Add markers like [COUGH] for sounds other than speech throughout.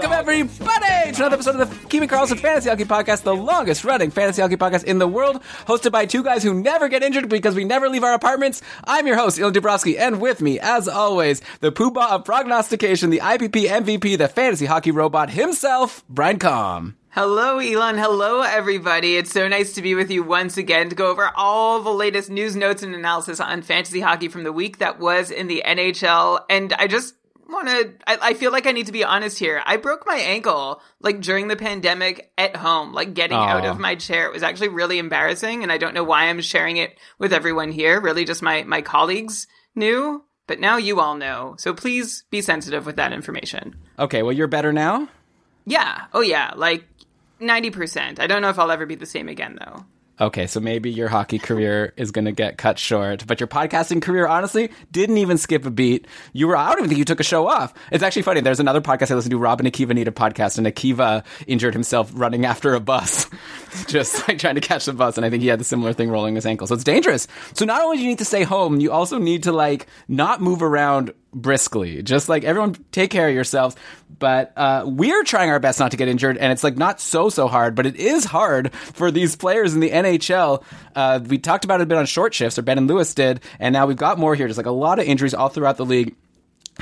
Welcome everybody to another episode of the Keeping Karlsson Fantasy Hockey Podcast, the longest running fantasy hockey podcast in the world, hosted by two guys who never get injured because we never leave our apartments. I'm your host, Ilan Dubrowski, and with me, as always, the poobah of prognostication, the IPP MVP, the fantasy hockey robot himself, Brian Com. Hello, Ilan. Hello, everybody. It's so nice to be with you once again to go over all the latest news, notes, and analysis on fantasy hockey from the week that was in the NHL. And I just want to, I, I feel like I need to be honest here. I broke my ankle, like, during the pandemic at home, like, getting out of oh. my chair. It was actually really embarrassing, and I don't know why I'm sharing it with everyone here. Really, just my, my colleagues knew. But now you all know. So please be sensitive with that information. Okay, well, you're better now? Yeah. Oh, yeah. Like 90%. I don't know if I'll ever be the same again, though. Okay, so maybe your hockey career is going to get cut short, but your podcasting career, honestly, didn't even skip a beat. You were, I don't even think you took a show off. It's actually funny. There's another podcast I listen to, Rob and Akiva need a podcast, and Akiva injured himself running after a bus, [LAUGHS] just like trying to catch the bus, and I think he had the similar thing rolling his ankle. So it's dangerous. So not only do you need to stay home, you also need to like not move around briskly. Just like everyone take care of yourselves. But uh, we're trying our best not to get injured, and it's like not so so hard, but it is hard for these players in the NHL. Uh, we talked about it a bit on short shifts, or Ben and Lewis did, and now we've got more here. Just like a lot of injuries all throughout the league.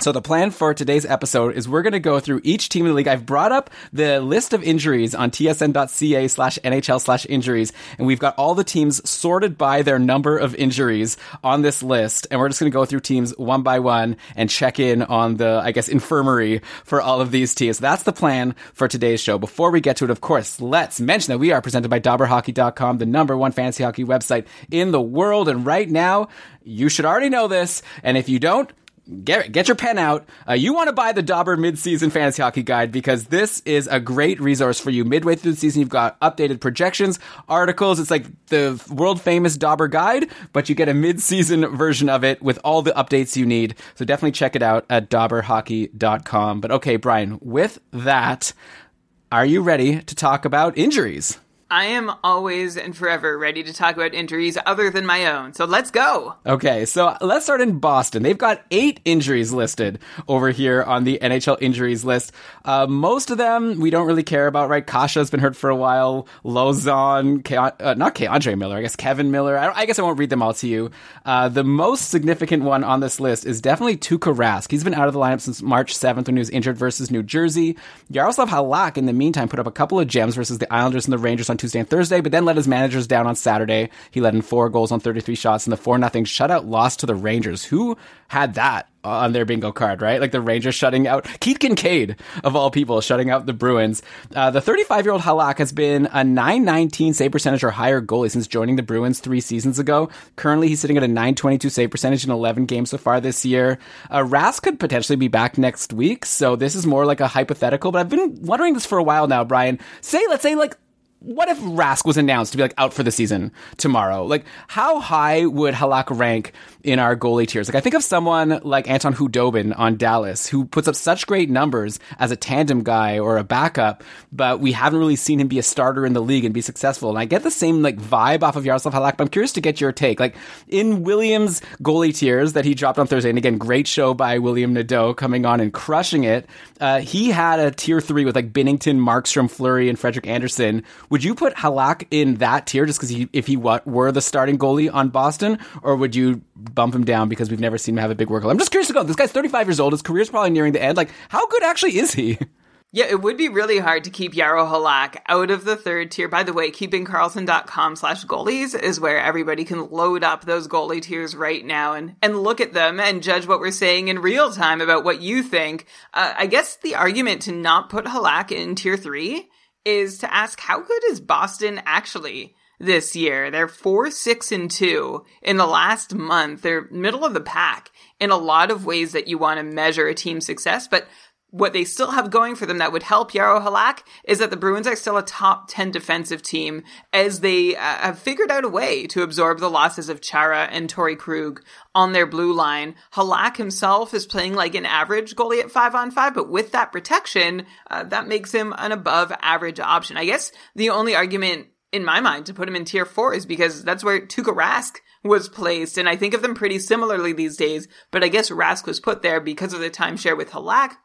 So the plan for today's episode is we're going to go through each team in the league. I've brought up the list of injuries on tsn.ca slash NHL slash injuries, and we've got all the teams sorted by their number of injuries on this list. And we're just going to go through teams one by one and check in on the, I guess, infirmary for all of these teams. That's the plan for today's show. Before we get to it, of course, let's mention that we are presented by DobberHockey.com, the number one fantasy hockey website in the world. And right now, you should already know this. And if you don't, Get, get your pen out. Uh, you want to buy the Dobber Midseason Fantasy Hockey Guide because this is a great resource for you. Midway through the season, you've got updated projections, articles. It's like the world famous Dobber Guide, but you get a mid-season version of it with all the updates you need. So definitely check it out at dobberhockey.com. But okay, Brian, with that, are you ready to talk about injuries? I am always and forever ready to talk about injuries other than my own. So let's go. Okay, so let's start in Boston. They've got eight injuries listed over here on the NHL injuries list. Uh, most of them we don't really care about, right? Kase's been hurt for a while. Lauzon, Ke- uh, not K'Andre Miller, I guess Kevan Miller. I, I guess I won't read them all to you. Uh, the most significant one on this list is definitely Tuukka Rask. He's been out of the lineup since March 7th when he was injured versus New Jersey. Yaroslav Halak, in the meantime, put up a couple of gems versus the Islanders and the Rangers on Tuesday and Thursday, but then let his managers down on Saturday. He let in four goals on 33 shots in the 4 0 shutout loss to the Rangers. Who had that on their bingo card, right? Like the Rangers shutting out Keith Kinkaid, of all people, shutting out the Bruins. Uh, the 35 year old Halak has been a 919 save percentage or higher goalie since joining the Bruins three seasons ago. Currently, he's sitting at a 922 save percentage in 11 games so far this year. Uh, Rask could potentially be back next week, so this is more like a hypothetical, but I've been wondering this for a while now, Brian. Say, let's say, like, what if Rask was announced to be like out for the season tomorrow? Like, how high would Halak rank in our goalie tiers? Like, I think of someone like Anton Khudobin on Dallas who puts up such great numbers as a tandem guy or a backup, but we haven't really seen him be a starter in the league and be successful. And I get the same like vibe off of Yaroslav Halak, but I'm curious to get your take. Like in Williams goalie tiers that he dropped on Thursday, and again, great show by William Nadeau coming on and crushing it. Uh, he had a tier three with like Binnington, Markstrom, Fleury, and Frederik Andersen. would you put Halak in that tier just because he, if he were the starting goalie on Boston, or would you bump him down because we've never seen him have a big workload? I'm just curious to go. This guy's 35 years old. His career's probably nearing the end. Like, how good actually is he? [LAUGHS] Yeah, it would be really hard to keep Jaro Halak out of the third tier. By the way, keepingkarlsson.com slash goalies is where everybody can load up those goalie tiers right now and, and look at them and judge what we're saying in real time about what you think. Uh, I guess the argument to not put Halak in tier three is to ask how good is Boston actually this year? They're four, six, and two in the last month. They're middle of the pack in a lot of ways that you want to measure a team's success, but what they still have going for them that would help Jaro Halak is that the Bruins are still a top 10 defensive team as they uh, have figured out a way to absorb the losses of Chara and Torey Krug on their blue line. Halak himself is playing like an average goalie at five on five, but with that protection, uh, that makes him an above average option. I guess the only argument in my mind to put him in tier four is because that's where Tuukka Rask was placed. And I think of them pretty similarly these days, but I guess Rask was put there because of the timeshare with Halak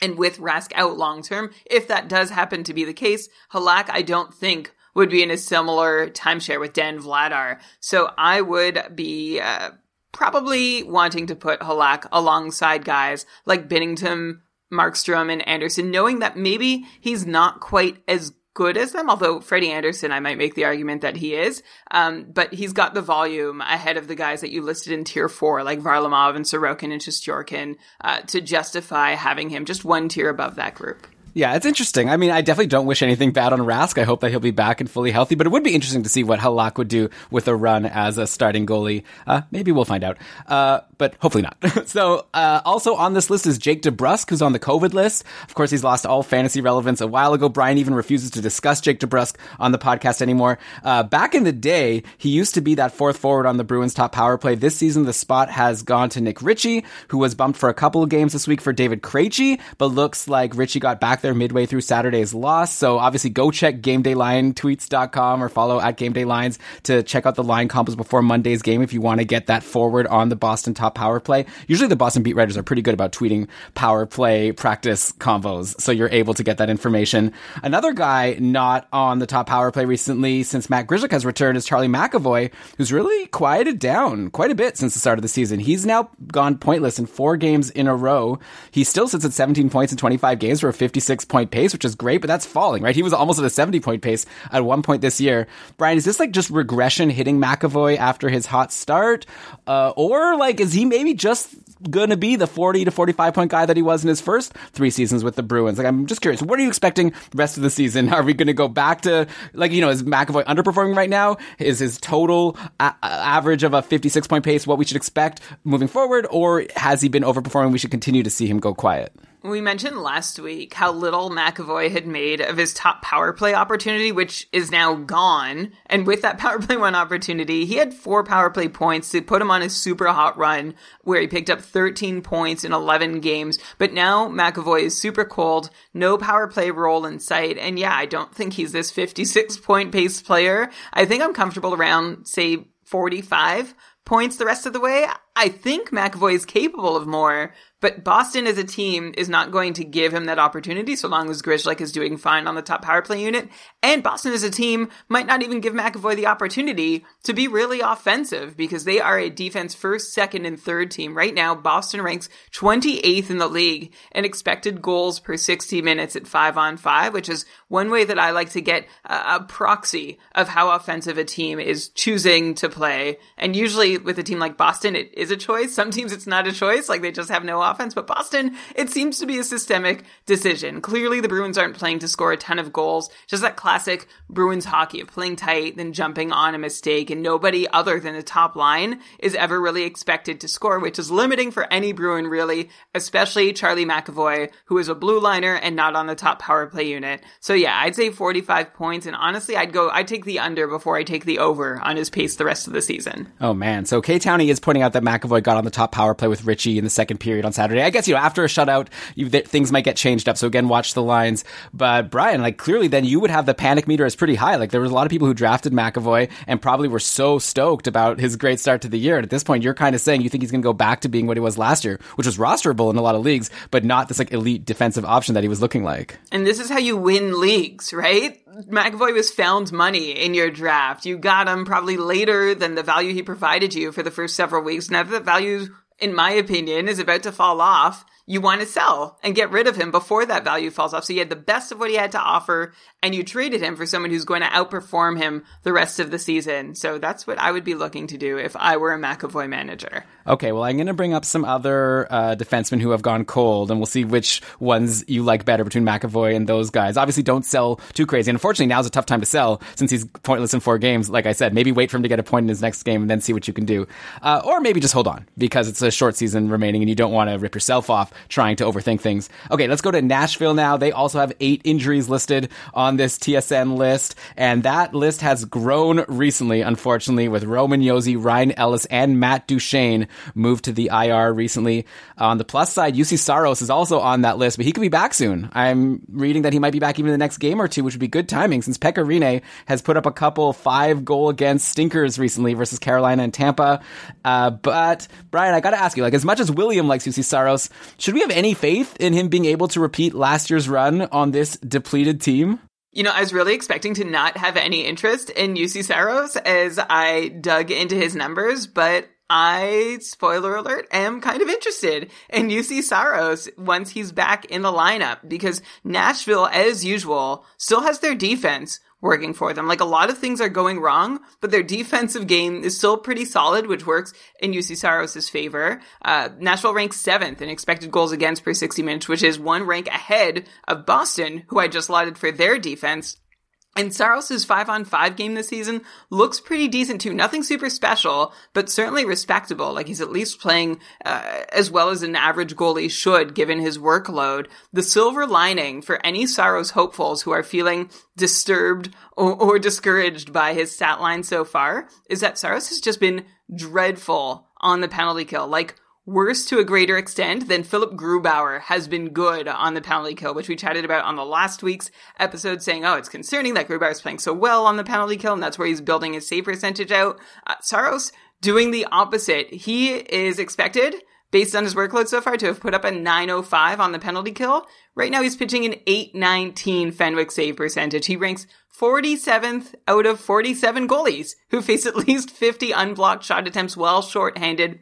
and with Rask out long term, if that does happen to be the case, Halak, I don't think would be in a similar timeshare with Dan Vladar. So I would be uh, probably wanting to put Halak alongside guys like Binnington, Markstrom, and Andersen, knowing that maybe he's not quite as good as them, although Freddie Andersen, I might make the argument that he is. Um, but he's got the volume ahead of the guys that you listed in tier four, like Varlamov and Sorokin and Shesterkin, uh, to justify having him just one tier above that group. Yeah, it's interesting. I mean, I definitely don't wish anything bad on Rask. I hope that he'll be back and fully healthy, but it would be interesting to see what Halak would do with a run as a starting goalie. Uh, maybe we'll find out. Uh, but hopefully not. [LAUGHS] so, uh, also on this list is Jake DeBrusk, who's on the COVID list. Of course, he's lost all fantasy relevance a while ago. Brian even refuses to discuss Jake DeBrusk on the podcast anymore. Uh, back in the day, he used to be that fourth forward on the Bruins top power play. This season, the spot has gone to Nick Ritchie, who was bumped for a couple of games this week for David Krejci, but looks like Ritchie got back there midway through Saturday's loss. So obviously go check GameDayLineTweets.com or follow at GameDayLines to check out the line combos before Monday's game if you want to get that forward on the Boston top power play. Usually the Boston beat writers are pretty good about tweeting power play practice combos, so you're able to get that information. Another guy not on the top power play recently since Matt Grzelcyk has returned is Charlie McAvoy, who's really quieted down quite a bit since the start of the season. He's now gone pointless in four games in a row. He still sits at 17 points in 25 games for a 56 point pace, which is great, but that's falling, right? He was almost at a 70 point pace at one point this year. Brian, is this like just regression hitting McAvoy after his hot start? Uh, or like, is he maybe just going to be the 40 to 45 point guy that he was in his first three seasons with the Bruins? Like, I'm just curious. What are you expecting the rest of the season? [LAUGHS] Are we going to go back to, like, you know, is McAvoy underperforming right now? Is his total a- average of a 56 point pace what we should expect moving forward? Or has he been overperforming? We should continue to see him go quiet. We mentioned last week how little McAvoy had made of his top power play opportunity, which is now gone. And with that [LAUGHS] power play one opportunity, he had four power play points to put him on a super hot run where he picked up 13 points in 11 games. But now McAvoy is super cold, no power play role in sight. And yeah, I don't think he's this 56 [LAUGHS] point pace player. I think I'm comfortable around, say, 45 points the rest of the way. I think McAvoy is capable of more, but Boston as a team is not going to give him that opportunity so long as Grzelcyk is doing fine on the top power play unit. And Boston as a team might not even give McAvoy the opportunity to be really offensive because they are a defense first, second, and third team. Right now, Boston ranks 28th in the league in expected goals per 60 minutes at five on five, which is one way that I like to get a, a proxy of how offensive a team is choosing to play. And usually with a team like Boston, it is a choice. Some teams it's not a choice, like they just have no offense. But Boston, it seems to be a systemic decision. Clearly, the Bruins aren't playing to score a ton of goals. Just that classic Bruins hockey of playing tight, then jumping on a mistake, and nobody other than the top line is ever really expected to score, which is limiting for any Bruin, really, especially Charlie McAvoy, who is a blue liner and not on the top power play unit. So yeah, I'd say 45 points, and honestly, I'd go, I'd take the under before I take the over on his pace the rest of the season. Oh man. So K Towney is pointing out that McAvoy got on the top power play with Ritchie in the second period on Saturday. I guess, you know, after a shutout, you, th- things might get changed up. So again, watch the lines. But Brian, like clearly then you would have the panic meter as pretty high. Like there was a lot of people who drafted McAvoy and probably were so stoked about his great start to the year. And at this point, you're kind of saying you think he's going to go back to being what he was last year, which was rosterable in a lot of leagues, but not this like elite defensive option that he was looking like. And this is how you win leagues, right? McAvoy was found money in your draft. You got him probably later than the value he provided you for the first several weeks. Now that the value, in my opinion, is about to fall off, you want to sell and get rid of him before that value falls off. So you had the best of what he had to offer and you traded him for someone who's going to outperform him the rest of the season. So that's what I would be looking to do if I were a McAvoy manager. Okay, well, I'm going to bring up some other uh, defensemen who have gone cold, and we'll see which ones you like better between McAvoy and those guys. Obviously, don't sell too crazy. And unfortunately, now's a tough time to sell since he's pointless in four games. Like I said, maybe wait for him to get a point in his next game and then see what you can do. Uh, or maybe just hold on because it's a short season remaining and you don't want to rip yourself off trying to overthink things. Okay, let's go to Nashville now. They also have eight injuries listed on this TSN list, and that list has grown recently, unfortunately, with Roman Josi, Ryan Ellis, and Matt Duchene moved to the IR recently. On the plus side, Juuse Saros is also on that list, but he could be back soon. I'm reading that he might be back even in the next game or two, which would be good timing since Pekka Rinne has put up a couple five goal against stinkers recently versus Carolina and Tampa. Uh, but Brian, I got to ask you, like as much as William likes Juuse Saros, should we have any faith in him being able to repeat last year's run on this depleted team? You know, I was really expecting to not have any interest in Juuse Saros as I dug into his numbers, but I, spoiler alert, am kind of interested in Juuse Saros once he's back in the lineup because Nashville, as usual, still has their defense working for them. Like a lot of things are going wrong, but their defensive game is still pretty solid, which works in Juuse Saros' favor. Uh, Nashville ranks seventh in expected goals against per 60 minutes, which is one rank ahead of Boston, who I just lauded for their defense. And Saros' five on five game this season looks pretty decent too. Nothing super special, but certainly respectable. Like he's at least playing uh, as well as an average goalie should given his workload. The silver lining for any Saros hopefuls who are feeling disturbed or, or discouraged by his stat line so far is that Saros has just been dreadful on the penalty kill. Like worse to a greater extent than Philip Grubauer has been good on the penalty kill, which we chatted about on the last week's episode, saying, oh, it's concerning that Grubauer's playing so well on the penalty kill, and that's where he's building his save percentage out. Uh, Saros doing the opposite. He is expected, based on his workload so far, to have put up a 905 on the penalty kill. Right now he's pitching an 819 Fenwick save percentage. He ranks 47th out of 47 goalies who face at least 50 unblocked shot attempts while shorthanded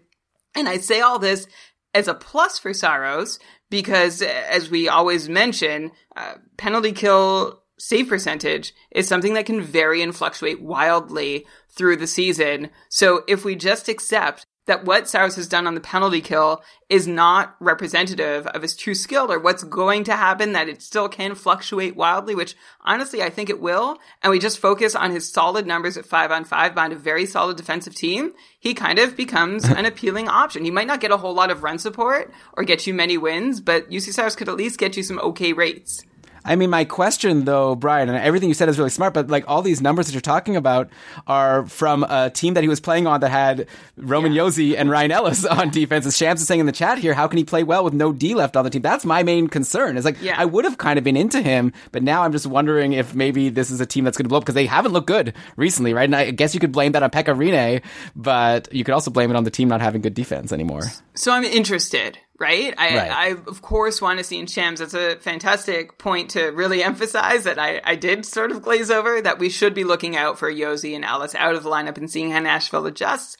and I say all this as a plus for Saros because, as we always mention, uh, penalty kill save percentage is something that can vary and fluctuate wildly through the season. So if we just accept that what Saros has done on the penalty kill is not representative of his true skill or what's going to happen, that it still can fluctuate wildly, which honestly I think it will. And we just focus on his solid numbers at five on five behind a very solid defensive team. He kind of becomes [LAUGHS] an appealing option. He might not get a whole lot of run support or get you many wins, but Juuse Saros could at least get you some okay rates. I mean, my question though, Brian, and everything you said is really smart, but like all these numbers that you're talking about are from a team that he was playing on that had Roman Yeah. Josi and Ryan Ellis [LAUGHS] on defense. As Shams is saying in the chat here, how can he play well with no D left on the team? That's my main concern. Is like, Yeah. I would have kind of been into him, but now I'm just wondering if maybe this is a team that's going to blow up because they haven't looked good recently, right? And I guess you could blame that on Pekka Rinne, but you could also blame it on the team not having good defense anymore. So I'm interested, right? I, Right. I of course want to see in Shams. That's a fantastic point to really [LAUGHS] emphasize that I, I did sort of glaze over that we should be looking out for Josi and Ellis out of the lineup and seeing how Nashville adjusts.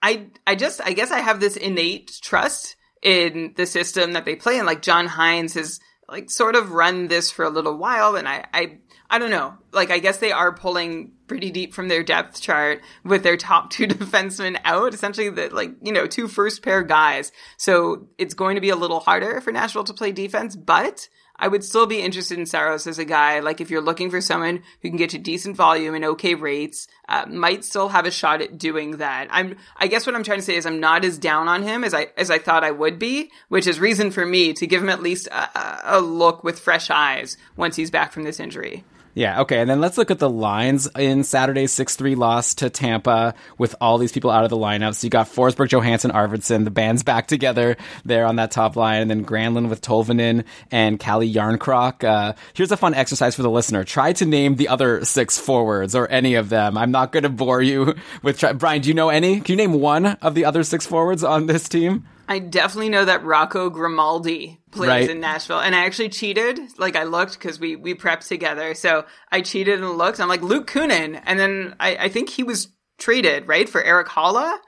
I, I just, I guess I have this innate trust in the system that they play in. Like John Hynes has like sort of run this for a little while and I, I, I don't know. Like I guess they are pulling pretty deep from their depth chart with their top two [LAUGHS] defensemen out, essentially the like, you know, two first pair guys. So it's going to be a little harder for Nashville to play defense, but I would still be interested in Saros as a guy. Like if you're looking for someone who can get to decent volume and okay rates, uh, might still have a shot at doing that. I'm, I guess what I'm trying to say is I'm not as down on him as I, as I thought I would be, which is reason for me to give him at least a, a look with fresh eyes once he's back from this injury. Yeah, okay. And then let's look at the lines in Saturday's 6 3 loss to Tampa with all these people out of the lineup. So you got Forsberg, Johansson, Arvidsson, the band's back together there on that top line. And then Granlund with Tolvanen and Calle Jarnkrok. Uh, here's a fun exercise for the listener. Try to name the other six forwards or any of them. I'm not going to bore you [LAUGHS] with. Try- Brian, do you know any? Can you name one of the other six forwards on this team? I definitely know that Rocco Grimaldi plays Right. in Nashville, and I actually cheated. Like I looked because we we prepped together, so I cheated and looked. I'm like Luke Kunin, and then I, I think he was traded right for Erik Haula.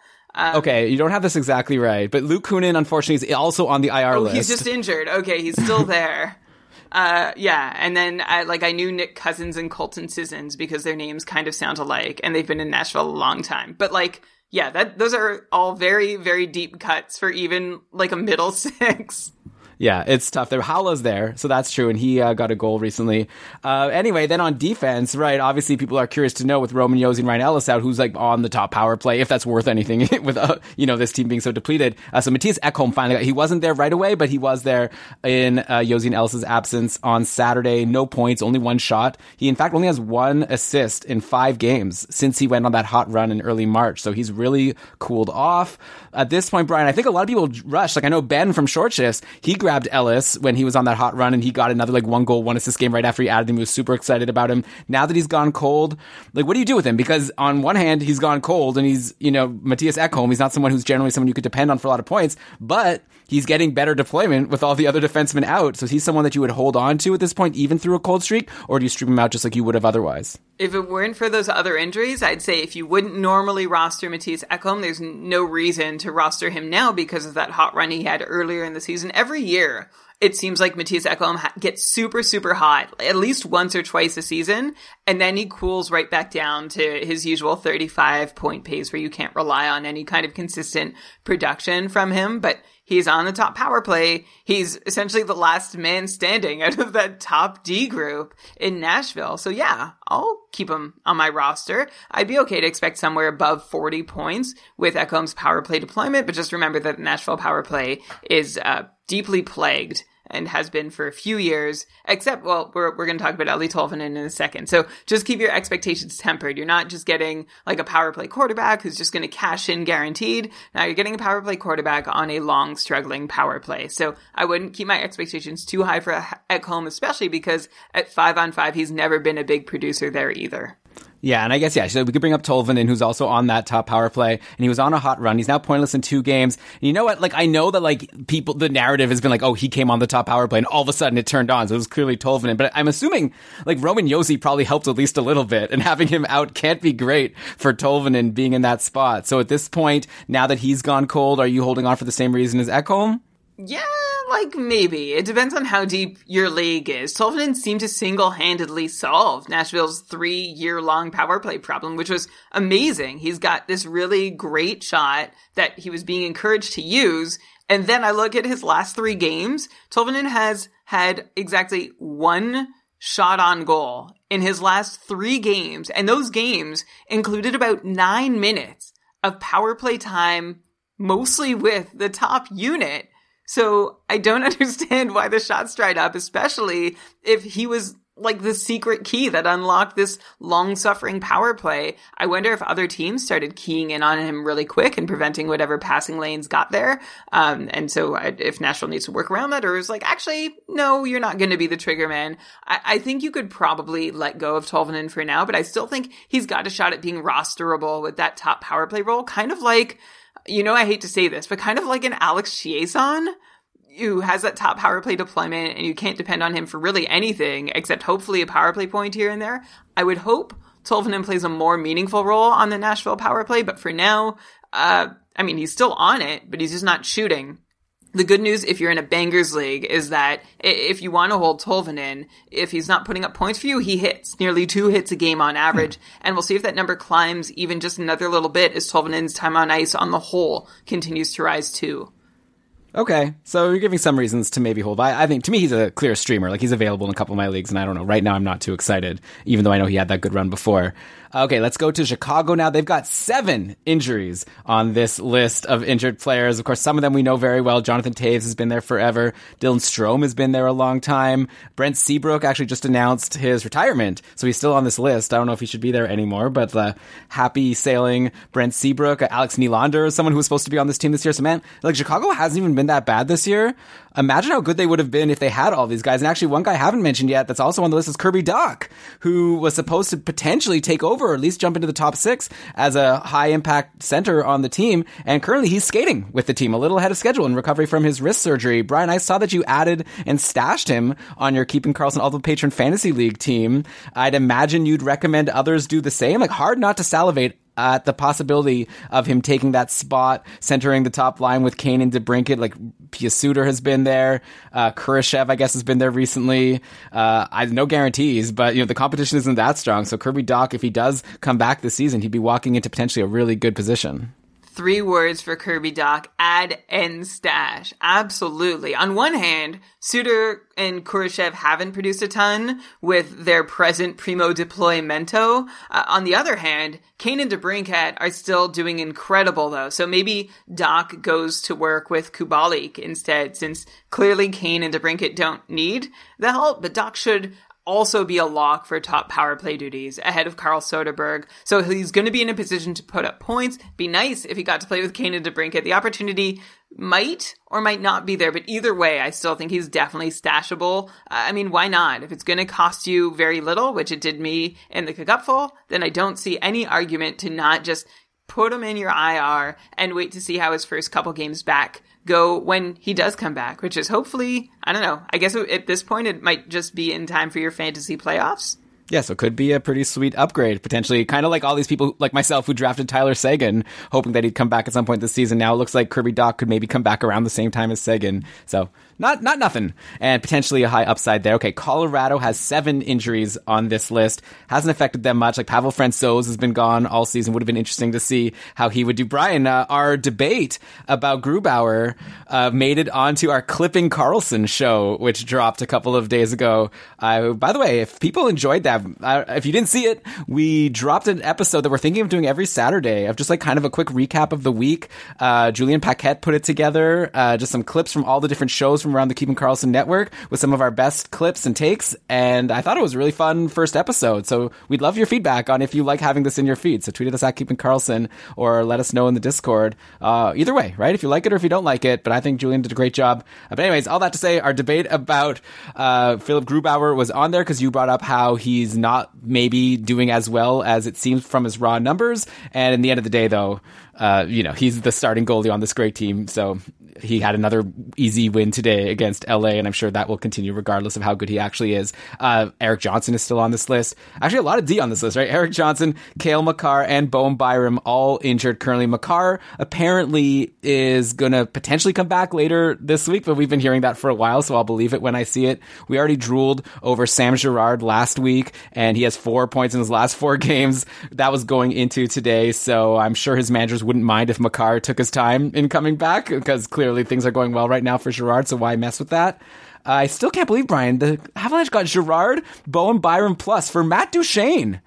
Okay, you don't have this exactly right, but Luke Kunin, unfortunately, is also on the IR Oh, list. he's just injured. Okay, he's still there. [LAUGHS] Uh, yeah, and then I like I knew Nick Cousins and Colton Sissons because their names kind of sound alike, and they've been in Nashville a long time. But like, yeah, that those are all very very deep cuts for even like a middle [LAUGHS] six. Yeah, it's tough. There, Haula's there, so that's true, and he uh, got a goal recently. Uh, anyway, then on defense, right? Obviously, people are curious to know with Roman Josi and Ryan Ellis out, who's like on the top power play, if that's worth anything [LAUGHS] with uh, you know this team being so depleted. Uh, so Mattias Ekholm finally got. He wasn't there right away, but he was there in uh, Josi and Ellis's absence on Saturday. No points, only one shot. He in fact only has one assist in five games since he went on that hot run in early March. So he's really cooled off. At this point, Brian, I think a lot of people rush. Like I know Ben from Short Shifts, he grabbed Ellis when he was on that hot run and he got another like one goal, one assist game right after he added him. He was super excited about him. Now that he's gone cold, like what do you do with him? Because on one hand, he's gone cold and he's, you know, Mattias Ekholm, he's not someone who's generally someone you could depend on for a lot of points, but he's getting better deployment with all the other defensemen out. So he's someone that you would hold on to at this point, even through a cold streak, or do you stream him out just like you would have otherwise? If it weren't for those other injuries, I'd say if you wouldn't normally roster Mattias Ekholm, there's no reason to roster him now because of that hot run he had earlier in the season. Every year, it seems like Mattias Ekholm gets super, super hot at least once or twice a season, and then he cools right back down to his usual 35 point pace where you can't rely on any kind of consistent production from him. But He's on the top power play. He's essentially the last man standing [LAUGHS] out of that top D group in Nashville. So yeah, I'll keep him on my roster. I'd be okay to expect somewhere above 40 points with Ekholm's power play deployment, but just remember that Nashville power play is uh, deeply plagued and has been for a few years, except, well, we're, we're going to talk about Eeli Tolvanen in a second. So just keep your expectations tempered. You're not just getting like a power play quarterback who's just going to cash in guaranteed. Now you're getting a power play quarterback on a long, struggling power play. So I wouldn't keep my expectations too high for Ekholm, especially because at five on five, he's never been a big producer there either. Yeah, and I guess yeah, so we could bring up Tolvanen, who's also on that top power play, and he was on a hot run. He's now pointless in two games. And you know what? Like I know that like people, the narrative has been like, oh, he came on the top power play, and all of a sudden it turned on. So it was clearly Tolvanen. But I'm assuming like Roman Josi probably helped at least a little bit, and [LAUGHS] having him out can't be great for Tolvanen being in that spot. So at this point, now that he's gone cold, are you holding on for the same reason as Ekholm? Yeah, like maybe. It depends on how deep your league is. Tolvanen seemed to single-handedly solve Nashville's three-year-long power play problem, which was amazing. He's got this really great shot that he was being encouraged to use. And then I look at his last three games. Tolvanen has had exactly one shot on goal in his last three games. And those games included about nine minutes of power play time, mostly with the top unit. So I don't [LAUGHS] understand why the shots dried up, especially if he was like the secret key that unlocked this long suffering power play. I wonder if other teams started keying in on him really quick and preventing whatever passing lanes got there. Um, and so I, if Nashville needs to work around that or is like, actually, no, you're not going to be the trigger man. I, I think you could probably let go of Tolvanen for now, but I still think he's got a shot at being rosterable with that top power play role, kind of like, you know, I hate to say this, but kind of like an Alex Chiasson who has that top power play deployment and you can't depend on him for really anything except hopefully a power play point here and there. I would hope Tolvanen plays a more meaningful role on the Nashville power play, but for now, uh, I mean, he's still on it, but he's just not shooting. The good news, if you're in a bangers league, is that if you want to hold Tolvanen, if he's not putting up points for you, he hits nearly two hits a game on average. Hmm. And we'll see if that number climbs even just another little bit as Tolvanen's time on ice on the whole continues to rise too. Okay, so you're giving some reasons to maybe hold. I, I think to me he's a clear streamer. Like he's available in a couple of my leagues, and I don't know. Right now, I'm not too excited, even though I know he had that good run before. Okay, let's go to Chicago now. They've got seven injuries on this list of injured players. Of course, some of them we know very well. Jonathan Toews has been there forever. Dylan Strome has been there a long time. Brent Seabrook actually just announced his retirement, so he's still on this list. I don't know if he should be there anymore, but uh, happy sailing Brent Seabrook. Alex Nylander is someone who was supposed to be on this team this year. So man, like Chicago hasn't even been that bad this year. Imagine how good they would have been if they had all these guys. And actually, one guy I haven't mentioned yet that's also on the list is Kirby Dach, who was supposed to potentially take over or at least jump into the top six as a high impact center on the team. And currently he's skating with the team a little ahead of schedule in recovery from his wrist surgery. Brian, I saw that you added and stashed him on your Keeping Karlsson All the Patron Fantasy League team. I'd imagine you'd recommend others do the same. Like hard not to salivate at the possibility of him taking that spot, centering the top line with Kane and DeBrincat. Like Pius Suter has been there, uh, Kurashev, I guess, has been there recently. Uh, I no guarantees, but you know the competition isn't that strong. So Kirby Dach, if he does come back this season, he'd be walking into potentially a really good position. Three words for Kirby Dach add and stash. Absolutely. On one hand, Suter and Kurashev haven't produced a ton with their present primo deploymento. Uh, on the other hand, Kane and DeBrincat are still doing incredible though. So maybe Dach goes to work with Kubalik instead since clearly Kane and DeBrincat don't need the help, but Dach should also be a lock for top power play duties ahead of Carl Soderberg. So he's going to be in a position to put up points. Be nice if he got to play with Kane and DeBrincat. The opportunity might or might not be there, but either way, I still think he's definitely stashable. Uh, I mean, why not? If it's going to cost you very little, which it did me in the Cupful, then I don't see any argument to not just put him in your IR and wait to see how his first couple games back go when he does come back, which is hopefully, I don't know, I guess at this point it might just be in time for your fantasy playoffs. Yeah, so it could be a pretty sweet upgrade, potentially. Kind of like all these people, like myself, who drafted Tyler Seguin, hoping that he'd come back at some point this season. Now it looks like Kirby Dach could maybe come back around the same time as Seguin. So not not nothing, and potentially a high upside there. Okay, Colorado has seven injuries on this list. Hasn't affected them much. Like Pavel Francouz has been gone all season. Would have been interesting to see how he would do. Brian, uh, our debate about Grubauer uh, made it onto our Clipping Karlsson show, which dropped a couple of days ago. Uh, by the way, if people enjoyed that, uh, if you didn't see it, we dropped an episode that we're thinking of doing every Saturday of just like kind of a quick recap of the week. Uh, Julian Paquette put it together, uh, just some clips from all the different shows from around the Keeping Karlsson network with some of our best clips and takes. And I thought it was a really fun first episode. So we'd love your feedback on if you like having this in your feed. So tweet at us at Keeping Karlsson or let us know in the Discord. Uh, either way, right? If you like it or if you don't like it. But I think Julian did a great job. Uh, But anyways, all that to say, our debate about uh, Philip Grubauer was on there because you brought up how he's not maybe doing as well as it seems from his raw numbers. And in the end of the day, though, uh, you know, he's the starting goalie on this great team. So he had another easy win today against LA, and I'm sure that will continue regardless of how good he actually is. Uh, Erik Johnson is still on this list. Actually, a lot of D on this list, right? Erik Johnson, Cale Makar, and Bowen Byram all injured currently. Makar apparently is going to potentially come back later this week, but we've been hearing that for a while, so I'll believe it when I see it. We already drooled over Sam Girard last week, and he has four points in his last four [LAUGHS] games. That was going into today, so I'm sure his managers wouldn't mind if Makar took his time in coming back because clearly things are going well right now for Girard, so why mess with that? I still can't believe, Brian, the Avalanche got Girard, Bowen Byram plus for Matt Duchene.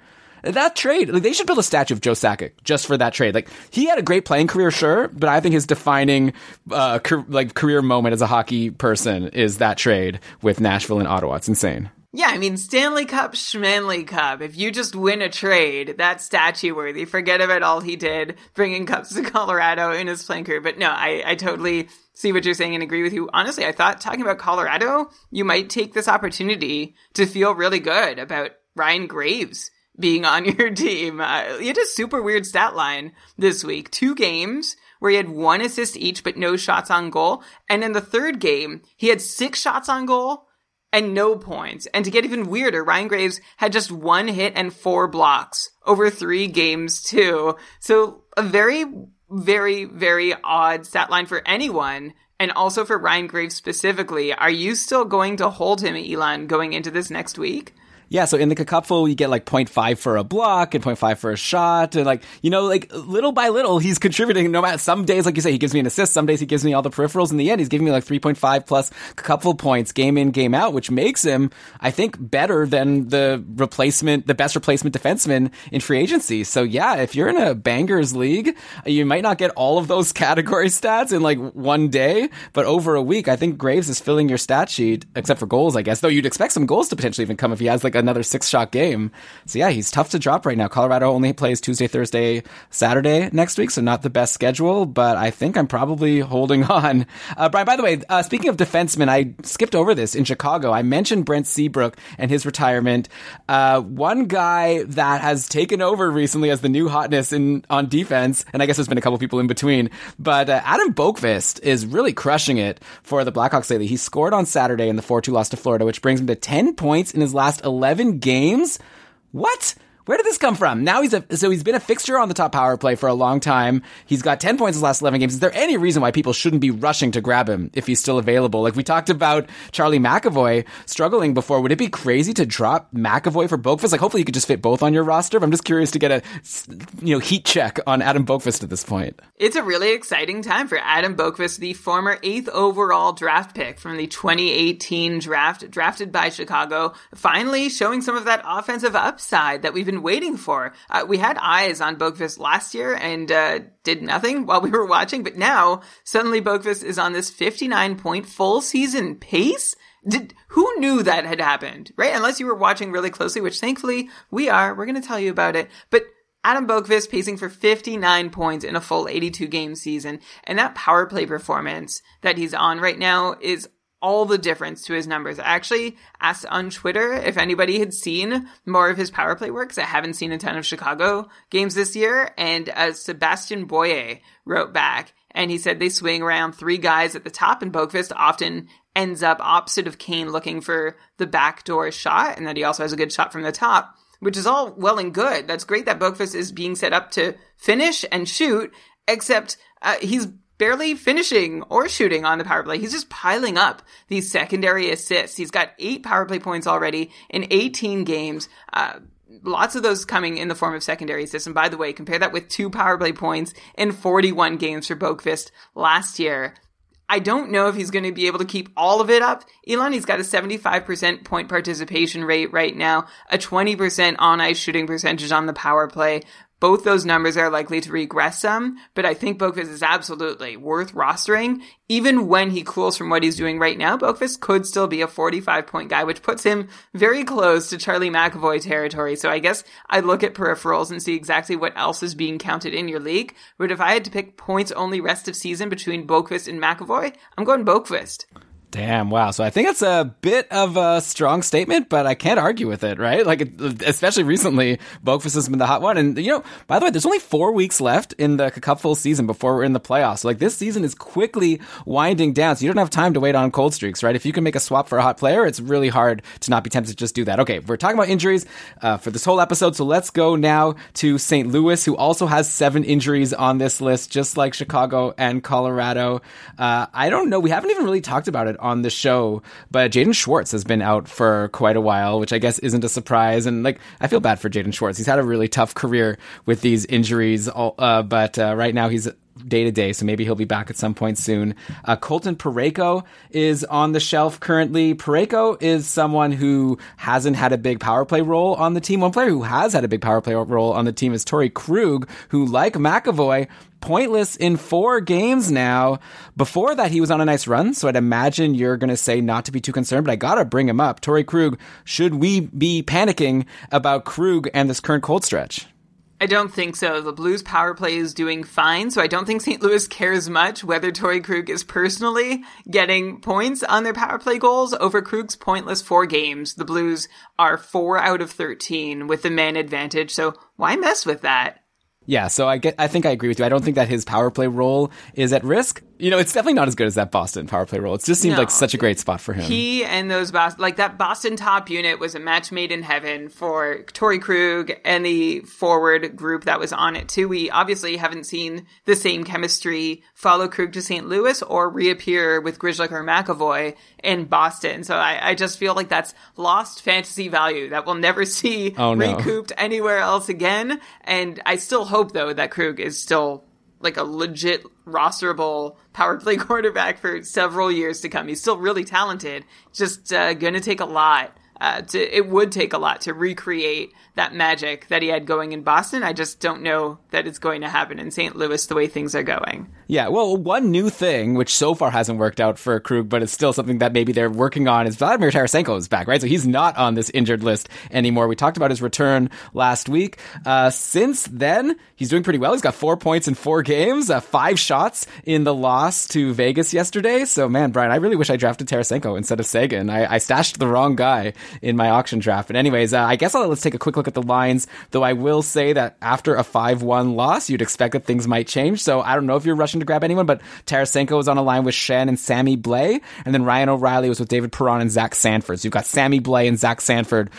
That trade, like, they should build a statue of Joe Sakic just for that trade. Like he had a great playing career, sure, but I think his defining, uh, car- like career moment as a hockey person is that trade with Nashville and Ottawa. It's insane. Yeah, I mean, Stanley Cup, Schmanley Cup. If you just win a trade, that's statue worthy. Forget about all he did bringing cups to [LAUGHS] Colorado in his playing career. But no, I, I totally see what you're saying and agree with you. Honestly, I thought talking about Colorado, you might take this opportunity to feel really good about Ryan Graves being on [LAUGHS] your team. Uh, he had a super weird stat line this week. Two games where he had one assist each, but no shots on goal. And in the third game, he had six shots on goal and no points. And to get even weirder, Ryan Graves had just one hit and four blocks over three games too. So a very, very, very odd stat line for anyone. And also for Ryan Graves specifically, are you still going to hold him, Ilan, going into this next week? Yeah, so in the cupful, you get like 0.5 for a block and 0.5 for a shot. And like, you know, like little by little, he's contributing no matter some days, like you say, he gives me an assist. Some days he gives me all the peripherals. In the end, he's giving me like 3.5 plus cupful points game in, game out, which makes him, I think, better than the replacement, the best replacement defenseman in free agency. So yeah, if you're in a bangers league, you might not get all of those [LAUGHS] category stats in like one day, but over a week, I think Graves is filling your stat sheet, except for goals, I guess, though you'd expect some goals to potentially even come if he has like another six shot game. So yeah, he's tough to drop right now. Colorado only plays Tuesday, Thursday, Saturday next week, so not the best schedule, but I think I'm probably [LAUGHS] holding on. Uh, Brian, by the way, uh, speaking of defensemen, I skipped over this in Chicago. I mentioned Brent Seabrook and his retirement. Uh, one guy that has taken over recently as the new hotness in on defense, and I guess there's been a couple people in between, but uh, Adam Boqvist is really crushing it for the Blackhawks lately. He scored on Saturday in the 4-2 loss to Florida, which brings him to 10 points in his last 11 games. What? Where did this come from? Now he's a so he's been a fixture on the top power play for a long time. He's got 10 points in his last 11 games. Is there any reason why people shouldn't be rushing to grab him if he's still available? Like we talked about Charlie McAvoy struggling before. Would it be crazy to drop McAvoy for Boqvist? Like hopefully you could just fit both on your roster. I'm just curious to get a you know heat check on Adam Boqvist at this point. It's a really exciting time for Adam Boqvist, the former eighth overall draft pick from the 2018 draft, drafted by Chicago, finally showing some of that offensive upside that we've been waiting for. Uh, we had eyes on Boqvist last year and uh, did nothing while we were watching, but now suddenly Boqvist is on this 59 point full season pace. Did, who knew that had happened, right? Unless you were watching really closely, which thankfully we are. We're going to tell you about it. But Adam Boqvist pacing for 59 points in a full 82 game season. And that power play performance that he's on right now is all the difference to his numbers. I actually asked on Twitter if anybody had seen more of his power play work, 'cause I haven't seen a ton of Chicago games this year. And uh, Sebastian Boyer wrote back and he said they swing around three guys at the top and Boqvist often ends up opposite of Kane looking for the backdoor shot and that he also has a good shot from the top, which is all well and good. That's great that Boqvist is being set up to finish and shoot, except uh, he's barely finishing or shooting on the power play. He's just piling up these secondary assists. He's got eight power play points already in 18 games. Uh, lots of those coming in the form of secondary assists. And by the way, compare that with two power play points in 41 games for Boqvist last year. I don't know if he's going to be able to keep all of it up. Ilan, he's got a 75% point participation rate right now, a 20% on ice shooting percentage on the power play. Both those numbers are likely to regress some, but I think Boqvist is absolutely worth rostering. Even when he cools from what he's doing right now, Boqvist could still be a 45 point guy, which puts him very close to Charlie McAvoy territory. So I guess I'd look at peripherals and see exactly what else is being counted in your league. But if I had to pick points only rest of season between Boqvist and McAvoy, I'm going Boqvist. Damn, wow. So I think it's a bit of a strong statement, but I can't argue with it, right? Like, especially recently, Boqvist has been the hot one. And, you know, by the way, there's only four weeks left in the Cupful season before we're in the playoffs. So, like, this season is quickly winding down. So you don't have time to wait on cold streaks, right? If you can make a swap for a hot player, it's really hard to not be tempted to just do that. Okay, we're talking about injuries uh, for this whole episode. So let's go now to St. Louis, who also has seven injuries on this list, just like Chicago and Colorado. Uh, I don't know. We haven't even really talked about it on the show, but Jaden Schwartz has been out for quite a while, which I guess isn't a surprise. And like, I feel bad for Jaden Schwartz. He's had a really tough career with these injuries, uh, but uh, right now he's day to day, so maybe he'll be back at some point soon. Uh, Colton Parayko is on the shelf currently. Parayko is someone who hasn't had a big power play role on the team. One player who has had a big power play role on the team is Torey Krug, who, like McAvoy, pointless in four games now. Before that, he was on a nice run, so I'd imagine you're going to say not to be too concerned, but I gotta bring him up. Torey Krug, should we be panicking about Krug and this current cold stretch? I don't think so. The Blues power play is doing fine, so I don't think St. Louis cares much whether Torey Krug is personally getting points on their power play goals over Krug's pointless four games. The Blues are four out of 13 with the man advantage, so why mess with that? Yeah, so I get I think I agree with you. I don't think that his power play role is at risk. You know, it's definitely not as good as that Boston power play role. It just seemed No. like such a great spot for him. He and those Boston, like that Boston top unit was a match made in heaven for Torey Krug and the forward group that was on it too. We obviously haven't seen the same chemistry follow Krug to St. Louis or reappear with Grzelcyk or McAvoy in Boston. So I, I just feel like that's lost fantasy value that we'll never [LAUGHS] see Oh, no. recouped anywhere else again. And I still hope though that Krug is still like a legit rosterable power play [LAUGHS] quarterback for several years to come. He's still really talented. Just uh, going to take a lot. Uh, to it would take a lot to recreate that magic that he had going in Boston. I just don't know that it's going to happen in St. Louis the way things are going. Yeah, well, one new thing, which so far hasn't worked out for Krug, but it's still something that maybe they're working on, is Vladimir Tarasenko is back, right? So he's not on this injured list anymore. We talked about his return last week. Uh, since then, he's doing pretty well. He's got four points in four games, uh, five shots in the loss to Vegas yesterday. So, man, Brian, I really wish I drafted Tarasenko instead of Seguin. I, I stashed the wrong guy in my auction draft. But anyways, uh, I guess I'll, let's take a quick look at the lines, though I will say that after a 5-1 loss, you'd expect that things might change. So I don't know if you're rushing to grab anyone, but Tarasenko was on a line with Schenn and Sammy Blais, and then Ryan O'Reilly was with David Perron and Zach Sanford. So you've got Sammy Blais and Zach Sanford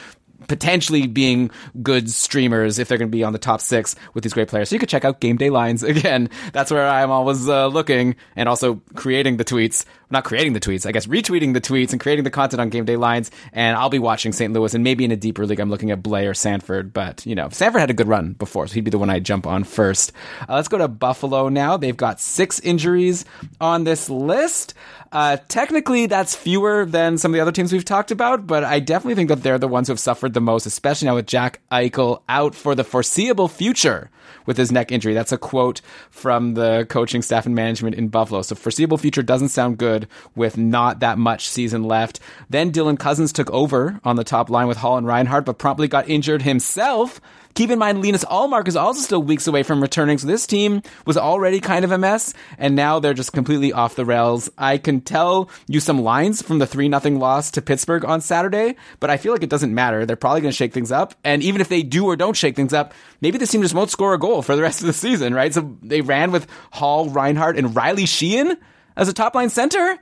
potentially being good streamers if they're going to be on the top six with these great players. So you could check out Game Day Lines [LAUGHS] again. That's where I'm always uh, looking and also creating the tweets. Not creating the tweets, I guess retweeting the tweets and creating the content on Game Day Lines. And I'll be watching St. Louis and maybe in a deeper league, I'm looking at Blais or Sanford. But, you know, Sanford had a good run before, so he'd be the one I'd jump on first. Uh, let's go to Buffalo now. They've got six injuries on this list. Uh, technically, that's fewer than some of the other teams we've talked about, but I definitely think that they're the ones who have suffered the most, especially now with Jack Eichel out for the foreseeable future with his neck injury. That's a quote from the coaching staff and management in Buffalo. So foreseeable future doesn't sound good with not that much season left. Then Dylan Cozens took over on the top line with Hall and Reinhart, but promptly got injured himself. Keep in mind, Linus Ullmark is also still weeks away from returning, so this team was already kind of a mess, and now they're just completely off the rails. I can tell you some lines from the 3 0 loss to Pittsburgh on Saturday, but I feel like it doesn't matter. They're probably going to shake things up, and even if they do or don't shake things up, maybe this team just won't score a goal for the rest of the season, right? So they ran with Hall, Reinhart, and Riley Sheahan as a top line center.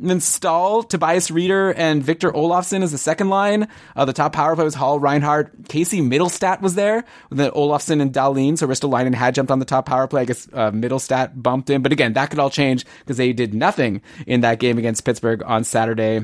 And then Staal, Tobias Rieder, and Victor Olofsson is the second line. Uh, the top power play was Hall, Reinhart. Casey Mittelstadt was there. Then Olofsson and Dahlin. So Ristolainen had jumped on the top power play. I guess uh, Mittelstadt bumped in. But again, that could all change because they did nothing in that game against Pittsburgh on Saturday.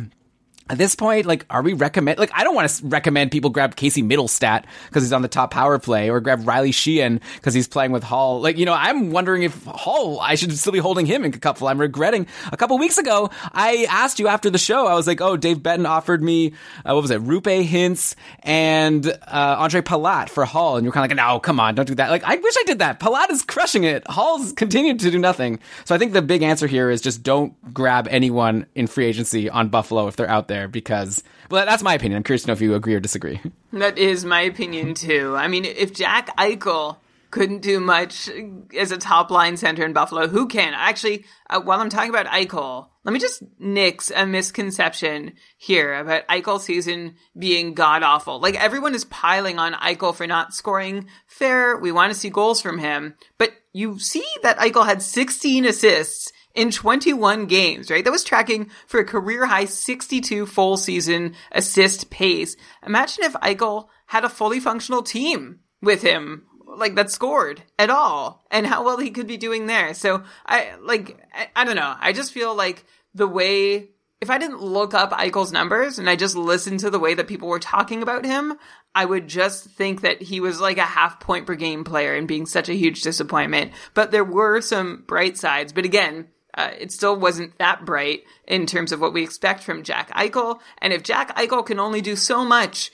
At this point, like, are we recommend? Like, I don't want to recommend people grab Casey Mittelstadt because he's on the top power play, or grab Riley Sheahan because he's playing with Hall. Like, you know, I'm wondering if Hall, I should still be holding him in Cupful. I'm regretting. A couple weeks ago, I asked you after the show. I was like, "Oh, Dave Benton offered me uh, what was it, Roope Hintz and uh, Ondrej Palat for Hall," and you're kind of like, "No, come on, don't do that." Like, I wish I did that. Palat is crushing it. Hall's continued to do nothing. So I think the big answer here is just don't grab anyone in free agency on Buffalo if they're out there because well that's my opinion i'm curious to know if you agree or disagree That is my opinion too. I mean, if Jack Eichel couldn't do much as a top line center in Buffalo, who can? Actually, uh, while I'm talking about Eichel, let me just nix a misconception here about Eichel's season being god awful. Like everyone is piling on Eichel for not scoring fair. We want to see goals from him, but you see that Eichel had 16 assists in 21 games, right? That was tracking for a career high 62 full season assist pace. Imagine if Eichel had a fully functional team with him, like that scored at all, and how well he could be doing there. So I, like, I, I don't know. I just feel like the way, if I didn't look up Eichel's numbers and I just listened to the way that people were talking about him, I would just think that he was like a half point per game player and being such a huge disappointment. But there were some bright sides. But again, uh, it still wasn't that bright in terms of what we expect from Jack Eichel. And if Jack Eichel can only do so much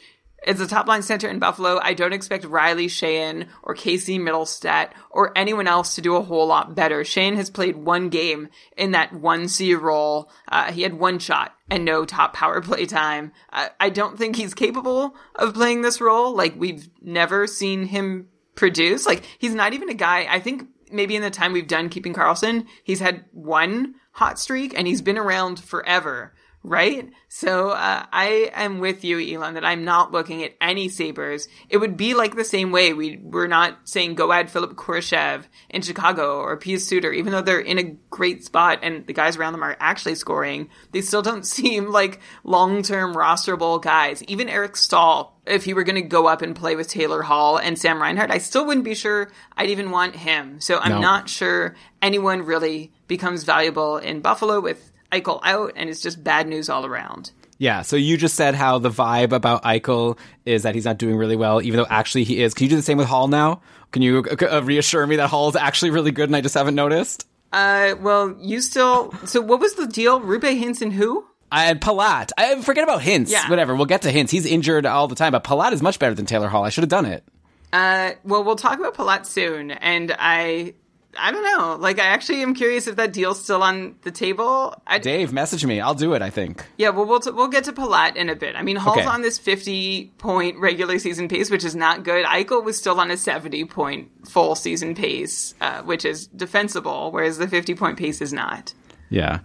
as a top line center in Buffalo, I don't expect Riley Sheahan or Casey Mittelstadt or anyone else to do a whole lot better. Sheahan has played one game in that 1C role. Uh, he had one shot and no top power [LAUGHS] play time. Uh, I don't think he's capable of playing this role. Like, we've never seen him produce. Like, he's not even a guy, I think maybe in the time we've done keeping Karlsson, he's had one hot streak and he's been around forever right? So uh, I am with you, Ilan, that I'm not looking at any Sabres. It would be like the same way we we're not saying go add Philipp Kurashev in Chicago or Pius Suter, even though they're in a great spot and the guys around them are actually scoring. They still don't [LAUGHS] seem like long term rosterable guys. Even Eric Staal, if he were going to go up and play with Taylor Hall and Sam Reinhart, I still wouldn't be sure I'd even want him. So I'm No. not sure anyone really becomes valuable in Buffalo with Eichel out, and it's just bad news all around. Yeah, so you just said how the vibe about Eichel is that he's not doing really well, even though actually he is. Can you do the same with Hall now? Can you uh, reassure me that Hall is actually really good and I just haven't noticed? Uh, well, you still. So, what was the deal? Roope Hinson, who? I had Palat. I forget about Hintz. Yeah. Whatever. We'll get to Hintz. He's injured all the time, but Palat is much better than Taylor Hall. I should have done it. Uh, well, we'll talk about Palat soon, and I. I don't know. Like, I actually am curious if that deal's still on the table. I, Dave, message me. I'll do it. I think. Yeah, well, we'll, t- we'll get to Palat in a bit. I mean, Hall's Okay. on this 50 point regular season pace, which is not good. Eichel was still on a 70 point full season pace, uh, which is defensible, whereas the 50 point pace is not. Yeah.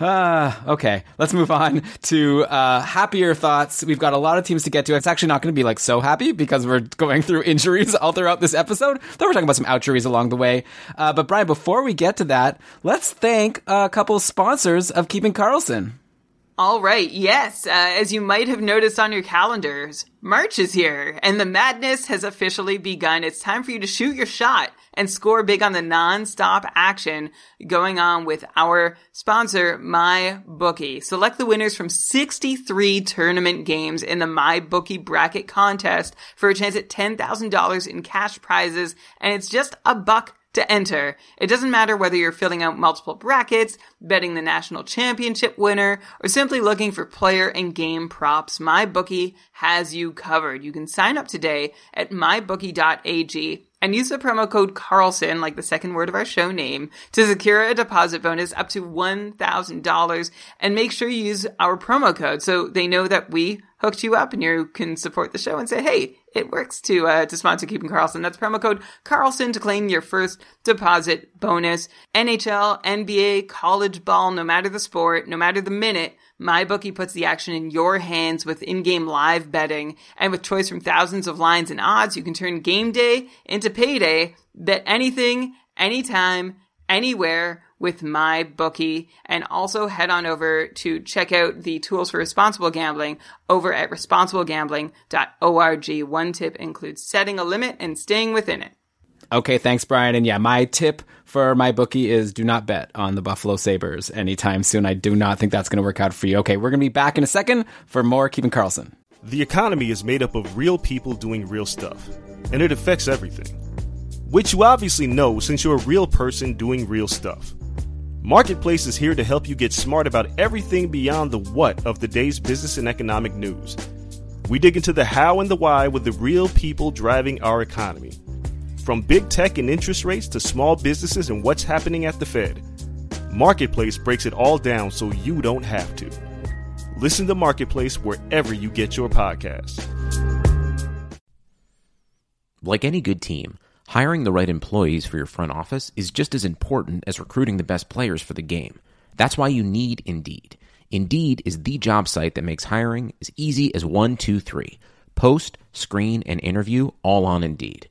Uh, okay, let's move on to uh, happier thoughts. We've got a lot of teams to get to. It's actually not going to be like so happy because we're going through injuries all throughout this episode. Though we're talking about some outjuries along the way. Uh, but Brian, before we get to that, let's thank a couple sponsors of Keeping Karlsson. All right, yes, uh, as you might have noticed on your calendars, March is here, and the madness has officially begun. It's time for you to shoot your shot and score big on the non-stop action going on with our sponsor, MyBookie. Select the winners from 63 tournament games in the MyBookie bracket contest for a chance at $10,000 in cash prizes, and it's just a buck to enter. It doesn't matter whether you're filling out multiple brackets, betting the national championship winner, or simply looking for player and game props. MyBookie has you covered. You can sign up today at mybookie.ag and use the promo code Karlsson, like the second word of our show name, to secure a deposit bonus up to $1,000. And make sure you use our promo code so they know that we hooked you up and you can support the show and say, hey, it works to uh, to sponsor Keeping Karlsson. That's promo code Karlsson to claim your first deposit bonus. NHL, NBA, college ball, no matter the sport, no matter the minute, MyBookie puts the action in your hands with in-game live betting. And with choice from thousands of lines and odds, you can turn game day into payday. Bet anything, anytime, anywhere with MyBookie and also head on over to check out the tools for responsible gambling over at responsiblegambling.org. One tip includes setting a limit and staying within it. Okay, thanks, Brian. And yeah, my tip for MyBookie is do not bet on the Buffalo Sabres anytime soon. I do not think that's going to work out for you. Okay, we're going to be back in a second for more Keeping Karlsson. The economy is made up of real people doing real stuff, and it affects everything. Which you obviously know since you're a real person doing real stuff. Marketplace is here to help you get smart about everything beyond the what of the day's business and economic news. We dig into the how and the why with the real people driving our economy. From big tech and interest rates to small businesses and what's happening at the Fed. Marketplace breaks it all down so you don't have to. Listen to Marketplace wherever you get your podcasts. Like any good team, hiring the right employees for your front office is just as important as recruiting the best players for the game. That's why you need Indeed. Indeed is the job site that makes hiring as easy as one, two, three. Post, screen, and interview all on Indeed.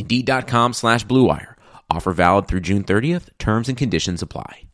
Indeed.com slash BlueWire. Offer valid through June 30th. Terms and conditions apply.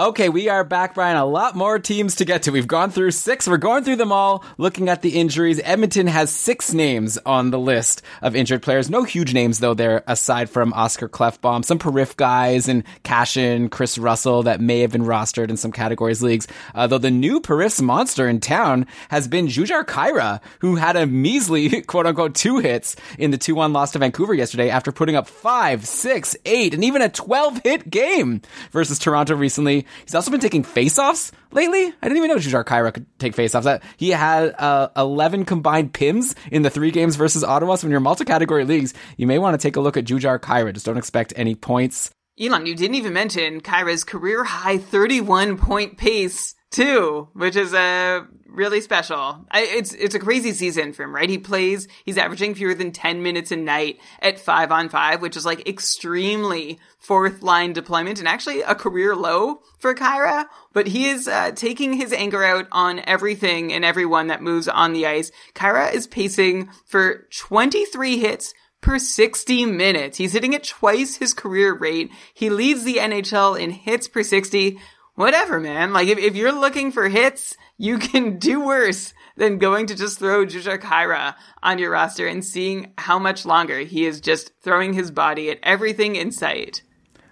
Okay, we are back, Brian. A lot more teams to get to. We've gone through six. We're going through them all, looking at the injuries. Edmonton has six names on the list of injured players. No huge names, though, there, aside from Oscar Klefbom. Some Perif guys and Kassian, Kris Russell that may have been rostered in some categories leagues. Uh, though the new Perif's monster in town has been Jujhar Khaira, who had a measly, [LAUGHS] quote unquote, two hits in the 2 1 loss to Vancouver yesterday after putting up five, six, eight, and even a 12 hit game versus Toronto recently. He's also been taking faceoffs lately. I didn't even know Jujhar Khaira could take faceoffs. That he had uh, 11 combined PIMs in the three games versus Ottawa. So when you're multi-category leagues, you may want to take a look at Jujhar Khaira. Just don't expect any points. Ilan, you didn't even mention Khaira's career high 31 point pace too, which is uh, really special. I, it's it's a crazy season for him, right? He plays, he's averaging fewer than 10 minutes a night at 5 on 5, which is like extremely fourth line deployment and actually a career low for Khaira, but he is uh, taking his anger out on everything and everyone that moves on the ice. Khaira is pacing for 23 hits per 60 minutes. He's hitting it twice his career rate. He leads the NHL in hits per 60 whatever, man. Like if, if you're looking for hits, you can [LAUGHS] do worse than going to just throw Jujhar Khaira on your roster and seeing how much longer he is just throwing his body at everything in sight.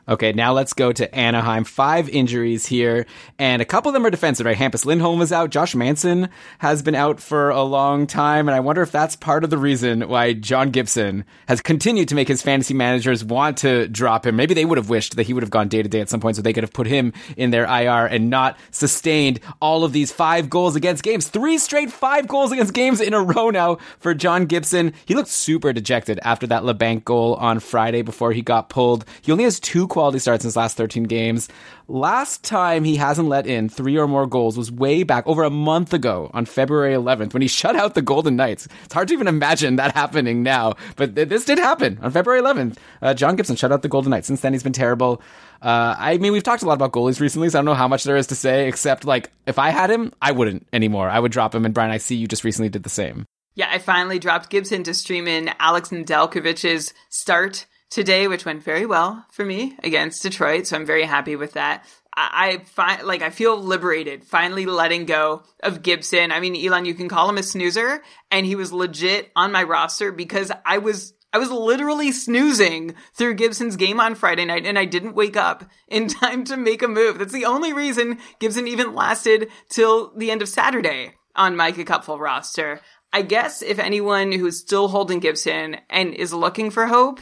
Okay, now let's go to Anaheim. Five injuries here, and a couple of them are defensive, right? Hampus Lindholm is out. Josh Manson has been out for a long time, and I wonder if that's part of the reason why John Gibson has continued to make his fantasy managers want to drop him. Maybe they would have wished that he would have gone day to day at some point so they could have put him in their IR and not sustained all of these five goals against games. Three straight five goals against games in a row now for John Gibson. He looked super dejected after that Labanc goal on Friday before he got pulled. He only has two quality starts in his last 13 games. Last time he hasn't let in three or more goals was way back over a month ago on February 11th when he [LAUGHS] shut out the Golden Knights. It's hard to even imagine that happening now, but th- this did happen on February 11th. Uh, John Gibson shut out the Golden Knights. Since then, he's been terrible. Uh, I mean, we've talked a lot about goalies recently, so I don't know how much there is to say, except like if I had him, I wouldn't anymore. I would drop him. And Brian, I see you just recently did the same. Yeah, I finally dropped Gibson to stream in Alex Nedeljkovic's start today, which went very well for me against Detroit. So I'm very happy with that. I, I find like I feel liberated finally letting go of Gibson. I mean, Ilan, you can call him a snoozer, and he was legit on my roster because I was I was literally snoozing through Gibson's game on Friday night and I didn't wake up in [LAUGHS] time to make a move. That's the only reason Gibson even lasted till the end of Saturday on Micah Cupful roster. I guess if anyone who's still holding Gibson and is looking for hope,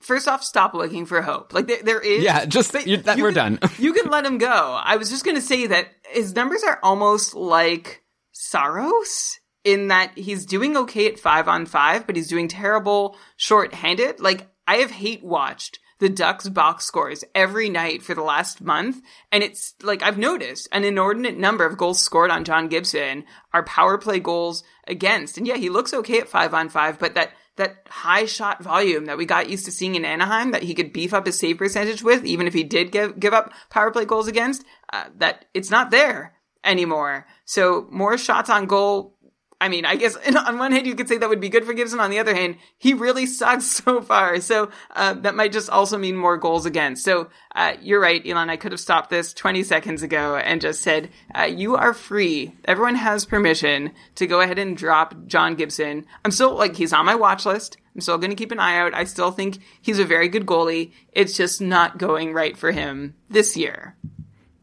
first off, stop looking for hope. Like there, there is. Yeah, just that- we're can- done. [LAUGHS] you can let him go. I was just gonna say that his numbers are almost like Saros in that he's doing okay at five on five, but he's doing terrible short-handed. Like I have hate watched the Ducks box scores every night for the last month, and it's like I've noticed an inordinate number of goals scored on John Gibson are power play goals against. And yeah, he looks okay at five on five, but that that high shot volume that we got used to seeing in Anaheim that he could beef up his save percentage with, even if he did give give up power play goals against, uh, that it's not there anymore. So more shots on goal. I mean, I guess [LAUGHS] on one hand you could say that would be good for Gibson. On the other hand, he really [LAUGHS] sucks so far. So uh, that might just also mean more goals again. So uh, you're right, Ilan. I could have stopped this 20 seconds ago and just said, uh, "You are free. Everyone has permission to go ahead and drop John Gibson." I'm still like he's on my watch list. I'm still going to keep an eye out. I still think he's a very good goalie. It's just not going right for him this year.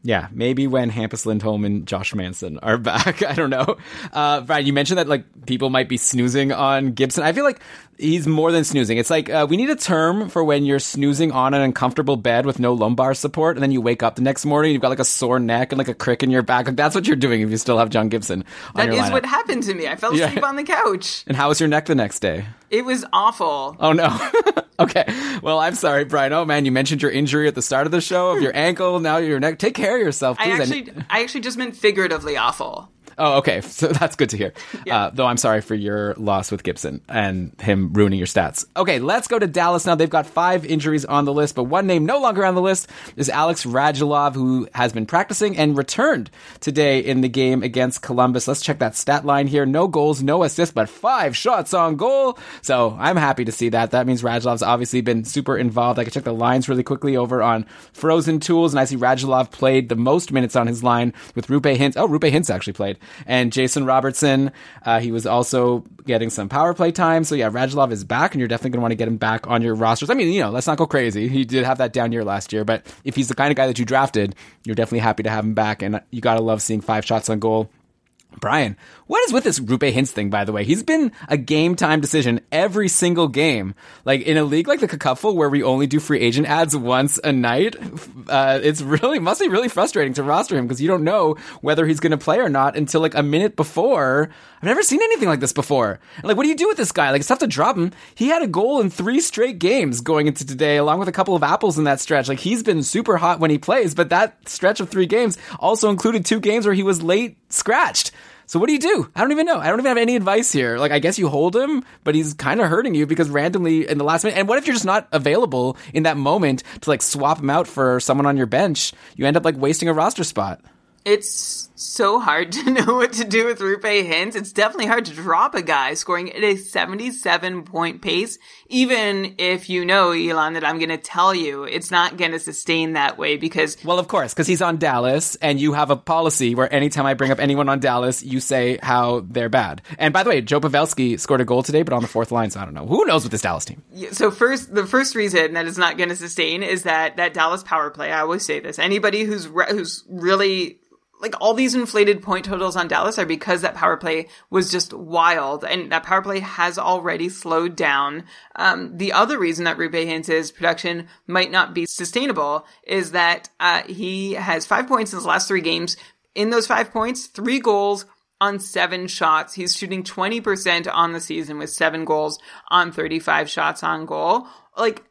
Yeah, maybe when Hampus Lindholm and Josh Manson are [LAUGHS] back. I don't know. Uh, Brian, you mentioned that like people might be snoozing on Gibson. I feel like he's more than snoozing. It's like uh, we need a term for when you're snoozing on an uncomfortable bed with no lumbar support, and then you wake up the next morning, you've got like a sore neck and like a crick in your back. Like that's what you're doing if you still have John Gibson. On That is lineup. what happened to me. I fell Yeah. asleep on the couch. And how was your neck the next day? It was awful. Oh no. [LAUGHS] okay. Well, I'm sorry, Brian. Oh man, you mentioned your injury at the start of the show of your hmm. ankle. Now your neck. Take care of yourself, I please. actually, I actually just meant figuratively awful. Oh, okay. [LAUGHS] So that's good to hear. Uh, though I'm sorry for your loss with Gibson and him ruining your stats. Okay, let's go to Dallas now. They've got five injuries on the list, but one name no longer on the list is Alex Radulov, who has been practicing and returned today in the game against Columbus. Let's check that stat line here. No goals, no assists, but five shots on goal. So I'm happy to see that. That means Radulov's obviously been super involved. I can check the lines really quickly over on Frozen Tools, and I see Radulov played the most minutes on his line with Roope Hintz. Oh, Roope Hintz actually played and Jason Robertson. Uh, he was also getting some power play time. So yeah, Radulov is back, and you're definitely going to want to get him back on your rosters. I mean, you know, let's not go crazy. He did have that down year last year, but if he's the kind of guy that you drafted, you're definitely happy to have him back, and you got to love seeing five shots on goal. Brian, what is with this Roope Hintz thing, by the way? He's been a game time decision every single game. Like in a league like the Cacuffle where we only do free agent ads once a night, uh, it's really, must be really frustrating to roster him because you don't know whether he's going to play or not until like a minute before. I've never seen anything like this before. And, like, what do you do with this guy? Like, it's tough to drop him. He had a goal in three straight games going into today, along with a couple of apples in that stretch. Like, he's been super hot when he plays, but that stretch of three games also included two games where he was late scratched. So what do you do? I don't even know. I don't even have any advice here. Like, I guess you hold him, but he's kind of hurting you because randomly in the last minute. And what if you're just not available in that moment to like swap him out for someone on your bench? You end up like wasting a roster spot. It's so hard [LAUGHS] to know what to do with Roope Hintz. It's definitely hard to drop a guy scoring at a 77 point pace, even if you know, Ilan, that I'm going to tell you it's not going to sustain that way because. Well, of course, because he's on Dallas, and you have a policy where anytime I bring up anyone on Dallas, you say how they're bad. And by the way, Joe Pavelski scored a goal today, but on the fourth line, so I don't know. Who knows with this Dallas team? So first, the first reason that it's not going to sustain is that that Dallas power play. I always say this. Anybody who's re- who's really like all these inflated point totals on Dallas are because that power play was just wild and that power play has already slowed down. Um, the other reason that Roope Hintz's production might not be sustainable is that, uh, he has five points in his last three games. In those five points, three goals, on seven shots. He's shooting 20% on the season with seven goals on 35 shots on goal. Like,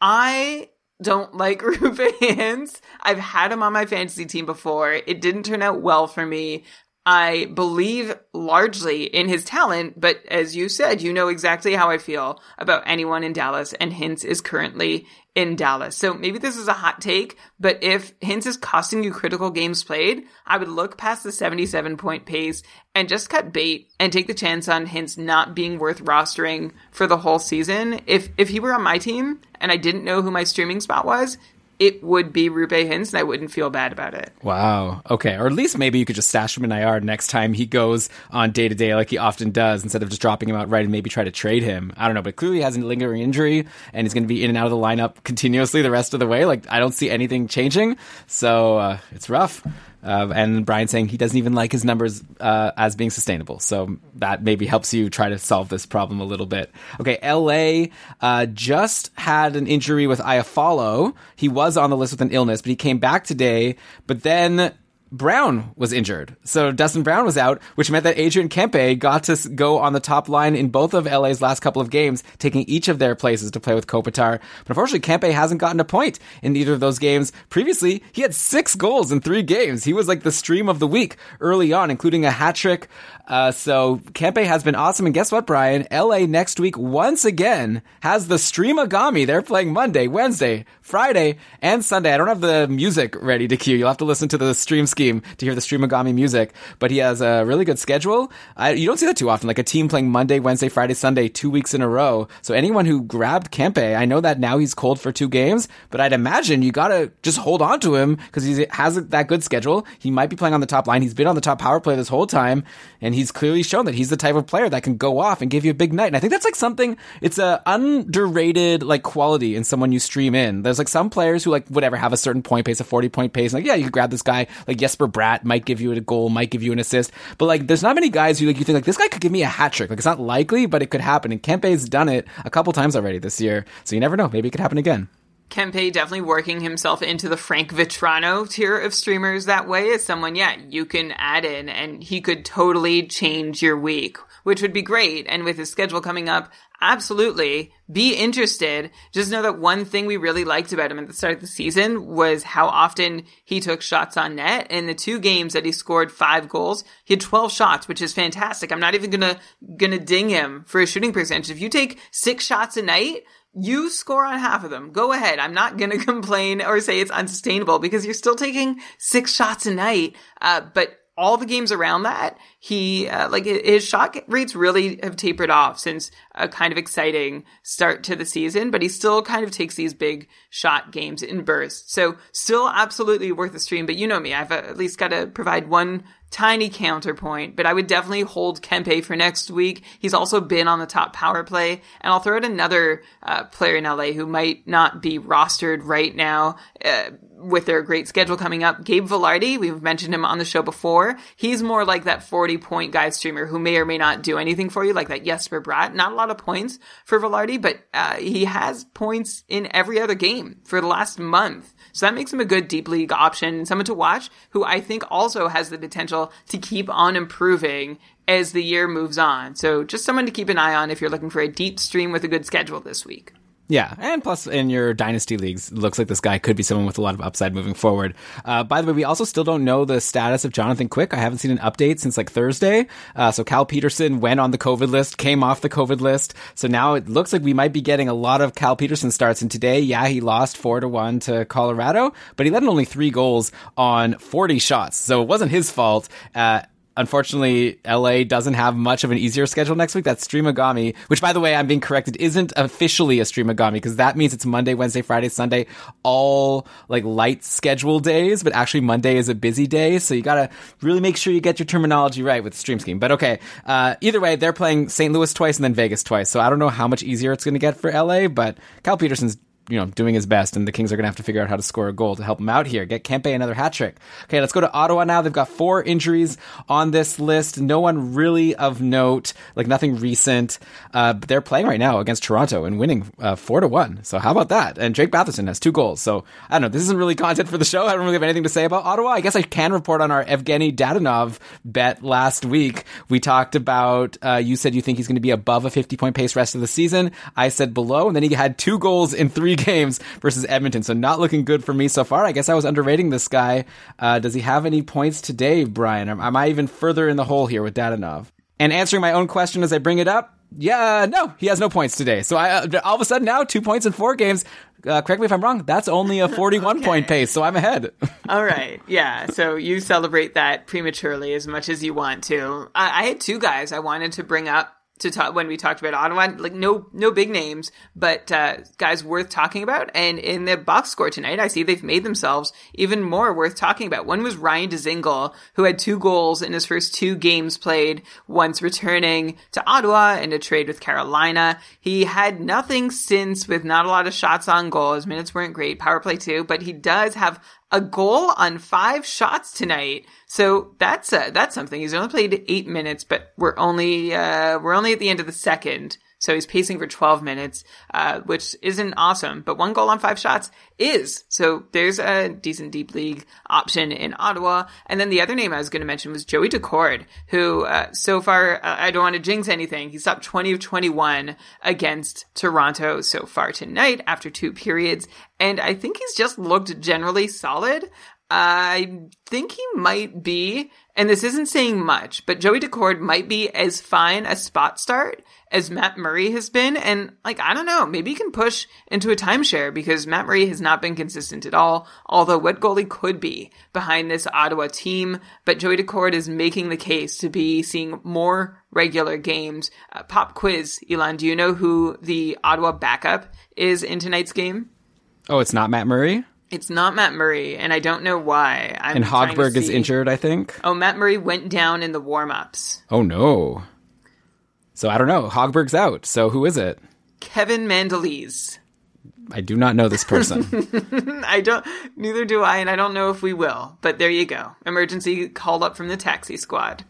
I don't like [LAUGHS] Hintz. I've had him on my fantasy team before. It didn't turn out well for me. I believe largely in his talent, but as you said, you know exactly how I feel about anyone in Dallas, and Hintz is currently in Dallas. So maybe this is a hot take, but if Hintz is costing you critical games played, I would look past the 77 point pace and just cut bait and take the chance on Hintz not being worth rostering for the whole season. If if he were on my team and I didn't know who my streaming spot was, it would be Roope Hintz, and I wouldn't feel bad about it. Wow. Okay. Or at least maybe you could just stash him in IR next time he goes on day to day like he often does instead of just dropping him out right and maybe try to trade him. I don't know, but clearly he has a lingering injury and he's going to be in and out of the lineup continuously the rest of the way. Like I don't see anything changing. So uh, it's rough. Uh, and Brian saying he doesn't even like his numbers uh, as being sustainable. So that maybe helps you try to solve this problem a little bit. Okay, LA uh, just had an injury with Iafallo. He was on the list with an illness, but he came back today. But then Brown was injured. So Dustin Brown was out, which meant that Adrian Kempe got to go on the top line in both of LA's last couple of games, taking each of their places to play with Kopitar. But unfortunately, Kempe hasn't gotten a point in either of those games. Previously, he had six goals in three games. He was like the stream of the week early on, including a hat trick. Uh, so Kempe has been awesome. And guess what, Brian? LA next week once again has the Streamagami. They're playing Monday, Wednesday, Friday, and Sunday. I don't have the music ready to cue. You'll have to listen to the stream scheme to hear the Streamagami music. But he has a really good schedule. I, you don't see that too often. Like a team playing Monday, Wednesday, Friday, Sunday, two weeks in a row. So anyone who grabbed Kempe, I know that now he's cold for two games, but I'd imagine you gotta just hold on to him because he has that good schedule. He might be playing on the top line. He's been on the top power play this whole time, and he's clearly shown that he's the type of player that can go off and give you a big night. And I think that's like something. It's a underrated like quality in someone you stream in. There's like some players who like whatever have a certain point pace, a 40 point pace. And, Like yeah, you could grab this guy like Jesper Bratt might give you a goal, might give you an assist, but like there's not many guys who like you think like this guy could give me a hat trick. Like it's not likely, but it could happen. And Kempe's done it a couple times already this year, so you never know. Maybe it could happen again. Kempe definitely working himself into the Frank Vatrano tier of streamers that way as someone, yeah, you can add in and he could totally change your week, which would be great. And with his schedule coming up, absolutely be interested. Just know that one thing we really liked about him at the start of the season was how often he took shots on net. In the two games that he scored five goals, he had 12 shots, which is fantastic. I'm not even gonna, gonna ding him for his shooting percentage. If you take six shots a night, you score on half of them. Go ahead. I'm not going [LAUGHS] to complain or say it's unsustainable because you're still taking six shots a night. Uh, but all the games around that, he, uh, like his shot rates really have tapered off since a kind of exciting start to the season, but he still kind of takes these big shot games in bursts. So still absolutely worth the stream. But you know me, I've at least got to provide one tiny counterpoint, but I would definitely hold Kempe for next week. He's also been on the top power play, and I'll throw out another uh, player in LA who might not be rostered right now. Uh, with their great schedule coming up, Gabe Vilardi, we've mentioned him on the show before. He's more like that 40 point guy streamer who may or may not do anything for you, like that Jesper Bratt. Not a lot of points for Vilardi, but uh, he has points in every other game for the last month. So that makes him a good deep league option, someone to watch who I think also has the potential to keep on improving as the year moves on. So just someone to keep an eye on if you're looking for a deep stream with a good schedule this week. Yeah, and plus in your dynasty leagues, looks like this guy could be someone with a lot of upside moving forward. Uh, by the way, we also still don't know the status of Jonathan Quick. I haven't seen an update since like Thursday. Uh, so Cal Petersen went on the COVID list, came off the COVID list. So now it looks like we might be getting a lot of Cal Petersen starts. And today, yeah, he lost four to one to Colorado, but he let in only three goals on 40 shots. So it wasn't his fault. Uh, Unfortunately, LA doesn't have much of an easier schedule next week. That's Streamagami, which by the way, I'm being corrected, isn't officially a Streamagami because that means it's Monday, Wednesday, Friday, Sunday, all like light schedule days, but actually Monday is a busy day. So you gotta really make sure you get your terminology right with Stream Scheme. But okay, uh, either way, they're playing St. Louis twice and then Vegas twice. So I don't know how much easier it's to get for LA, but Cal Petersen's you know, doing his best, and the Kings are going to have to figure out how to score a goal to help him out here. Get Kempe another hat trick. Okay, let's go to Ottawa now. They've got four injuries on this list. No one really of note, like nothing recent. Uh, but they're playing right now against Toronto and winning uh, four to one. So how about that? And Drake Batherson has two goals. So I don't know. This isn't really [LAUGHS] content for the show. I don't really have anything to say about Ottawa. I guess I can report on our Evgeny Dadonov bet last week. We talked about. Uh, you said you think he's going to be above a fifty point pace rest of the season. I said below, and then he had two goals in three [LAUGHS] games versus Edmonton. So not looking good for me so far. I guess I was underrating this guy. Uh, does he have any points today, Brian? Am, am I even further in the hole here with Dadonov? And answering my own question as I bring it up, yeah, no, he has no points today. So I uh, all of a sudden now two points in four games. Uh, correct me if I'm wrong. That's only a [LAUGHS] 41 Okay. point pace, so I'm ahead. [LAUGHS] All right. Yeah. So you celebrate that prematurely as much as you want to. I, I had two guys I wanted to bring up to talk when we talked about Ottawa. Like no, no big names, but uh, guys worth talking about. And in the box score tonight, I see they've made themselves even more worth talking about. One was Ryan Dzingel, who had two goals in his first two games played. Once returning to Ottawa in a trade with Carolina, he had nothing since with not a lot of shots on goal. His minutes weren't great, power play too, but he does have a goal on five shots tonight. So that's uh, that's something. He's only played eight minutes, but we're only uh, we're only at the end of the second. So he's pacing for 12 minutes, uh, which isn't awesome, but one goal on five shots is. So there's a decent deep league option in Ottawa. And then the other name I was going to mention was Joey Daccord, who, uh, so far, uh, I don't want to jinx anything. He's up 20 of 21 against Toronto so far tonight after two periods. And I think he's just looked generally solid. I think he might be, and this isn't saying much, but Joey Daccord might be as fine a spot start as Matt Murray has been. And like, I don't know, maybe he can push into a timeshare because Matt Murray has not been consistent at all. Although what goalie could be behind this Ottawa team, but Joey Daccord is making the case to be seeing more regular games. Uh, pop quiz, Ilan, do you know who the Ottawa backup is in tonight's game? Oh, it's not Matt Murray? It's not Matt Murray, and I don't know why. I'm And Hogberg is injured, I think. Oh, Matt Murray went down in the warm-ups. Oh no. So I don't know. Hogberg's out. So who is it? Kevin Mandolese. I do not know this person. [LAUGHS] [LAUGHS] I don't. Neither do I, and I don't know if we will. But there you go. Emergency called up from the taxi squad.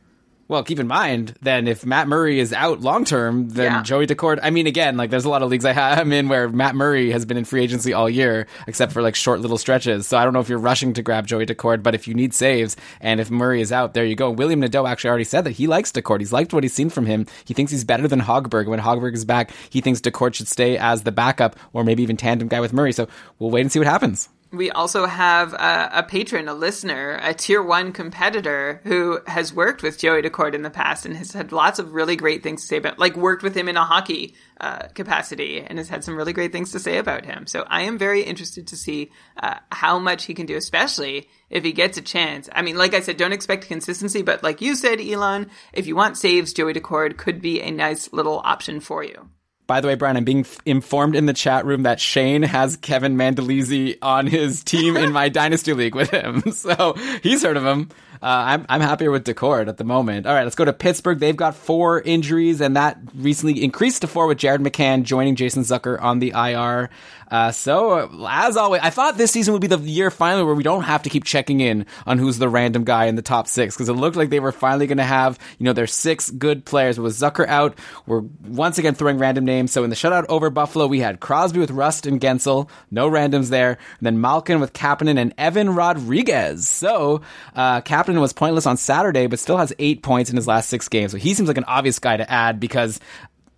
Well, keep in mind then if Matt Murray is out long term, then Yeah. Joey Daccord. I mean, again, like there's a lot of leagues I ha- I'm in where Matt Murray has been in free agency all year, except for like short little stretches. So I don't know if you're rushing to grab Joey Daccord, but if you need saves and if Murray is out, there you go. William Nadeau actually already said that he likes Daccord. He's liked what he's seen from him. He thinks he's better than Hogberg. When Hogberg is back, he thinks Daccord should stay as the backup or maybe even tandem guy with Murray. So we'll wait and see what happens. We also have a, a patron, a listener, a tier one competitor who has worked with Joey Daccord in the past and has had lots of really great things to say about, like worked with him in a hockey uh, capacity and has had some really great things to say about him. So I am very interested to see uh, how much he can do, especially if he gets a chance. I mean, like I said, don't expect consistency, but like you said, Ilan, if you want saves, Joey Daccord could be a nice little option for you. By the way, Brian, I'm being f- informed in the chat room that Shane has Kevin Mandolese on his team in my [LAUGHS] Dynasty League with him. [LAUGHS] So he's heard of him. Uh, I'm, I'm happier with Daccord at the moment. All right, let's go to Pittsburgh. They've got four injuries, and that recently increased to four with Jared McCann joining Jason Zucker on the IR. Uh, so, as always, I thought this season would be the year finally where we don't have to keep checking in on who's the random guy in the top six because it looked like they were finally going to have, you know, their six good players. With Zucker out, we're once again throwing random names. So in the shutout over Buffalo, we had Crosby with Rust and Guentzel, no randoms there. And then Malkin with Kapanen and Evan Rodrigues. So, uh, Kapanen was pointless on Saturday, but still has eight points in his last six games. So he seems like an obvious guy to add because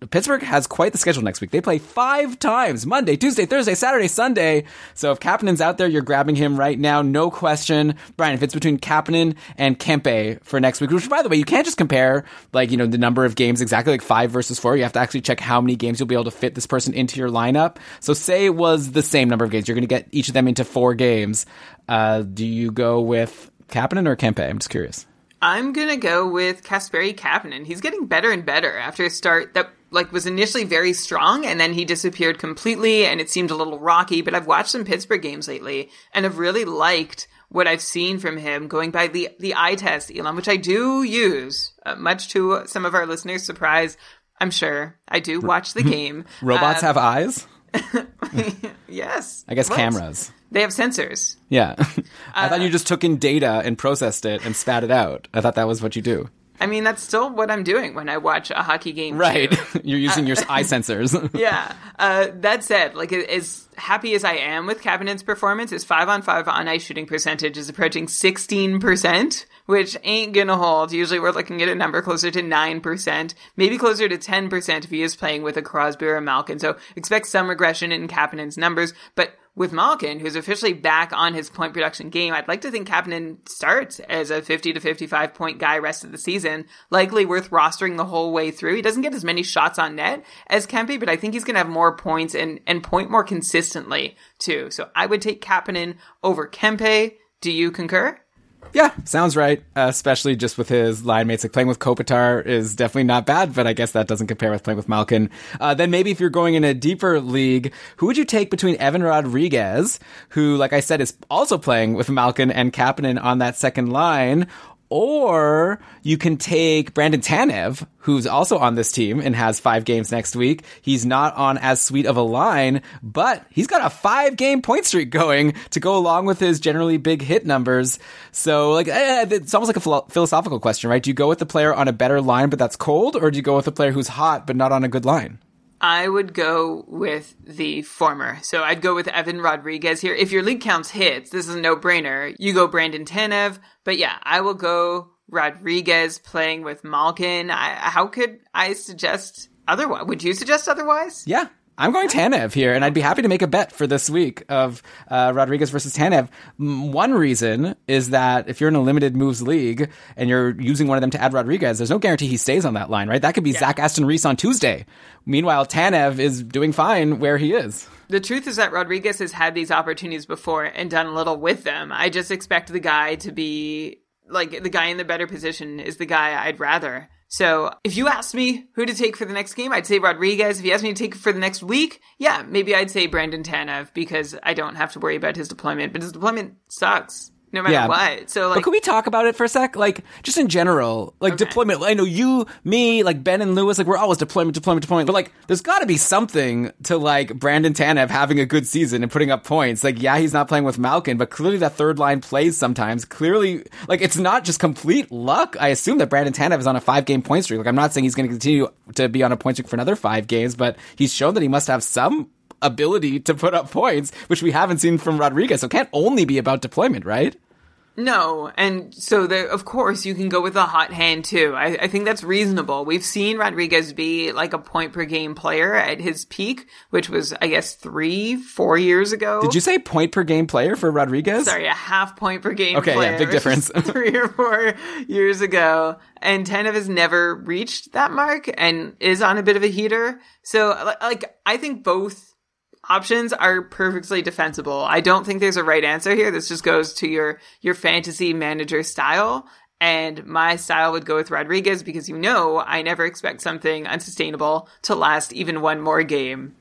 Pittsburgh has quite the schedule next week. They play five times Monday, Tuesday, Thursday, Saturday, Sunday. So if Kapanen's out there, you're grabbing him right now, no question. Brian, if it's between Kapanen and Kempe for next week, which by the way, you can't just compare like, you know, the number of games exactly like five versus four. You have to actually check how many games you'll be able to fit this person into your lineup. So say it was the same number of games. You're going to get each of them into four games. Uh, do you go with Kapanen or Kempe? I'm just curious. I'm gonna go with Kasperi Kapanen. He's getting better and better after a start that like was initially very strong and then he disappeared completely and it seemed a little rocky. But I've watched some Pittsburgh games lately and I've really liked what I've seen from him going by the the eye test, Ilan, which I do use, uh, much to some of our listeners' surprise. I'm sure I do watch the [LAUGHS] game. Robots Uh, have eyes? [LAUGHS] yes, I guess What? cameras. They have sensors. Yeah. [LAUGHS] I Uh, thought you just took in data and processed it and spat it out. I thought that was what you do. I mean, that's still what I'm doing when I watch a hockey game. Right. [LAUGHS] You're using your eye sensors. [LAUGHS] yeah. Uh, that said, like as happy as I am with Kapanen's performance, his five on five on ice shooting percentage is approaching sixteen percent, which ain't gonna hold. Usually, we're looking at a number closer to nine percent, maybe closer to ten percent if he is playing with a Crosby or a Malkin. So expect some regression in Kapanen's numbers, but. With Malkin, who's officially back on his point production game, I'd like to think Kapanen starts as a 50 to 55 point guy rest of the season. Likely worth rostering the whole way through. He doesn't get as many shots on net as Kempe, but I think he's going to have more points and, and point more consistently too. So I would take Kapanen over Kempe. Do you concur? Yeah, sounds right. Uh, especially just with his line mates. Like playing with Kopitar is definitely not bad, but I guess that doesn't compare with playing with Malkin. Uh, then maybe if you're going in a deeper league, who would you take between Evan Rodrigues, who, like I said, is also playing with Malkin and Kapanen on that second line, or you can take Brandon Tanev, who's also on this team and has five games next week. He's not on as sweet of a line, but he's got a five game point streak going to go along with his generally big hit numbers. So, like, eh, it's almost like a philo- philosophical question, right? Do you go with the player on a better line, but that's cold, or do you go with the player who's hot, but not on a good line? I would go with the former. So I'd go with Evan Rodrigues here. If your league counts hits, this is a no brainer. You go Brandon Tanev. But yeah, I will go Rodrigues playing with Malkin. I, how could I suggest otherwise? Would you suggest otherwise? Yeah. I'm going Tanev here, and I'd be happy to make a bet for this week of uh, Rodrigues versus Tanev. One reason is that if you're in a limited moves league and you're using one of them to add Rodrigues, there's no guarantee he stays on that line, right? That could be Zach Aston Reese on Tuesday. Meanwhile, Tanev is doing fine where he is. The truth is that Rodrigues has had these opportunities before and done a little with them. I just expect the guy to be like the guy in the better position is the guy I'd rather. So if you asked me who to take for the next game, I'd say Rodrigues. If you asked me to take for the next week, yeah, maybe I'd say Brandon Tanev because I don't have to worry about his deployment. But his deployment sucks no matter Yeah. what. So But like, could we talk about it for a sec? Like, just in general, like deployment. I know you, me, like Ben and Lewis, like we're always deployment, deployment, deployment. But like, there's got to be something to like Brandon Tanev having a good season and putting up points. Like, yeah, he's not playing with Malkin, but clearly that third line plays sometimes. Clearly, like it's not just complete luck. I assume that Brandon Tanev is on a five game point streak. Like, I'm not saying he's going to continue to be on a point streak for another five games, but he's shown that he must have some ability to put up points, which we haven't seen from Rodrigues. So it can't only be about deployment, right? No, and so there, of course, you can go with a hot hand too. I, I think that's reasonable. We've seen Rodrigues be like a point per game player at his peak, which was, I guess, three, four years ago. Did you say point per game player for Rodrigues? Sorry, a half point per game. Okay, yeah, big difference. [LAUGHS] three or four years ago, and Tanev has never reached that mark and is on a bit of a heater. So, like, I think both options are perfectly defensible. I don't think there's a right answer here. This just goes to your your fantasy manager style. And my style would go with Rodrigues because you know I never expect something unsustainable to last even one more game.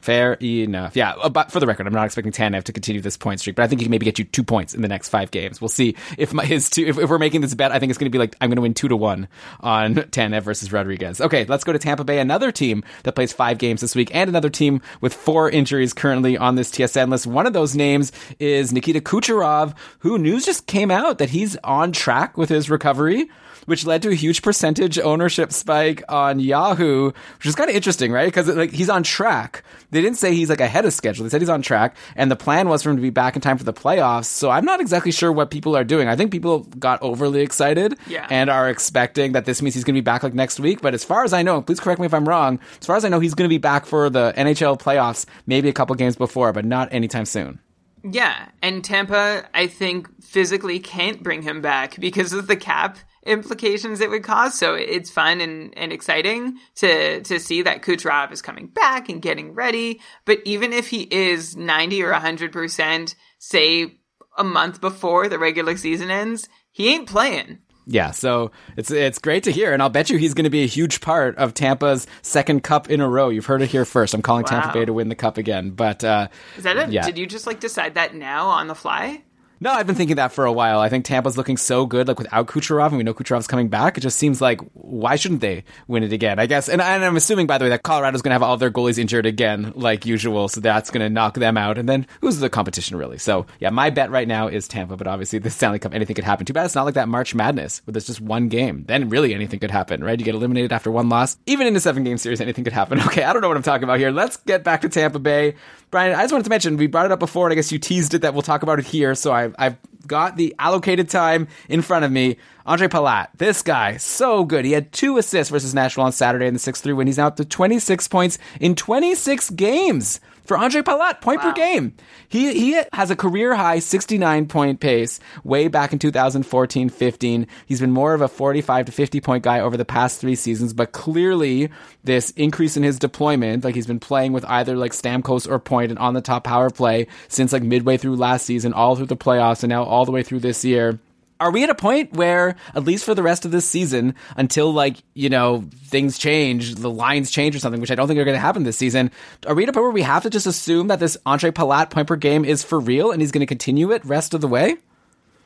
Fair enough. Yeah, uh, but for the record, I'm not expecting Tanev to continue this point streak, but I think he can maybe get you two points in the next five games. We'll see if my, his two. If, if we're making this bet, I think it's going to be like I'm going to win two to one on [LAUGHS] Tanev versus Rodrigues. Okay, let's go to Tampa Bay, another team that plays five games this week, and another team with four injuries currently on this TSN list. One of those names is Nikita Kucherov, who news just came out that he's on track with his recovery which led to a huge percentage ownership spike on Yahoo, which is kind of interesting, right? Because like he's on track. They didn't say he's like ahead of schedule. They said he's on track, and the plan was for him to be back in time for the playoffs. So I'm not exactly sure what people are doing. I think people got overly excited Yeah. and are expecting that this means he's going to be back like next week. But as far as I know, please correct me if I'm wrong. As far as I know, he's going to be back for the NHL playoffs, maybe a couple games before, but not anytime soon. Yeah, and Tampa, I think, physically can't bring him back because of the cap implications it would cause. So it's fun and, and exciting to to see that Kucherov is coming back and getting ready. But even if he is 90 or 100%, say a month before the regular season ends, he ain't playing. Yeah, so it's it's great to hear, and I'll bet you he's going to be a huge part of Tampa's second cup in a row. You've heard it here first. I'm calling Tampa Bay to win the cup again, but uh, Is that it? Yeah. Did you just like decide that now on the fly? No, I've been thinking that for a while. I think Tampa's looking so good, like without Kucherov, and we know Kucherov's coming back. It just seems like why shouldn't they win it again? I guess, and, and I'm assuming by the way that Colorado's going to have all their goalies injured again, like usual, so that's going to knock them out. And then who's the competition really? So yeah, my bet right now is Tampa, but obviously the Stanley Cup, anything could happen. Too bad it's not like that March Madness where there's just one game. Then really anything could happen, right? You get eliminated after one loss. Even in a seven game series, anything could happen. [LAUGHS] Okay, I don't know what I'm talking about here. Let's get back to Tampa Bay. Brian, I just wanted to mention we brought it up before, and I guess you teased it that we'll talk about it here. So I, I've got the allocated time in front of me. Ondrej Palat, this guy, so good. He had two assists versus Nashville on Saturday in the 6 3 win. He's now up to 26 points in 26 games for Ondrej Palat, point per Wow. game. He he has a career high 69 point pace way back in 2014-15. He's been more of a 45 to 50 point guy over the past 3 seasons, but clearly this increase in his deployment, like he's been playing with either like Stamkos or Point and on the top power play since like midway through last season, all through the playoffs and now all the way through this year are we at a point where at least for the rest of this season until like you know things change the lines change or something which i don't think are going to happen this season are we at a point where we have to just assume that this Ondrej Palat point per game is for real and he's going to continue it rest of the way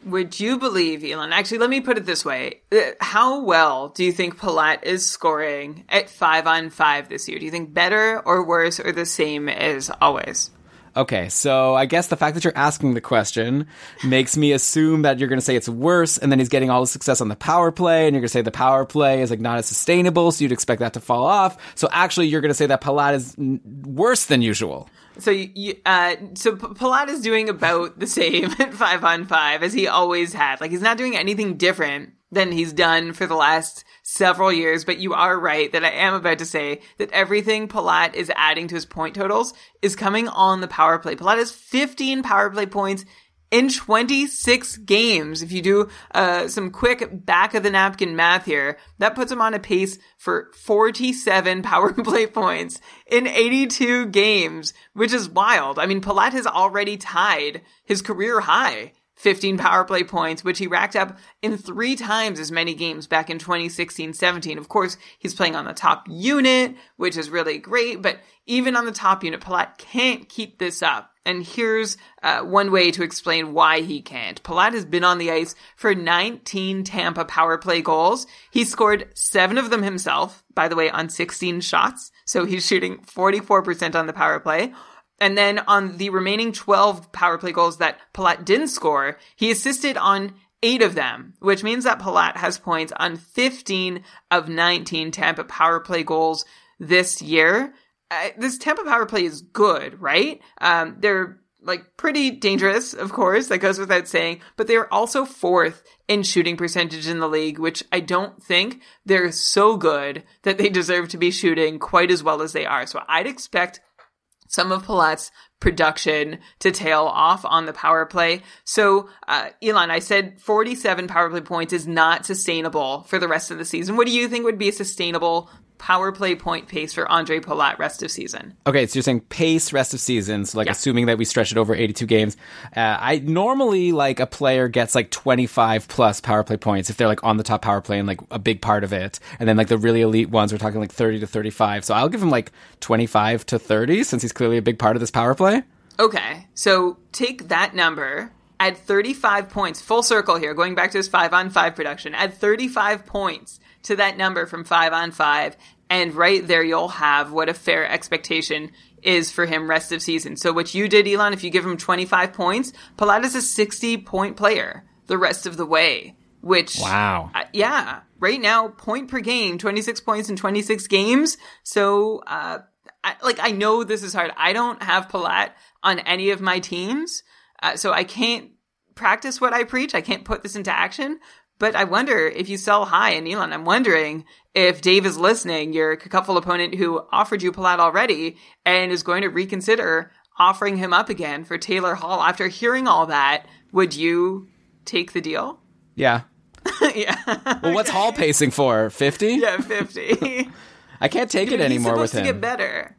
Would you believe, Ilan? Actually, let me put it this way. Uh, How well do you think Palat is scoring at five on five this year? Do you think better or worse or the same as always? Okay so i guess the fact that you're asking the question makes me assume that you're going to say it's worse and then he's getting all the success on the power play and you're going to say the power play is like not as sustainable so you'd expect that to fall off so actually you're going to say that palat is worse than usual So, you, uh, so P- Palat is doing about the same at [LAUGHS] five on five as he always had. Like he's not doing anything different than he's done for the last several years. But you are right that I am about to say that everything Palat is adding to his point totals is coming on the power play. Palat has 15 power play points in 26 games. If you do uh, some quick back of the napkin math here, that puts him on a pace for 47 [LAUGHS] power play points in 82 games, which is wild. I mean, Palat has already tied his career high. 15 power play points, which he racked up in three times as many games back in 2016 17. Of course, he's playing on the top unit, which is really great, but even on the top unit, Palat can't keep this up. And here's uh, one way to explain why he can't. Palat has been on the ice for 19 Tampa power play goals. He scored seven of them himself, by the way, on 16 shots. So he's shooting 44% on the power play. And then on the remaining 12 power play goals that Palat didn't score, he assisted on eight of them, which means that Palat has points on 15 of 19 Tampa power play goals this year. Uh, this Tampa power play is good, right? Um, they're like pretty dangerous, of course, that goes without saying, but they're also fourth in shooting percentage in the league, which I don't think they're so good that they deserve to be shooting quite as well as they are. So I'd expect some of Palat's production to tail off on the power play. So, uh, Ilan, I said 47 power play points is not sustainable for the rest of the season. What do you think would be a sustainable power play point pace for Ondrej Palat rest of season. Okay, so you're saying pace rest of season, so like Yeah. assuming that we stretch it over 82 games. Uh, I normally like a player gets like 25 plus power play points if they're like on the top power play and like a big part of it. And then like the really elite ones, we're talking like 30 to 35. So I'll give him like 25 to 30 since he's clearly a big part of this power play. Okay, so take that number, add 35 points, full circle here, going back to his 5 on 5 production, add 35 points to that number from 5 on 5, and right there you'll have what a fair expectation is for him rest of season. So what you did, Ilan, if you give him 25 points, Palat is a 60 point player the rest of the way, which Wow. uh, yeah, right now, point per game, 26 points in 26 games. So, uh, I, like, I know this is hard. I don't have Palat on any of my teams. Uh, so I can't practice what I preach. I can't put this into action. But I wonder if you sell high, and Ilan, I'm wondering if Dave is listening, your cupful opponent who offered you Palat already and is going to reconsider offering him up again for Taylor Hall. After hearing all that, would you take the deal? [LAUGHS] Yeah. yeah. Well, what's Hall pacing for? 50? Yeah, 50. [LAUGHS] I can't take it anymore with supposed to him. get better.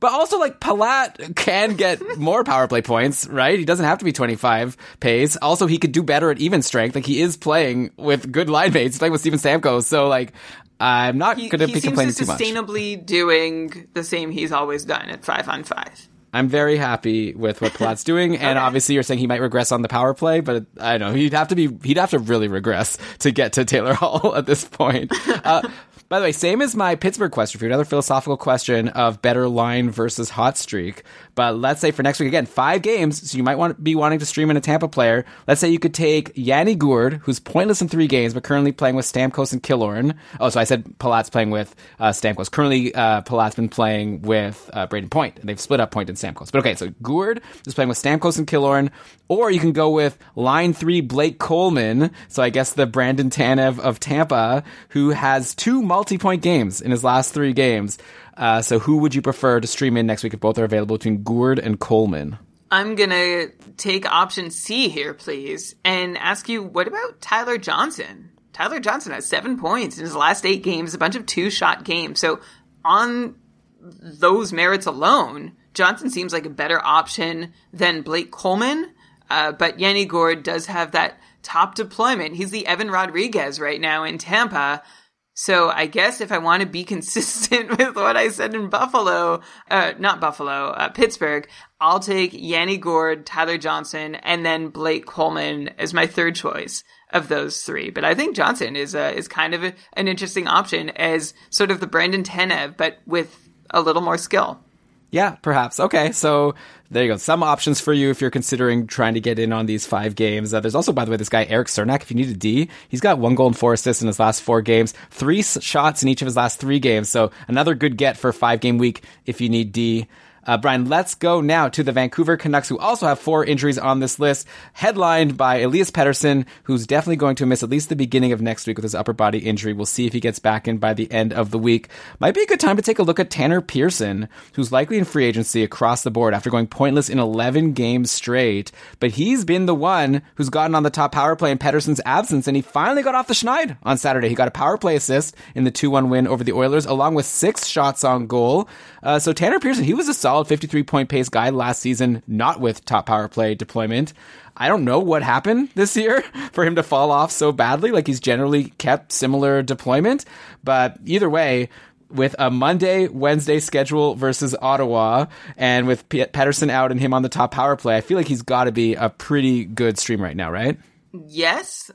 But also, like, Palat can get more power play points, right? He doesn't have to be 25 pace. Also, he could do better at even strength. Like, he is playing with good line mates. He's playing with Steven Stamkos. So, like, I'm not going to be complaining to too much. He sustainably doing the same he's always done at five on five. I'm very happy with what Palat's doing. And obviously, you're saying he might regress on the power play, but I don't know. He'd have to be, he'd have to really regress to get to Taylor [LAUGHS] Hall at this point. Uh, by the way, same as my Pittsburgh question for you, another philosophical question of better line versus hot streak. But let's say for next week, again, five games, so you might want be wanting to stream in a Tampa player. Let's say you could take Yanni Gourde, who's pointless in three games, but currently playing with Stamkos and Killorn. Oh, so I said Palat's playing with uh, Stamkos. Currently, uh, Palat's been playing with uh, Brayden Point, they've split up Point and Stamkos. But okay, so Gourde is playing with Stamkos and Killorn, or you can go with line three Blake Coleman. So I guess the Brandon Tanev of Tampa, who has two multi-point games in his last three games. Uh, so who would you prefer to stream in next week if both are available between Gourde and Coleman? I'm gonna take option C here, please, and ask you, what about Tyler Johnson? Tyler Johnson has seven points in his last eight games, a bunch of two shot games. So on those merits alone, Johnson seems like a better option than Blake Coleman. Uh, but Yanni Gourde does have that top deployment. He's the Evan Rodrigues right now in Tampa. So I guess if I want to be [LAUGHS] consistent with what I said in Buffalo, uh, not Buffalo, uh, Pittsburgh, I'll take Yanni Gourde, Tyler Johnson, and then Blake Coleman as my third choice of those three. But I think Johnson is uh, is kind of a, an interesting option as sort of the Brandon Tanev, but with a little more skill. Yeah, perhaps. Okay, so there you go. Some options for you if you're considering trying to get in on these five games. Uh, there's also, by the way, this guy Eric Cernak. If you need a D, he's got one goal and four assists in his last four games, three shots in each of his last three games. So another good get for five game week if you need D. Uh, Brian, let's go now to the Vancouver Canucks, who also have four injuries on this list, headlined by Elias Pettersson, who's definitely going to miss at least the beginning of next week with his upper body injury. We'll see if he gets back in by the end of the week. Might be a good time to take a look at Tanner Pearson, who's likely in free agency across the board after going pointless in 11 games straight. But he's been the one who's gotten on the top power play in Pettersson's absence, and he finally got off the schneid on Saturday. He got a power play assist in the 2-1 win over the Oilers, along with six shots on goal. Uh, so Tanner Pearson, he was a solid 53 point pace guy last season, not with top power play deployment. I don't know what happened this year [LAUGHS] for him to fall off so badly. Like he's generally kept similar deployment, but either way, with a Monday, Wednesday schedule versus Ottawa, and with P- Pettersson out and him on the top power play, I feel like he's got to be a pretty good stream right now, right? Yes.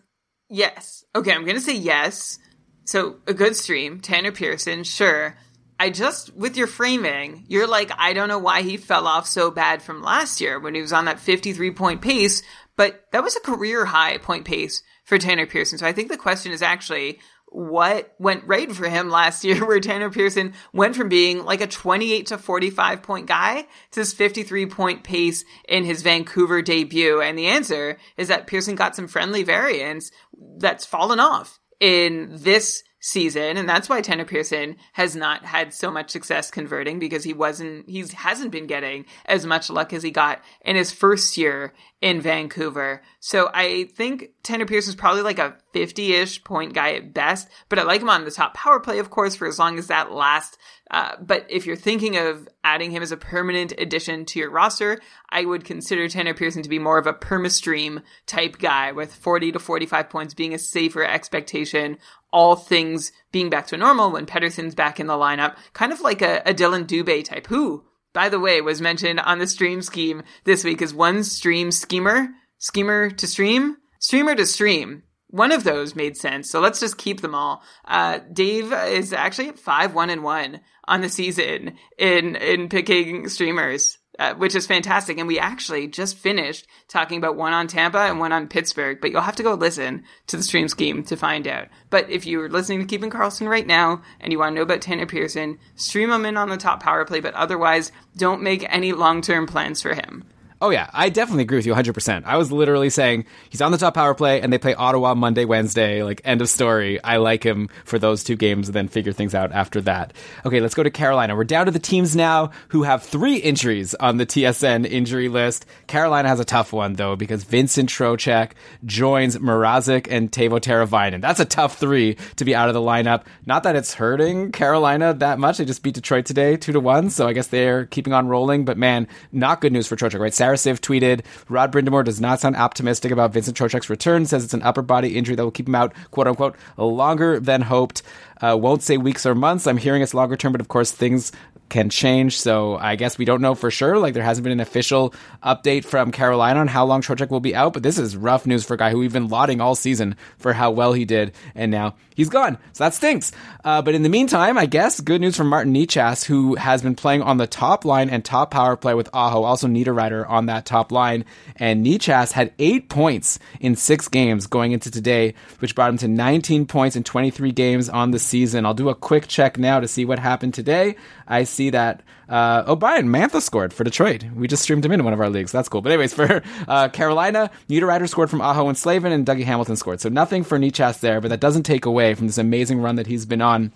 Yes. Okay, I'm going to say yes. So, a good stream, Tanner Pearson, sure. I just, with your framing, you're like, I don't know why he fell off so bad from last year when he was on that 53 point pace, but that was a career high point pace for Tanner Pearson. So I think the question is actually, what went right for him last year [LAUGHS] where Tanner Pearson went from being like a 28 to 45 point guy to this 53 point pace in his Vancouver debut? And the answer is that Pearson got some friendly variance that's fallen off in this season and that's why Tanner Pearson has not had so much success converting because he wasn't he hasn't been getting as much luck as he got in his first year in Vancouver. So I think Tanner Pearson's probably like a 50 ish point guy at best, but I like him on the top power play, of course, for as long as that lasts. Uh, but if you're thinking of adding him as a permanent addition to your roster, I would consider Tanner Pearson to be more of a permastream type guy with 40 to 45 points being a safer expectation. All things being back to normal when Pettersson's back in the lineup, kind of like a, a Dillon Dubé type, who, by the way, was mentioned on the stream scheme this week as one stream schemer, schemer to stream, streamer to stream. One of those made sense, so let's just keep them all. Uh, Dave is actually at five one and one on the season in in picking streamers, uh, which is fantastic. And we actually just finished talking about one on Tampa and one on Pittsburgh, but you'll have to go listen to the stream scheme to find out. But if you're listening to Keeping Karlsson right now and you want to know about Tanner Pearson, stream him in on the top power play, but otherwise don't make any long term plans for him. Oh yeah, I definitely agree with you 100%. I was literally saying he's on the top power play and they play Ottawa Monday, Wednesday, like end of story. I like him for those two games and then figure things out after that. Okay, let's go to Carolina. We're down to the teams now who have three injuries on the TSN injury list. Carolina has a tough one though because Vincent Trocheck joins Mrazek and Teuvo Teravainen. That's a tough three to be out of the lineup. Not that it's hurting Carolina that much. They just beat Detroit today, two to one. So I guess they're keeping on rolling, but man, not good news for Trocheck, right? Sarah Siv tweeted, Rod Brind'Amour does not sound optimistic about Vincent Trocheck's return, says it's an upper body injury that will keep him out, quote unquote, longer than hoped. Uh, won't say weeks or months. I'm hearing it's longer term, but of course things can change. So I guess we don't know for sure. Like there hasn't been an official update from Carolina on how long Trocheck will be out, but this is rough news for a guy who we've been lauding all season for how well he did, and now he's gone. So that stinks. Uh, but in the meantime, I guess good news from Martin Necas, who has been playing on the top line and top power play with Aho, also Niederreiter on that top line. And Necas had eight points in six games going into today, which brought him to 19 points in 23 games on the season. I'll do a quick check now to see what happened today. I see that uh, oh, Brian Mantha scored for Detroit. We just streamed him into one of our leagues. That's cool. But anyways, [LAUGHS] for uh, Carolina, Niederreiter scored from Aho and Slavin, and Dougie Hamilton scored. So nothing for Necas there, but that doesn't take away from this amazing run that he's been on.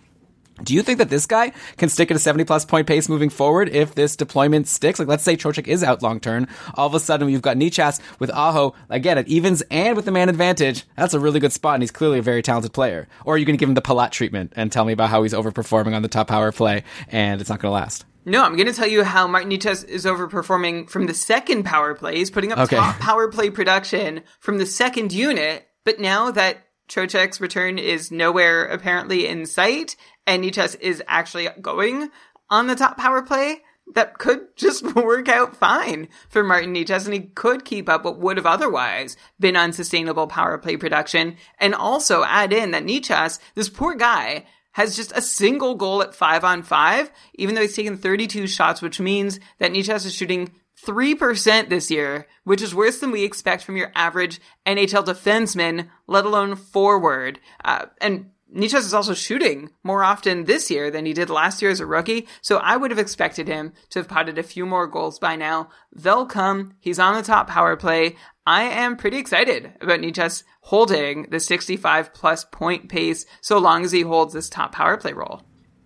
Do you think that this guy can stick at a 70 plus point pace moving forward if this deployment sticks? Like, let's say Trocheck is out long term. All of a sudden, we've got Necas with Aho, again, at evens and with the man advantage. That's a really good spot, and he's clearly a very talented player. Or are you going to give him the Palat treatment and tell me about how he's overperforming on the top power play and it's not going to last? No, I'm going to tell you how Martin Necas is overperforming from the second power play. He's putting up Okay. top power play production from the second unit, but now that Trocheck's return is nowhere apparently in sight, and Necas is actually going on the top power play, that could [LAUGHS] just work out fine for Martin Necas, and he could keep up what would have otherwise been unsustainable power play production, and also add in that Necas, this poor guy, has just a single goal at five on five, even though he's taken 32 shots, which means that Necas is shooting 3% this year, which is worse than we expect from your average NHL defenseman, let alone forward. Uh, and Necas is also shooting more often this year than he did last year as a rookie, so I would have expected him to have potted a few more goals by now. They'll come. He's on the top power play. I am pretty excited about Necas holding the 65 plus point pace so long as he holds this top power play role.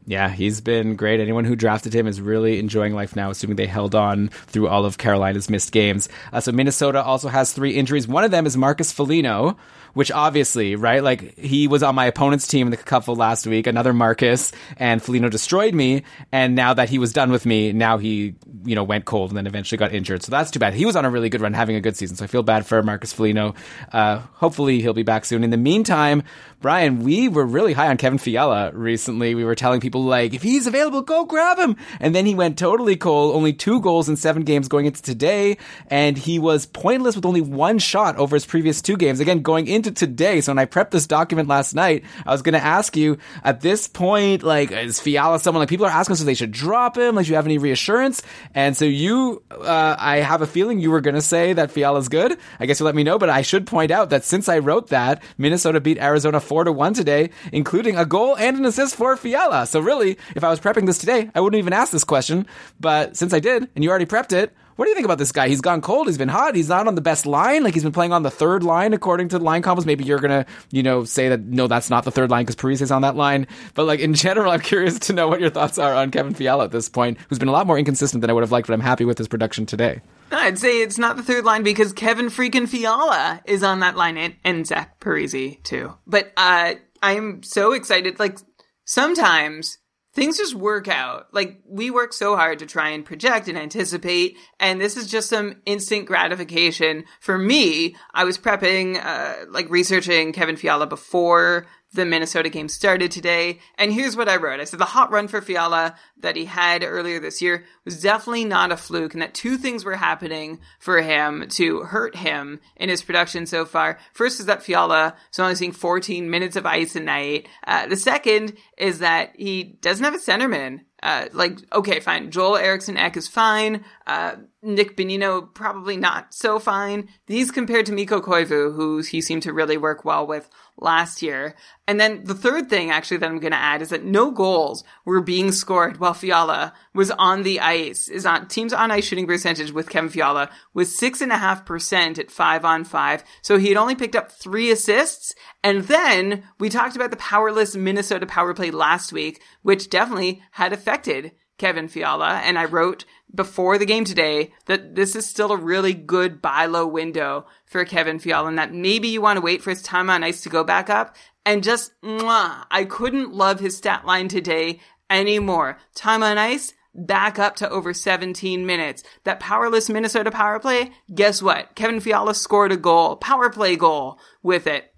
Yeah, he's been great. Anyone who drafted him is really enjoying life now, assuming they held on through all of Carolina's missed games. Uh, so Minnesota also has three injuries. One of them is Marcus Foligno, which obviously, right? Like he was on my opponent's team in the couple last week, another Marcus, and Foligno destroyed me. And now that he was done with me, now he, you know, went cold and then eventually got injured. So that's too bad. He was on a really good run, having a good season. So I feel bad for Marcus Foligno. Uh, hopefully he'll be back soon. In the meantime, Brian, we were really high on Kevin Fiala recently. We were telling people like, if he's available, go grab him. And then he went totally cold. Only two goals in seven games going into today, and he was pointless with only one shot over his previous two games. Again, going into today. So when I prepped this document last night, I was going to ask you at this point, like, is Fiala someone like people are asking us if they should drop him? Like, do you have any reassurance? And so you, uh, I have a feeling you were going to say that Fiala's good. I guess you let me know, but I should point out that since I wrote that, Minnesota beat Arizona four to one today, including a goal and an assist for Fiala. So really, if I was prepping this today, I wouldn't even ask this question. But since I did, and you already prepped it, what do you think about this guy? He's gone cold. He's been hot. He's not on the best line. Like he's been playing on the third line according to the line combos. Maybe you're gonna, you know, say that no, that's not the third line because Parise is on that line. But like in general, I'm curious to know what your thoughts are on Kevin Fiala at this point, who's been a lot more inconsistent than I would have liked. But I'm happy with his production today. I'd say it's not the third line because Kevin freaking Fiala is on that line and, and Zach Parise too. But uh, I'm so excited. Like sometimes things just work out. Like we work so hard to try and project and anticipate, and this is just some instant gratification for me. I was prepping, uh, like researching Kevin Fiala before the Minnesota game started today. And here's what I wrote. I said the hot run for Fiala that he had earlier this year was definitely not a fluke and that two things were happening for him to hurt him in his production so far. First is that Fiala is only seeing 14 minutes of ice a night. Uh, the second is that he doesn't have a centerman. Uh, like, okay, fine. Joel Eriksson Ek is fine. Uh, Nick Bonino probably not so fine. These compared to Mikko Koivu, who he seemed to really work well with last year. And then the third thing actually that I'm going to add is that no goals were being scored while Fiala was on the ice. Is on teams on ice shooting percentage with Kevin Fiala was six and a half percent at five on five. So he had only picked up three assists. And then we talked about the powerless Minnesota power play last week, which definitely had affected Kevin Fiala. And I wrote before the game today that this is still a really good buy low window for Kevin Fiala and that maybe you want to wait for his time on ice to go back up. And just, mwah, I couldn't love his stat line today anymore. Time on ice, back up to over 17 minutes. That powerless Minnesota power play, guess what? Kevin Fiala scored a goal, power play goal with it.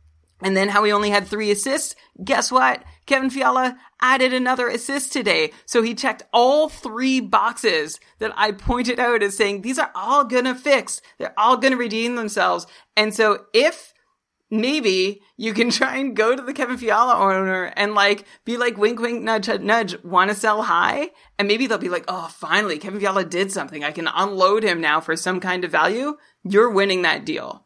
And then how he only had three assists. Guess what? Kevin Fiala added another assist today. So he checked all three boxes that I pointed out as saying these are all gonna fix. They're all gonna redeem themselves. And so if maybe you can [LAUGHS] try and go to the Kevin Fiala owner and like be like wink wink nudge nudge want to sell high and maybe they'll be like oh finally Kevin Fiala did something I can unload him now for some kind of value you're winning that deal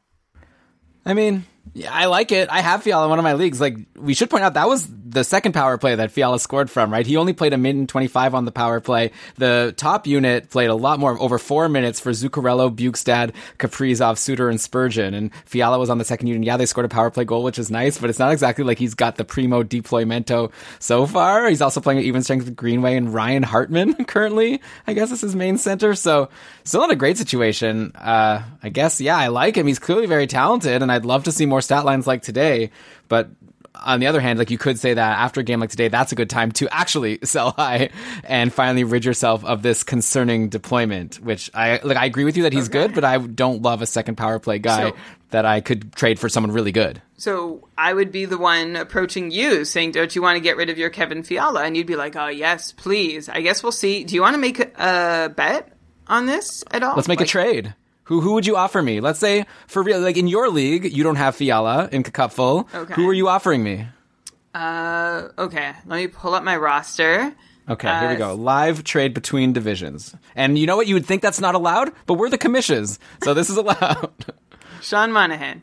I mean, I like it. I have Fiala in one of my leagues. Like, we should point out that was the second power play that Fiala scored from, right? He only played a minute and 25 on the power play. The top unit played a lot more, over four minutes for Zuccarello, Bjugstad, Kaprizov, Suter, and Spurgeon. And Fiala was on the second unit. Yeah, they scored a power play goal, which is nice, but it's not exactly like he's got the primo deploymento so far. He's also playing at even strength with Greenway and Ryan Hartman [LAUGHS] currently, I guess this is his main center. So still in a great situation. Uh, I guess, yeah, I like him. He's clearly very talented and I'd love to see more stat lines like today, but on the other hand, like you could say that after a game like today, that's a good time to actually [LAUGHS] sell high and finally rid yourself of this concerning deployment. Which I like. I agree with you that he's good, but I don't love a second power play guy So- that I could trade for someone really good. So I would be the one approaching you saying, Don't you want to get rid of your Kevin Fiala? And you'd be like, Oh, yes, please. I guess we'll see. Do you want to make a bet on this at all? Let's make a trade. Who who would you offer me? Let's say for real, like in your league, you don't have Fiala in Cupful. Okay. Who are you offering me? Uh, okay. Let me pull up my roster. Okay, here we Uh, go. Live trade between divisions. And you know what? You would think that's not allowed, but we're the commissions, so this is [LAUGHS] allowed. Sean Monahan.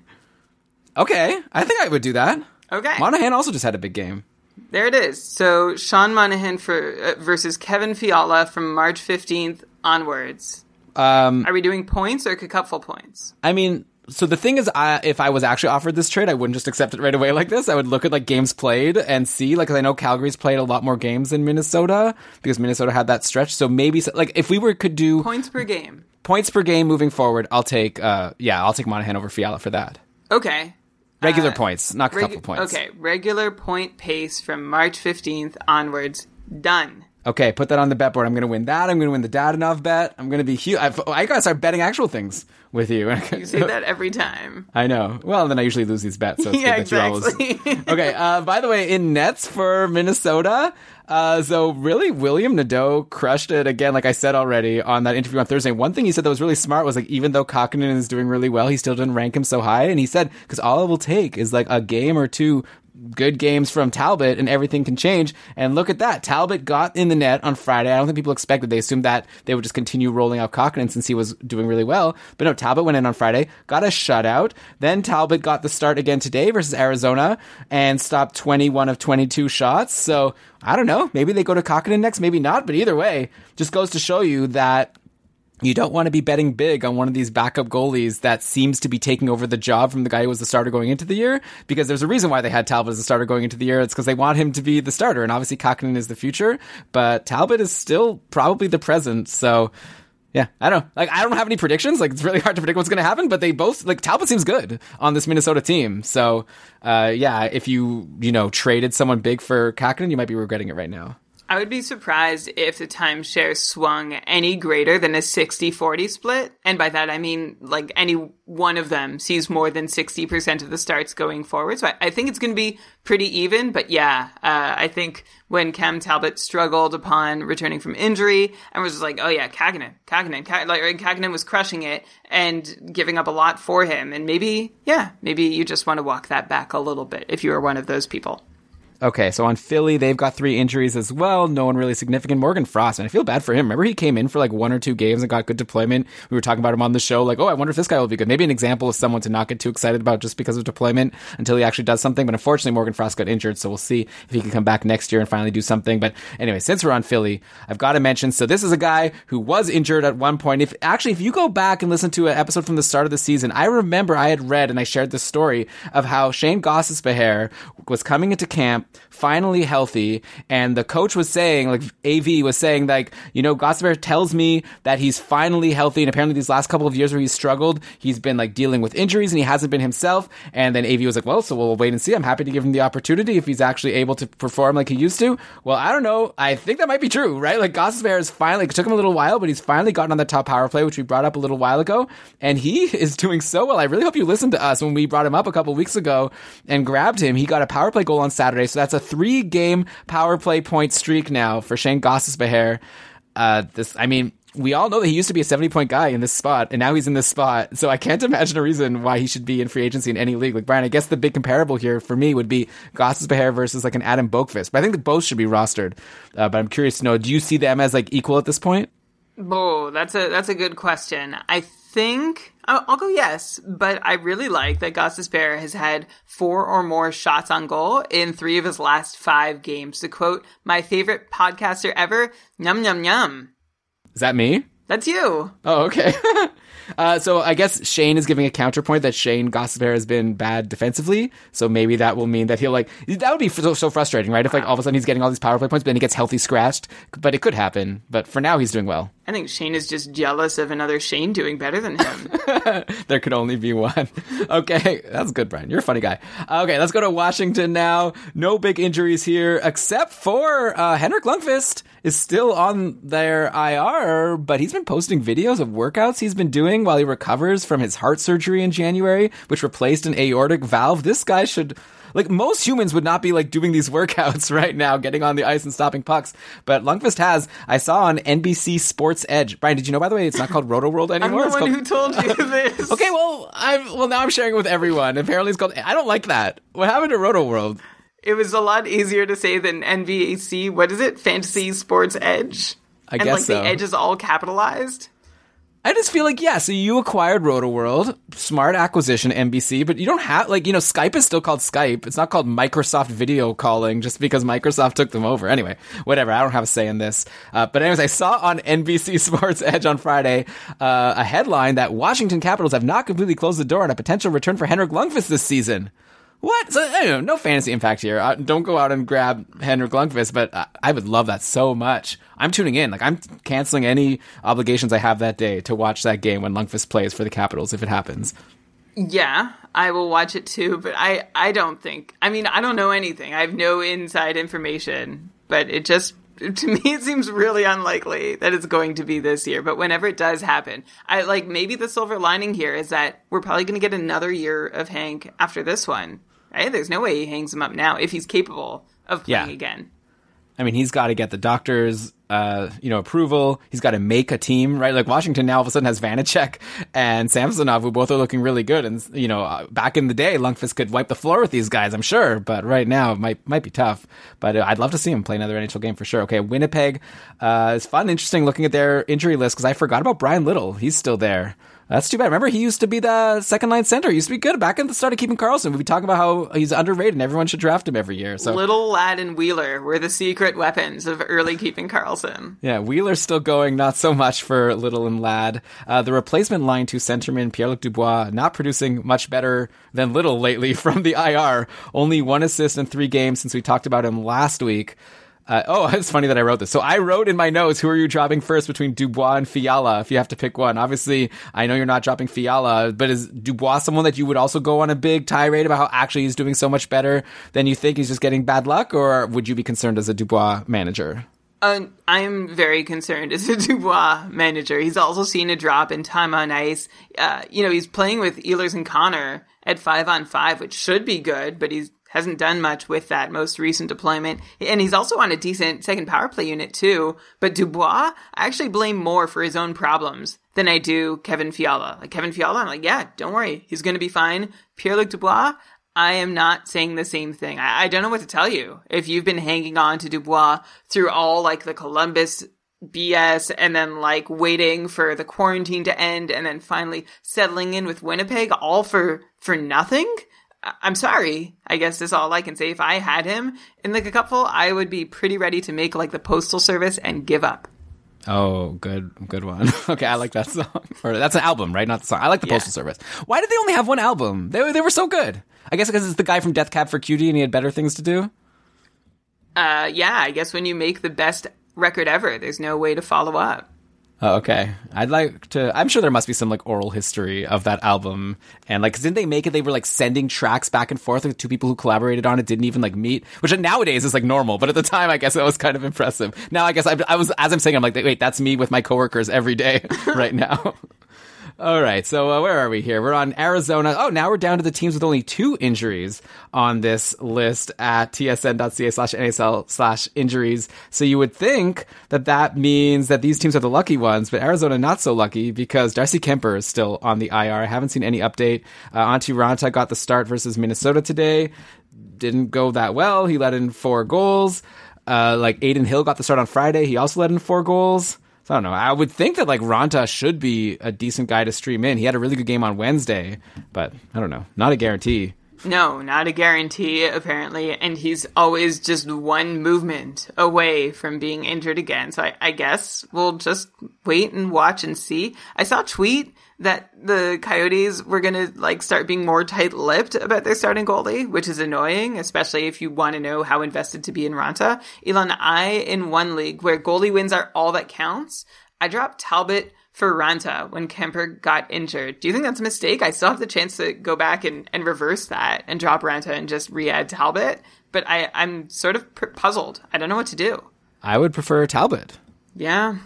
okay, I think I would do that. Okay. Monahan also just had a big game. There it is. So Sean Monahan for uh, versus Kevin Fiala from March 15th onwards. Um, Are we doing points or cupful points? I mean, so the thing is, I, if I was actually offered this trade, I wouldn't just accept it right away like this. I would look at like games played and see, like, I know Calgary's played a lot more games than Minnesota because Minnesota had that stretch. So maybe, like, if we were could do Points per game. points per game moving forward, I'll take, uh, yeah, I'll take Monahan over Fiala for that. Okay. Regular Uh, points, not Regu- couple points. Okay, regular point pace from March 15th onwards. Done. Okay, put that on the bet board. I'm going to win that. I'm going to win the Dadonov bet. I'm going to be huge. I've, I got to start betting actual things with you. You say that every time. [LAUGHS] I know. Well, then I usually lose these bets. So it's [LAUGHS] Yeah, good that you always. exactly. [LAUGHS] okay. Uh, by the way, in nets for Minnesota, uh, so really, William Nadeau crushed it again. Like I said already on that interview on Thursday. One thing he said that was really smart was like, even though Kahkonen is doing really well, he still didn't rank him so high. And he said, because all it will take is like a game or two good games from Talbot and everything can change. And look at that. Talbot got in the net on Friday. I don't think people expected. They assumed that they would just continue rolling out Kahkonen since he was doing really well. But no, Talbot went in on Friday, got a shutout. Then Talbot got the start again today versus Arizona and stopped 21 of 22 shots. So I don't know. Maybe they go to Kahkonen next, maybe not. But either way, just goes to show you that you don't want to be betting big on one of these backup goalies that seems to be taking over the job from the guy who was the starter going into the year. Because there's a reason why they had Talbot as the starter going into the year. It's because they want him to be the starter. And obviously Kahkonen is the future, but Talbot is still probably the present. So Yeah, I don't like. I don't have any predictions. Like, it's really hard to predict what's going to happen. But they both like Talbot seems good on this Minnesota team. So, uh, yeah, if you you know traded someone big for Kahkonen, you might be regretting it right now. I would be surprised if the timeshare swung any greater than a 60 40 split. And by that, I mean like any one of them sees more than 60% of the starts going forward. So I, I think it's going to be pretty even. But yeah, uh, I think when Cam Talbot struggled upon returning from injury and was just like, oh yeah, Kahkonen, Kahkonen, Kag- like Kahkonen was crushing it and giving up a lot for him. And maybe, yeah, maybe you just want to walk that back a little bit if you are one of those people. Okay, so on Philly, they've got three injuries as well. No one really significant. Morgan Frost, and I feel bad for him. Remember, he came in for like one or two games and got good deployment. We were talking about him on the show, like, oh, I wonder if this guy will be good. Maybe an example of someone to not get too excited about just because of deployment until he actually does something. But unfortunately, Morgan Frost got injured, so we'll see if he can come back next year and finally do something. But anyway, since we're on Philly, I've got to mention. So this is a guy who was injured at one point. If actually, if you go back and listen to an episode from the start of the season, I remember I had read and I shared this story of how Shane Gostisbehere was coming into camp finally healthy. And the coach was saying like AV was saying like you know Gostisbehere tells me that he's finally healthy. And apparently these last couple of years where he's struggled he's been like dealing with injuries and he hasn't been himself. And then AV was like well so we'll wait and see. I'm happy to give him the opportunity if he's actually able to perform like he used to. Well I don't know. I think that might be true right? Like Gostisbehere is finally it took him a little while but he's finally gotten on the top power play which we brought up a little while ago. And he [LAUGHS] is doing so well. I really hope you listened to us when we brought him up a couple weeks ago and grabbed him. He got a power play goal on Saturday. So that's a three game power play point streak now for Shane Gostisbehere. Uh, this, I mean, we all know that he used to be a 70 point guy in this spot, and now he's in this spot. So I can't [LAUGHS] imagine a reason why he should be in free agency in any league. Like, Brian, I guess the big comparable here for me would be Gostisbehere versus like an Adam Boqvist. But I think that both should be rostered. Uh, but I'm curious to know, do you see them as like equal at this point? Oh, that's a that's a good question. I think I'll, go yes, but I really like that Gostisbehere has had four or more shots on goal in three of his last five games. To quote my favorite podcaster ever, "Yum yum yum." Is that me? That's you. Oh, okay. [LAUGHS] uh, so I guess Shane is giving a counterpoint that Shane Gostisbehere has been bad defensively. So maybe that will mean that he'll like that would be so, so frustrating, right? If like all of a sudden he's getting all these power play points, but then he gets healthy scratched. But it could happen. But for now, he's doing well. I think Shane is just jealous of another Shane doing better than him. [LAUGHS] there could only be one. Okay, that's good, Brian. You're a funny guy. Okay, let's go to Washington now. No big injuries here, except for uh, Henrik Lundqvist is still on their IR, but he's been posting videos of workouts he's been doing while he recovers from his heart surgery in January, which replaced an aortic valve. This guy should like most humans would not be like doing these [LAUGHS] workouts right now, getting on the ice and stopping pucks. But Lundqvist has. I saw on NBC Sports Edge. Brian, did you know by the way it's not called Roto World anymore? I'm the one called- who told you [LAUGHS] this. Okay, well, I'm well now. I'm sharing it with everyone. Apparently, it's called. I don't like that. What happened to Roto World? It was a lot easier to say than NVAC. What is it? Fantasy Sports Edge. I and guess like so. the edge is all capitalized. I just feel like yeah. So you acquired Roto World, smart acquisition, NBC, but you don't have like you know Skype is still called Skype. It's not called Microsoft Video Calling just because Microsoft took them over. Anyway, whatever. I don't have a say in this. Uh, but anyways, I saw on NBC [LAUGHS] Sports Edge on Friday uh, a headline that Washington Capitals have not completely closed the door on a potential return for Henrik Lundqvist this season. What? So, I no fantasy impact here. Uh, don't go out and grab Henrik Lundqvist, but I, I would love that so much. I'm tuning in. Like I'm canceling any obligations I have that day to watch that game when Lundqvist plays for the Capitals if it happens. Yeah, I will watch it too, but I I don't think. I mean, I don't know anything. I have no inside information, but it just [LAUGHS] to me it seems really unlikely that it's going to be this year. But whenever it does happen, I like maybe the silver lining here is that we're probably going to get another year of Hank after this one. Right? There's no way he hangs him up now if he's capable of playing Yeah. again. I mean, he's got to get the doctor's, uh, you know, approval. He's got to make a team, right? Like Washington now all of a sudden has Vanecek and Samsonov, who both are looking really good. And you know, uh, back in the day, Lundqvist could wipe the floor with these guys, I'm sure. But right now, it might might be tough. But uh, I'd love to see him play another NHL game for sure. Okay, Winnipeg uh, is fun, interesting looking at their injury list because I forgot about Bryan Little. He's still there. That's too bad. Remember, he used to be the second line center. He used to be good back in the start of keeping Karlsson. We'd be talking about how he's underrated and everyone should draft him every year. So Little Ladd and Wheeler were the secret weapons of early keeping Karlsson. Yeah, Wheeler's still going, not so much for Little and Ladd. Uh, the replacement line to centerman Pierre-Luc Dubois not producing much better than Little lately [LAUGHS] from the IR. Only one assist in three games since we talked about him last week. Uh, oh, [LAUGHS] it's funny that I wrote this. So I wrote in my notes, who are you dropping first between Dubois and Fiala? If you have to pick one, obviously, I know you're not dropping Fiala, but is Dubois someone that you would also go on a big tirade about how actually he's doing so much better than you think? He's just getting bad luck, or would you be concerned as a Dubois manager? Uh, I'm very concerned as a [LAUGHS] Dubois manager. He's also seen a drop in time on ice. Uh, you know, he's playing with Ehlers and Connor at five on five, which should be good, but he's hasn't done much with that most recent deployment. And he's also on a decent second power play unit too. But Dubois, I actually blame more for his own problems than I do Kevin Fiala. Like Kevin Fiala, I'm like, yeah, don't worry. He's going to be fine. Pierre-Luc Dubois, I am not saying the same thing. I, I don't know what to tell you. If you've been hanging on to Dubois through all like the Columbus BS and then like waiting for the quarantine to end and then finally settling in with Winnipeg all for, for nothing. I'm sorry. I guess is all I can say. If I had him in like a cupful, I would be pretty ready to make like the postal service and give up. Oh, good, good one. [LAUGHS] okay, I like that song. [LAUGHS] Or that's an album, right? Not the song. I like the Yeah. Postal Service. Why did they only have one album? They were- they were so good. I guess because it's the guy from Death Cab for Cutie and he had better things to do. Uh, yeah, I guess when you make the best record ever, there's no way to follow up. Oh, okay. I'd like to. I'm sure there must be some like oral history of that album, and like, 'cause didn't they make it? They were like sending tracks back and forth. Like two people who collaborated on it didn't even like meet, which nowadays is like normal. But at the time, I guess that was kind of impressive. Now, I guess I, I was as I'm saying, I'm like, wait, that's me with my coworkers every day [LAUGHS] right now. [LAUGHS] All right, so uh, where are we here? We're on Arizona. Oh, now we're down to the teams with only two injuries on this list at tsn.ca slash NHL slash injuries. So you would think that that means that these teams are the lucky ones, but Arizona not so lucky because Darcy Kuemper is still on the IR. I haven't seen any update. Uh, Antti Raanta got the start versus Minnesota today. Didn't go that well. He let in four goals. Uh, like Adin Hill got the start on Friday. He also let in four goals. So I don't know. I would think that like Raanta should be a decent guy to stream in. He had a really good game on Wednesday, but I don't know. Not a guarantee. No, not a guarantee, apparently. And he's always just one movement away from being injured again. So I, I guess we'll just wait and watch and see. I saw a tweet that the Coyotes were going to like start being more tight-lipped about their starting goalie, which is annoying, especially if you want to know how invested to be in Raanta. Ilan, I, in one league where goalie wins are all that counts, I dropped Talbot for Raanta when Kuemper got injured. Do you think that's a mistake? I still have the chance to go back and, and reverse that and drop Raanta and just re-add Talbot, but I, I'm sort of puzzled. I don't know what to do. I would prefer Talbot. Yeah.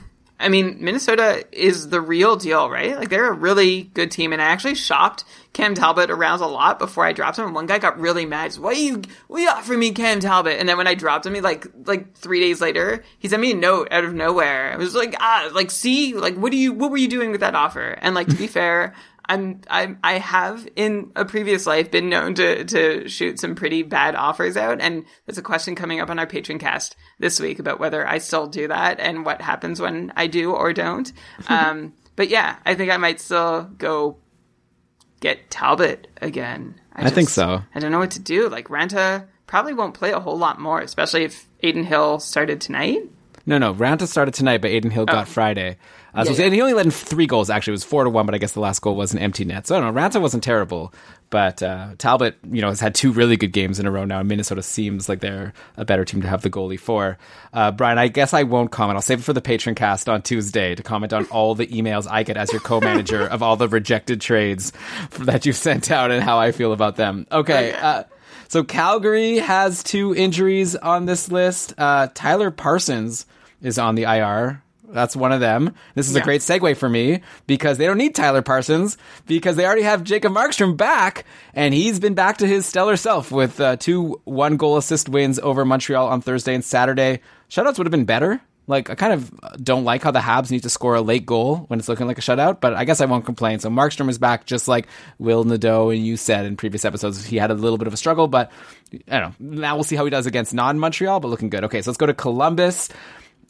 I mean, Minnesota is the real deal, right? Like they're a really good team, and I actually shopped Cam Talbot around a lot before I dropped him. And one guy got really mad. Why you why you offering me Cam Talbot? And then when I dropped him, he like like three days later, he sent me a note out of nowhere. It was like ah, like see, like what do you what were you doing with that offer? And like to be [LAUGHS] fair. I'm, I'm, I have in a previous life been known to, to shoot some pretty bad offers out. And there's a question coming up on our Patreon cast this week about whether I still do that and what happens when I do or don't. [LAUGHS] Um, but yeah, I think I might still go get Talbot again. I think so. I don't know what to do. Like Raanta probably won't play a whole lot more, especially if Adin Hill started tonight. No, no. Raanta started tonight, but Adin Hill got Friday. Uh, so Yeah, yeah. and he only let in three goals. Actually, it was four to one, but I guess the last goal was an empty net. So I don't know. Raanta wasn't terrible, but uh, Talbot, you know, has had two really good games in a row now. And Minnesota seems like they're a better team to have the goalie for. Uh, Brian, I guess I won't comment. I'll save it for the Patreon cast on Tuesday to comment on all the emails I get as your co-manager [LAUGHS] of all the rejected trades that you've sent out and how I feel about them. Okay. Uh, so Calgary has two injuries on this list. Uh, Tyler Parsons is on the IR. That's one of them. This is a great segue for me because they don't need Tyler Parsons because they already have Jacob Markstrom back, and he's been back to his stellar self with uh, two one goal assist wins over Montreal on Thursday and Saturday. Shutouts would have been better. Like I kind of don't like how the Habs need to score a late goal when it's looking like a shutout, but I guess I won't complain. So Markstrom is back, just like Will Nadeau and you said in previous episodes. He had a little bit of a struggle, but I don't know. Now we'll see how he does against non-Montreal, but looking good. Okay, so let's go to Columbus.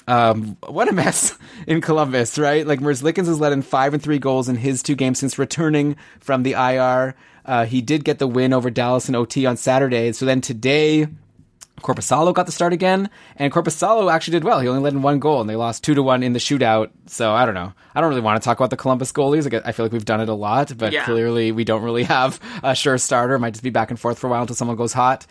Um, what a mess [LAUGHS] in Columbus, right? Like Merzlikins has let in five and three goals in his two games since returning from the IR. Uh, he did get the win over Dallas and OT on Saturday. So then today, Korpisalo got the start again, and Korpisalo actually did well. He only let in one goal, and they lost two to one in the shootout. So I don't know. I don't really want to talk about the Columbus goalies. I I feel like we've done it a lot, but Yeah. clearly we don't really [LAUGHS] have a sure starter. Might just be back and forth for a while until someone goes hot.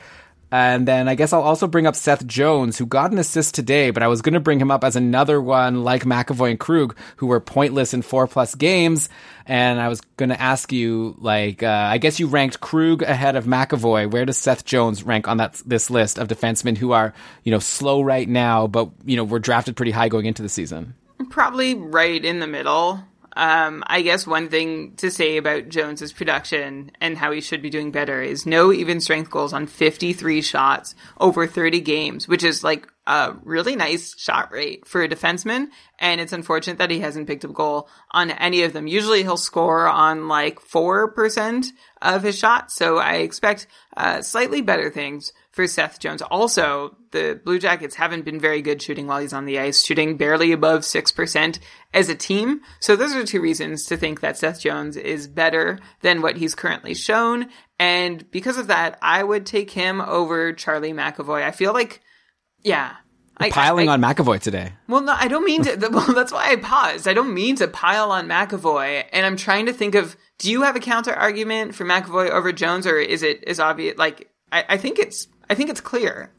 And then I guess I'll also bring up Seth Jones, who got an assist today, but I was going to bring him up as another one like McAvoy and Krug, who were pointless in four plus games. And I was going to ask you, like, uh, I guess you ranked Krug ahead of McAvoy. Where does Seth Jones rank on that this list of defensemen who are, you know, slow right now, but you know were drafted pretty high going into the season? Probably right in the middle. Um, I guess one thing to say about Jones's production and how he should be doing better is no even strength goals on 53 shots over 30 games, which is like a really nice shot rate for a defenseman. And it's unfortunate that he hasn't picked up goal on any of them. Usually he'll score on like 4% of his shots. So I expect uh, slightly better things for Seth Jones. Also, the Blue Jackets haven't been very good shooting while he's on the ice, shooting barely above 6% as a team. So those are two reasons to think that Seth Jones is better than what he's currently shown. And because of that, I would take him over Charlie McAvoy. I feel like, yeah. I, Piling I, on McAvoy today. well, no, I don't mean to. [LAUGHS] Well, that's why I paused. I don't mean to pile on McAvoy, and I'm trying to think of. Do you have a counter argument for McAvoy over Jones, or is it is obvious? Like, I, I think it's. I think it's clear.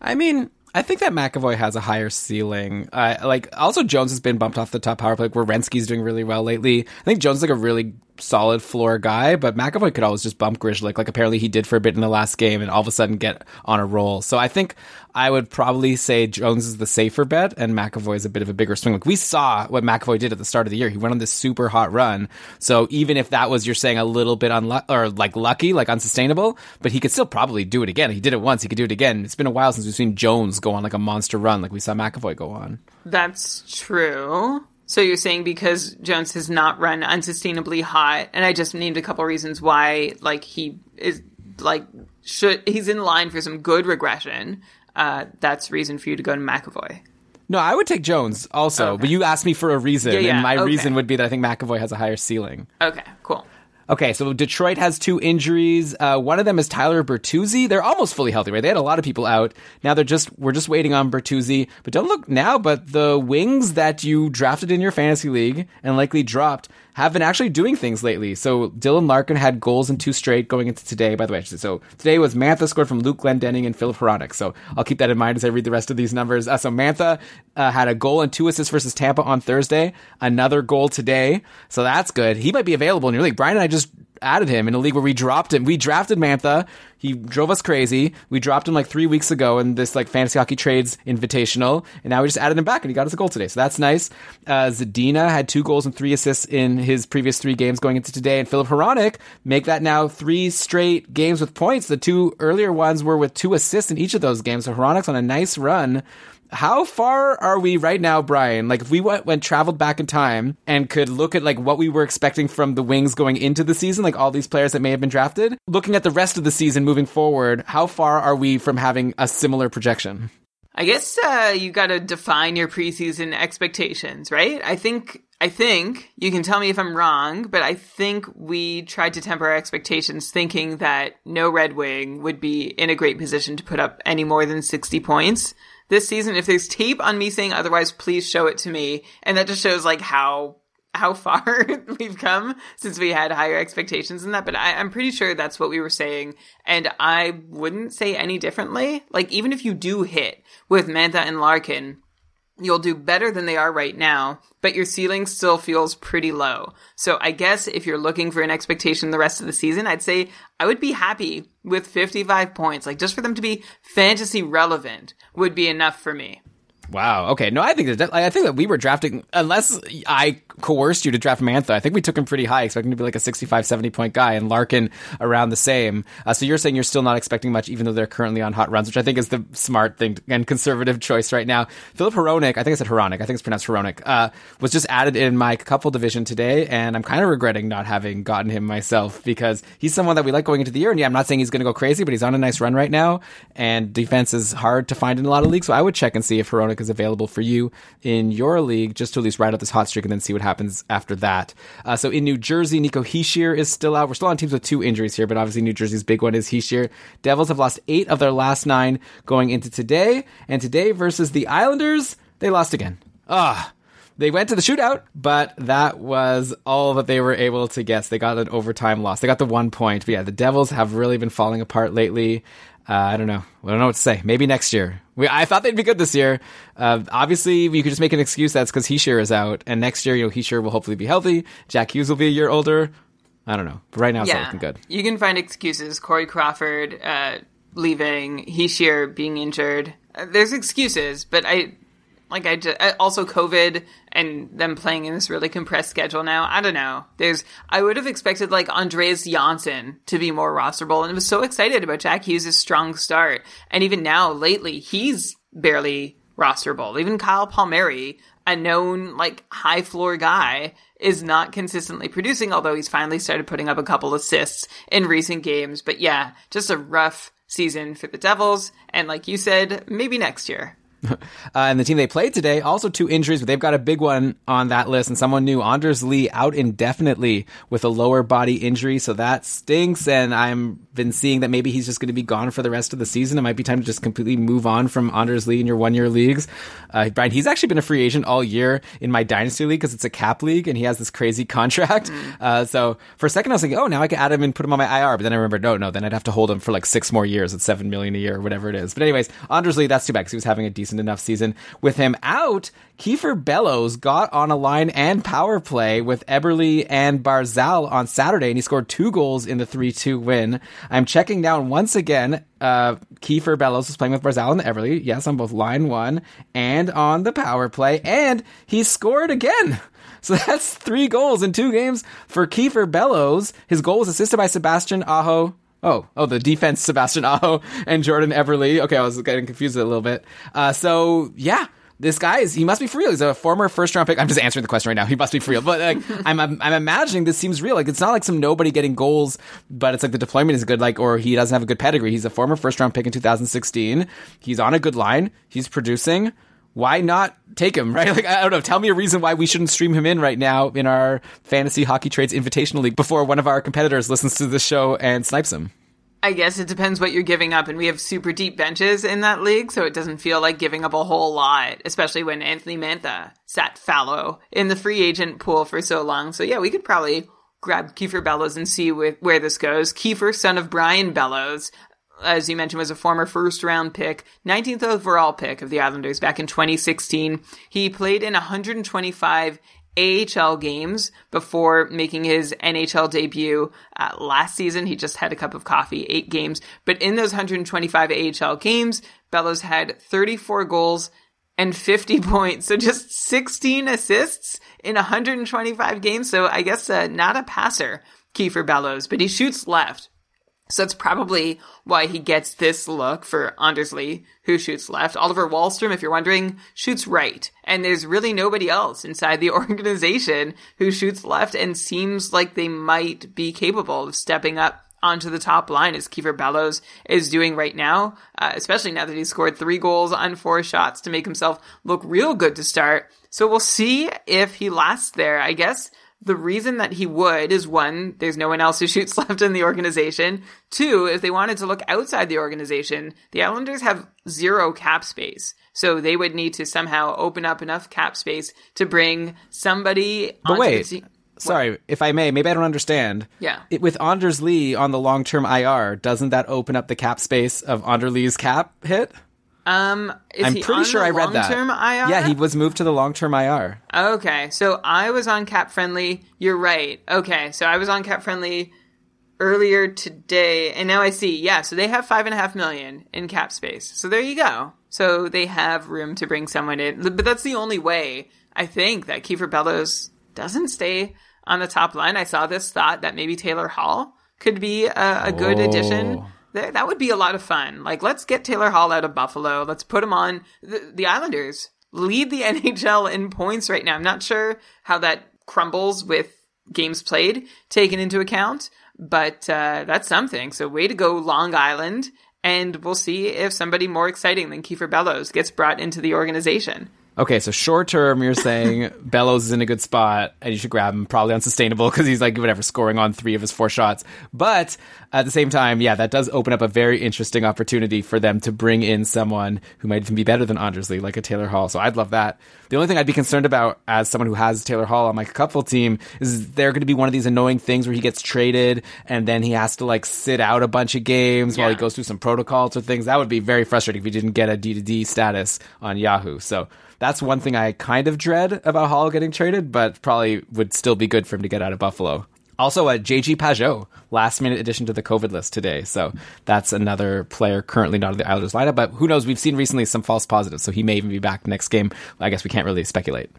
I mean, I think that McAvoy has a higher ceiling. Uh, like, also Jones has been bumped off the top power play. Like, Werenski's doing really well lately. I think Jones is like a really solid floor guy, but McAvoy could always just bump Grzelcyk. Like, apparently he did for a bit in the last game, and all of a sudden get on a roll. So I think I would probably say Jones is the safer bet, and McAvoy is a bit of a bigger swing. Like, we saw what McAvoy did at the start of the year. He went on this super hot run. So even if that was you're saying a little bit unlucky or like lucky, like unsustainable, but he could still probably do it again. He did it once. He could do it again. It's been a while since we've seen Jones go on like a monster run, like we saw McAvoy go on. That's true. So you're saying because Jones has not run unsustainably hot, and I just named a couple reasons why, like he is like should he's in line for some good regression. Uh, that's reason for you to go to McAvoy. No, I would take Jones also, Okay. but you asked me for a reason, Yeah, yeah, and my okay. reason would be that I think McAvoy has a higher ceiling. Okay, cool. Okay, so Detroit has two injuries. Uh, one of them is Tyler Bertuzzi. They're almost fully healthy, right? They had a lot of people out. Now they're just we're just waiting on Bertuzzi. But don't look now. But the wings that you drafted in your fantasy league and likely dropped have been actually doing things lately. So Dylan Larkin had goals in two straight going into today. By the way, so today was Mantha scored from Luke Glendening and Filip Hronek. So I'll keep that in mind as I read the rest of these numbers. Uh, so Mantha uh, had a goal and two assists versus Tampa on Thursday. Another goal today. So that's good. He might be available in your league. Brian and I just added him in a league where we dropped him. We drafted Mantha. He drove us crazy. We dropped him like three weeks ago in this like fantasy hockey trades invitational, and now we just added him back, and he got us a goal today. So that's nice. Uh, Zadina had two goals and three assists in his previous three games going into today, and Filip Hronek make that now three straight games with points. The two earlier ones were with two assists in each of those games. So Hronek's on a nice run. How far are we right now, Brian? Like, if we went, went traveled back in time and could look at like what we were expecting from the Wings going into the season, like all these players that may have been drafted, looking at the rest of the season moving forward, how far are we from having a similar projection? I guess uh, you got to define your preseason expectations, right? I think I think you can tell me if I'm wrong, but I think we tried to temper our expectations, thinking that no Red Wing would be in a great position to put up any more than 60 points this season. If there's tape on me saying otherwise, please show it to me. And that just shows like how how [LAUGHS] far we've come since we had higher expectations than that. But I, I'm pretty sure that's what we were saying. And I wouldn't say any differently. Like, even if you do hit with Mantha and Larkin, you'll do better than they are right now, but your ceiling still feels pretty low. So I guess if you're looking for an expectation the rest of the season, I'd say I would be happy with 55 points. Like, just for them to be fantasy relevant would be enough for me. Wow. Okay. No, I think that I think that we were drafting unless I coerced you to draft Mantha. I think we took him pretty high, expecting to be like a 65, 70 point guy, and Larkin around the same. Uh, so you're saying you're still not expecting much, even though they're currently on hot runs, which I think is the smart thing and conservative choice right now. Philip Hronik, I think I said Hronik, I think it's pronounced Hronik, uh, was just added in my couple division today, and I'm kind of regretting not having gotten him myself because he's someone that we like going into the year. And yeah, I'm not saying he's going to go crazy, but he's on a nice run right now, and defense is hard to find in a lot of leagues. So I would check and see if Is available for you in your league, just to at least ride out this hot streak and then see what happens after that. Uh, so in New Jersey, Nico Hischier is still out. We're still on teams with two injuries here, but obviously New Jersey's big one is Hischier. Devils have lost eight of their last nine going into today, and today versus the Islanders, they lost again. Ah. They went to the shootout, but that was all that they were able to get. They got an overtime loss. They got the one point. But yeah, the Devils have really been falling apart lately. Uh, I don't know. I don't know what to say. Maybe next year. We, I thought they'd be good this year. Uh, obviously, you could just make an excuse that's because Hischier is out, and next year, you know, Hischier will hopefully be healthy. Jack Hughes will be a year older. I don't know. But right now, it's not looking good. You can find excuses. Corey Crawford uh, leaving, Hischier being injured. Uh, there's excuses, but I like I just, also COVID and them playing in this really compressed schedule now. I don't know. There's I would have expected like Andreas Johnsson to be more rosterable, and I was so excited about Jack Hughes' strong start. And even now, lately, he's barely rosterable. Even Kyle Palmieri, a known like high floor guy, is not consistently producing. Although he's finally started putting up a couple assists in recent games. But yeah, just a rough season for the Devils. And like you said, maybe next year. Uh, and the team they played today, also two injuries, but they've got a big one on that list. And someone new, Anders Lee, out indefinitely with a lower body injury. So that stinks. And I'm been seeing that maybe he's just going to be gone for the rest of the season. It might be time to just completely move on from Anders Lee in your one year leagues. Uh, Brian, he's actually been a free agent all year in my dynasty league because it's a cap league and he has this crazy contract. Mm. Uh, so for a second, I was thinking, oh, now I can add him and put him on my IR. But then I remember, no, no, then I'd have to hold him for like six more years at seven million a year or whatever it is. But anyways, Anders Lee, that's too bad because he was having a decent enough season. With him out, Kiefer Bellows got on a line and power play with Eberle and Barzal on Saturday, and he scored two goals in the 3 2 win. I'm checking down once again. Uh, Kiefer Bellows was playing with Barzal and Eberle. yes, on both line one and on the power play, and he scored again. [LAUGHS] So that's three goals in two games for Kiefer Bellows. His goal was assisted by Sebastian Aho. Oh, oh, the defense, [LAUGHS] Sebastian Aho and Jordan Eberle. Okay, I was getting confused a little bit. Uh, so yeah, this guy is he must be for real. He's a former first round pick. I'm just answering the question right now. He must be for real. But like [LAUGHS] I'm, I'm I'm imagining this seems real. Like it's not like some nobody getting goals, but it's like the deployment is good. Like or he doesn't have a good pedigree. He's a former first round pick in 2016. He's on a good line. He's producing. Why not take him, [LAUGHS] right? Like, I don't know. Tell me a reason why we shouldn't stream him in right now in our fantasy hockey trades invitational league before one of our competitors listens to the show and snipes him. I guess it depends what you're giving up, and we have super deep benches in that league, so it doesn't feel like giving up a whole lot, especially when Anthony Mantha sat fallow in the free agent pool for so long. So yeah, we could probably grab Kiefer Bellows and see wh- where this goes. Kiefer, son of Brian Bellows, as you mentioned, was a former first round pick, 19th overall pick of the Islanders back in 2016. He played in 125 AHL games before making his NHL debut uh, last season. He just had a cup of coffee, eight games. But in those 125 AHL games, Bellows had 34 goals and 50 [LAUGHS] points. So just 16 assists in 125 games. So I guess uh, not a passer, Kiefer Bellows, but he shoots left. So that's probably why he gets this look for Anders Lee, who shoots left. Oliver Wahlstrom, if you're wondering, shoots right. And there's really nobody else inside the [LAUGHS] organization who shoots left and seems like they might be capable of stepping up onto the top line as Kiefer Bellows is doing right now, uh, especially now that he's scored three goals on four shots to make himself look real good to start. So we'll see if he lasts there. I guess the reason that he would is one, there's no one else who [LAUGHS] shoots left in the organization. Two, if they wanted to look outside the organization, the Islanders have zero cap space. So they would need to somehow open up enough cap space to bring somebody but wait. the. Sorry, if I may, maybe I don't understand. Yeah. It, with Anders Lee on the long term IR, doesn't that open up the cap space of Anders Lee's cap hit? Um, I'm pretty sure I read that. IR? Yeah, he was moved to the long term IR. Okay, so I was on Cap Friendly. You're right. Okay, so I was on Cap Friendly earlier today, and now I see. Yeah, so they have five and a half million in cap space. So there you go. So they have room to bring someone in, but that's the only way I think that Kiefer Bellows doesn't stay on the top line. I saw this thought that maybe Taylor Hall could be a, a good oh. addition that would be a lot of fun. Like, let's get Taylor Hall out of Buffalo. Let's put him on the, the Islanders. Lead the [LAUGHS] NHL in points right now. I'm not sure how that crumbles with games played taken into account, but uh, that's something. So, way to go, Long Island. And we'll see if somebody more exciting than Kiefer Bellows gets brought into the organization. Okay, so short term, you're saying [LAUGHS] Bellows is in a good spot and you should grab him. Probably unsustainable because he's like whatever scoring on three of his four shots. But at the same time, yeah, that does open up a very interesting opportunity for them to bring in someone who might even be better than Anders Lee, like a Taylor Hall. So I'd love that. The only thing I'd be concerned about as someone who has Taylor Hall on my couple team is there going to be one of these annoying things where he gets traded and then he has to like sit out a bunch of games while he goes through some protocols or things. That would be very frustrating if he didn't get a D to D status on Yahoo. So that's one thing I kind of dread about Hall getting traded, but probably would still be good for him to get out of Buffalo. Also, uh, a JG Pageau, last minute addition to the COVID list today. So that's another player currently not in the Islanders lineup, but who knows? We've seen recently some false positives, so he may even be back next game. I guess we can't really speculate.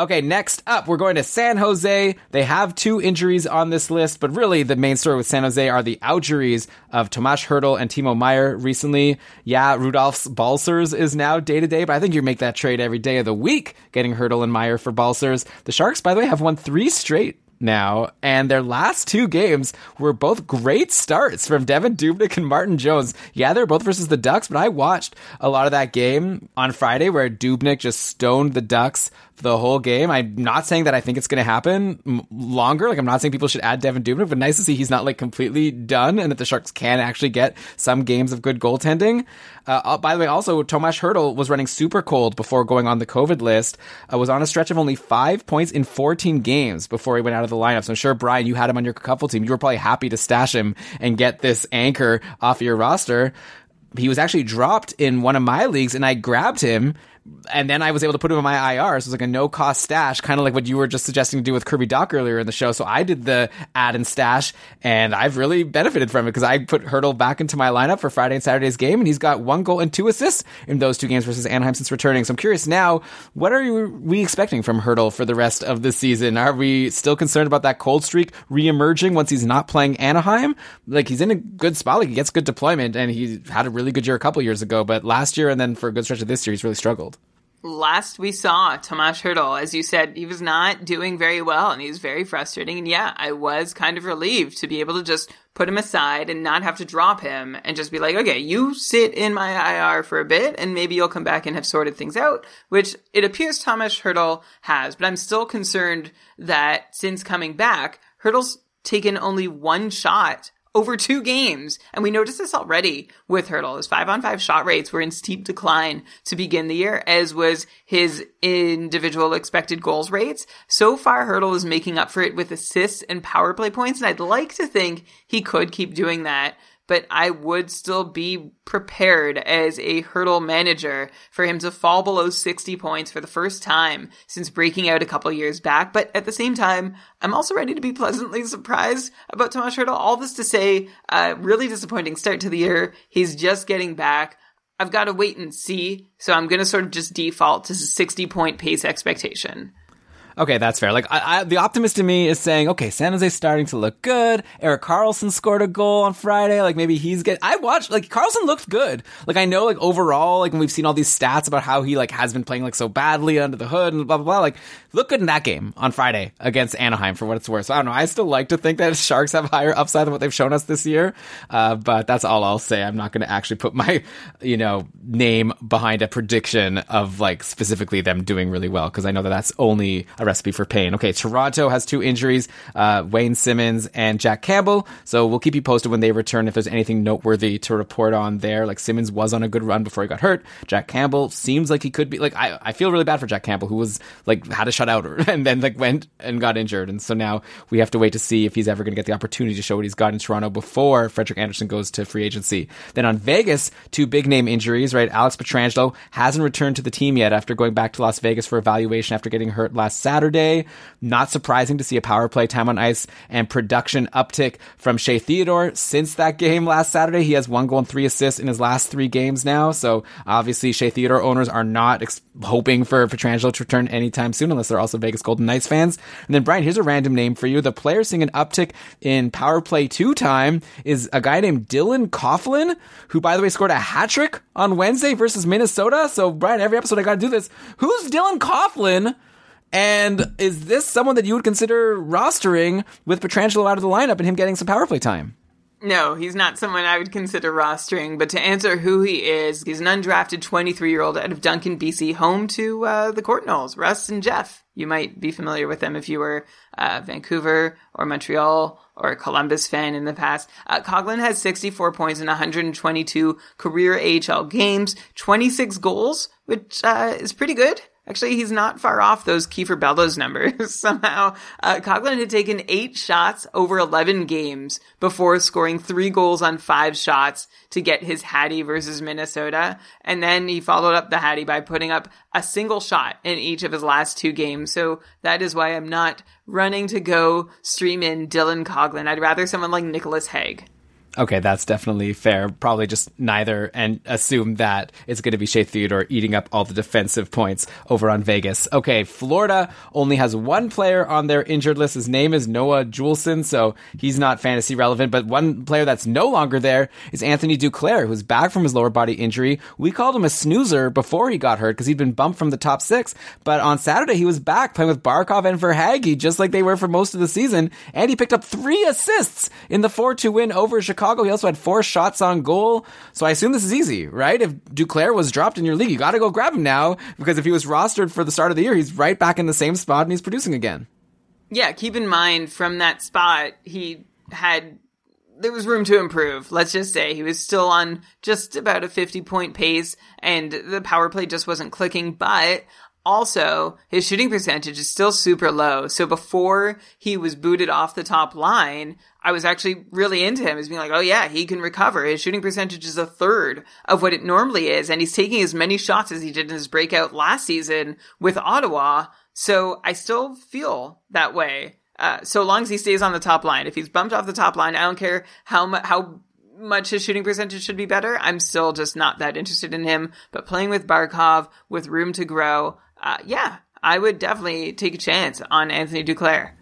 Okay, next up, we're going to San Jose. They have two injuries on this list, but really the main story with San Jose are the outjuries of Tomas Hertl and Timo Meier recently. Yeah, Rudolfs Balcers is now day to day, but I think you make that trade every day of the week, getting Hertl and Meier for Balcers. The Sharks, by the way, have won three straight now, and their last two games were both great starts from Devan Dubnyk and Martin Jones. Yeah, they're both versus the Ducks, but I watched a lot of that game on Friday where Dubnyk just stoned the Ducks the whole game. I'm not saying that I think it's going to happen longer. Like, I'm not saying people should add Devan Dubnyk, but nice to see he's not like completely done and that the Sharks can actually get some games of good goaltending. Uh, uh, by the way, also, Tomas Hertl was running super cold before going on the COVID list, uh, was on a stretch of only five points in 14 games before he went out of the lineup. So I'm sure, Brian, you had him on your couple team. You were probably happy to stash him and get this anchor off your roster he was actually dropped in one of my leagues and I grabbed him and then I was able to put him in my IR. So it was like a no cost stash, kind of like what you were just suggesting to do with Kirby Dach earlier in the show. So I did the add and stash and I've really benefited from it because I put Hertl back into my lineup for Friday and Saturday's game and he's got one goal and two assists in those two games versus Anaheim since returning. So I'm curious now, what are we expecting from Hertl for the rest of the season? Are we still concerned about that cold streak re-emerging once he's not playing Anaheim? Like he's in a good spot, like he gets good deployment and he had a really good year a couple years ago, but last year and then for a good stretch of this year, he's really struggled. Last we saw Tomas Hertl, as you said, he was not doing very well and he was very frustrating. And yeah, I was kind of relieved to be able to just put him aside and not have to drop him and just be like, okay, you sit in my IR for a bit and maybe you'll come back and have sorted things out, which it appears Tomas Hertl has. But I'm still concerned that since coming back, Hertl's taken only one shot over two games. And we noticed this already with Hertl. His five on five shot rates were in steep decline to begin the year, as was his individual expected goals rates. So far, Hertl is making up for it with assists and power play points. And I'd like to think he could keep doing that. But I would still be prepared as a Hertl manager for him to fall below 60 points for the first time since breaking out a couple years back. But at the same time, I'm also ready to be pleasantly [LAUGHS] surprised about Tomas Hertl. All this to say, uh, really disappointing start to the year. He's just getting back. I've got to wait and see. So I'm going to sort of just default to 60 point pace expectation. Okay, that's fair. Like, I, I, the optimist in me is saying, okay, San Jose's starting to look good. Erik Karlsson scored a goal on Friday. Like, maybe he's get. I watched, like, Karlsson looked good. Like, I know, like, overall, like, when we've seen all these stats about how he, like, has been playing, like, so badly under the hood and blah, blah, blah. Like, look good in that game on Friday against Anaheim for what it's worth. So, I don't know. I still like to think that [LAUGHS] Sharks have higher upside than what they've shown us this year. Uh, but that's all I'll say. I'm not going to actually put my, you know, name behind a prediction of, like, specifically them doing really well because I know that that's only a recipe for pain. Okay, Toronto has two injuries, uh, Wayne Simmonds and Jack Campbell. So we'll keep you posted when they return if there's anything noteworthy to report on there. Like Simmonds was on a good run before he got hurt. Jack Campbell seems like he could be like I, I feel really bad for Jack Campbell who was like had a shutout [LAUGHS] and then like went and got injured. And so now we have to wait to see if he's ever going to get the opportunity to show what he's got in Toronto before Frederik Andersen goes to free agency. Then on Vegas, two big name injuries, right? Alex Pietrangelo hasn't returned to the team yet after going back to Las Vegas for evaluation after getting hurt last Saturday. Not surprising to see a power play time on ice and production uptick from Shea Theodore since that game last Saturday. He has one goal and three assists in his last three games now. So obviously Shea Theodore owners are not ex- hoping for Pietrangelo to return anytime soon unless they're also Vegas Golden Knights fans. And then Brian, here's a random name for you. The player seeing an uptick in power play two time is a guy named Dylan Coghlan, who by the way scored a hat trick on Wednesday versus Minnesota. So Brian, every episode I got to do this. Who's Dylan Coghlan? And is this someone that you would consider rostering with Pietrangelo out of the lineup and him getting some power play time? No, he's not someone I would consider rostering. But to answer who he is, he's an undrafted 23 year old out of Duncan, BC, home to uh, the Courtnalls, Russ and Jeff. You might be familiar with them if you were uh, Vancouver or Montreal or a Columbus fan in the past. Uh, Coghlan has 64 points in 122 career AHL games, 26 goals, which uh, is pretty good. Actually, he's not far off those Kiefer Bellows numbers. [LAUGHS] Somehow, uh, Coghlan had taken eight shots over 11 games before scoring three goals on five shots to get his Hattie versus Minnesota. And then he followed up the Hattie by putting up a single shot in each of his last two games. So that is why I'm not running to go stream in Dylan Coghlan. I'd rather someone like Nicholas Hague. Okay, that's definitely fair. Probably just neither, and assume that it's going to be Shea Theodore eating up all the defensive points over on Vegas. Okay, Florida only has one player on their injured list. His name is Noah Juulsen, so he's not fantasy relevant. But one player that's no longer there is Anthony Duclair, who's back from his lower body injury. We called him a snoozer before he got hurt because he'd been bumped from the top six. But on Saturday, he was back playing with Barkov and Verhaeghe, just like they were for most of the season. And he picked up three assists in the 4-2 win over Chicago. Chicago. He also had four shots on goal. So I assume this is easy, right? If Duclair was dropped in your league, you got to go grab him now because if he was rostered for the start of the year, he's right back in the same spot and he's producing again. Yeah, keep in mind from that spot, he had there was room to improve. Let's just say he was still on just about a 50 point pace and the power play just wasn't clicking, but also, his shooting percentage is still super low. So before he was booted off the top line, I was actually really into him as being like, oh yeah, he can recover. His shooting percentage is a third of what it normally is. And he's taking as many shots as he did in his breakout last season with Ottawa. So I still feel that way. Uh, so long as he stays on the top line. If he's bumped off the top line, I don't care how how much his shooting percentage should be better. I'm still just not that interested in him. But playing with Barkov with room to grow, uh, yeah, I would definitely take a chance on Anthony Duclair.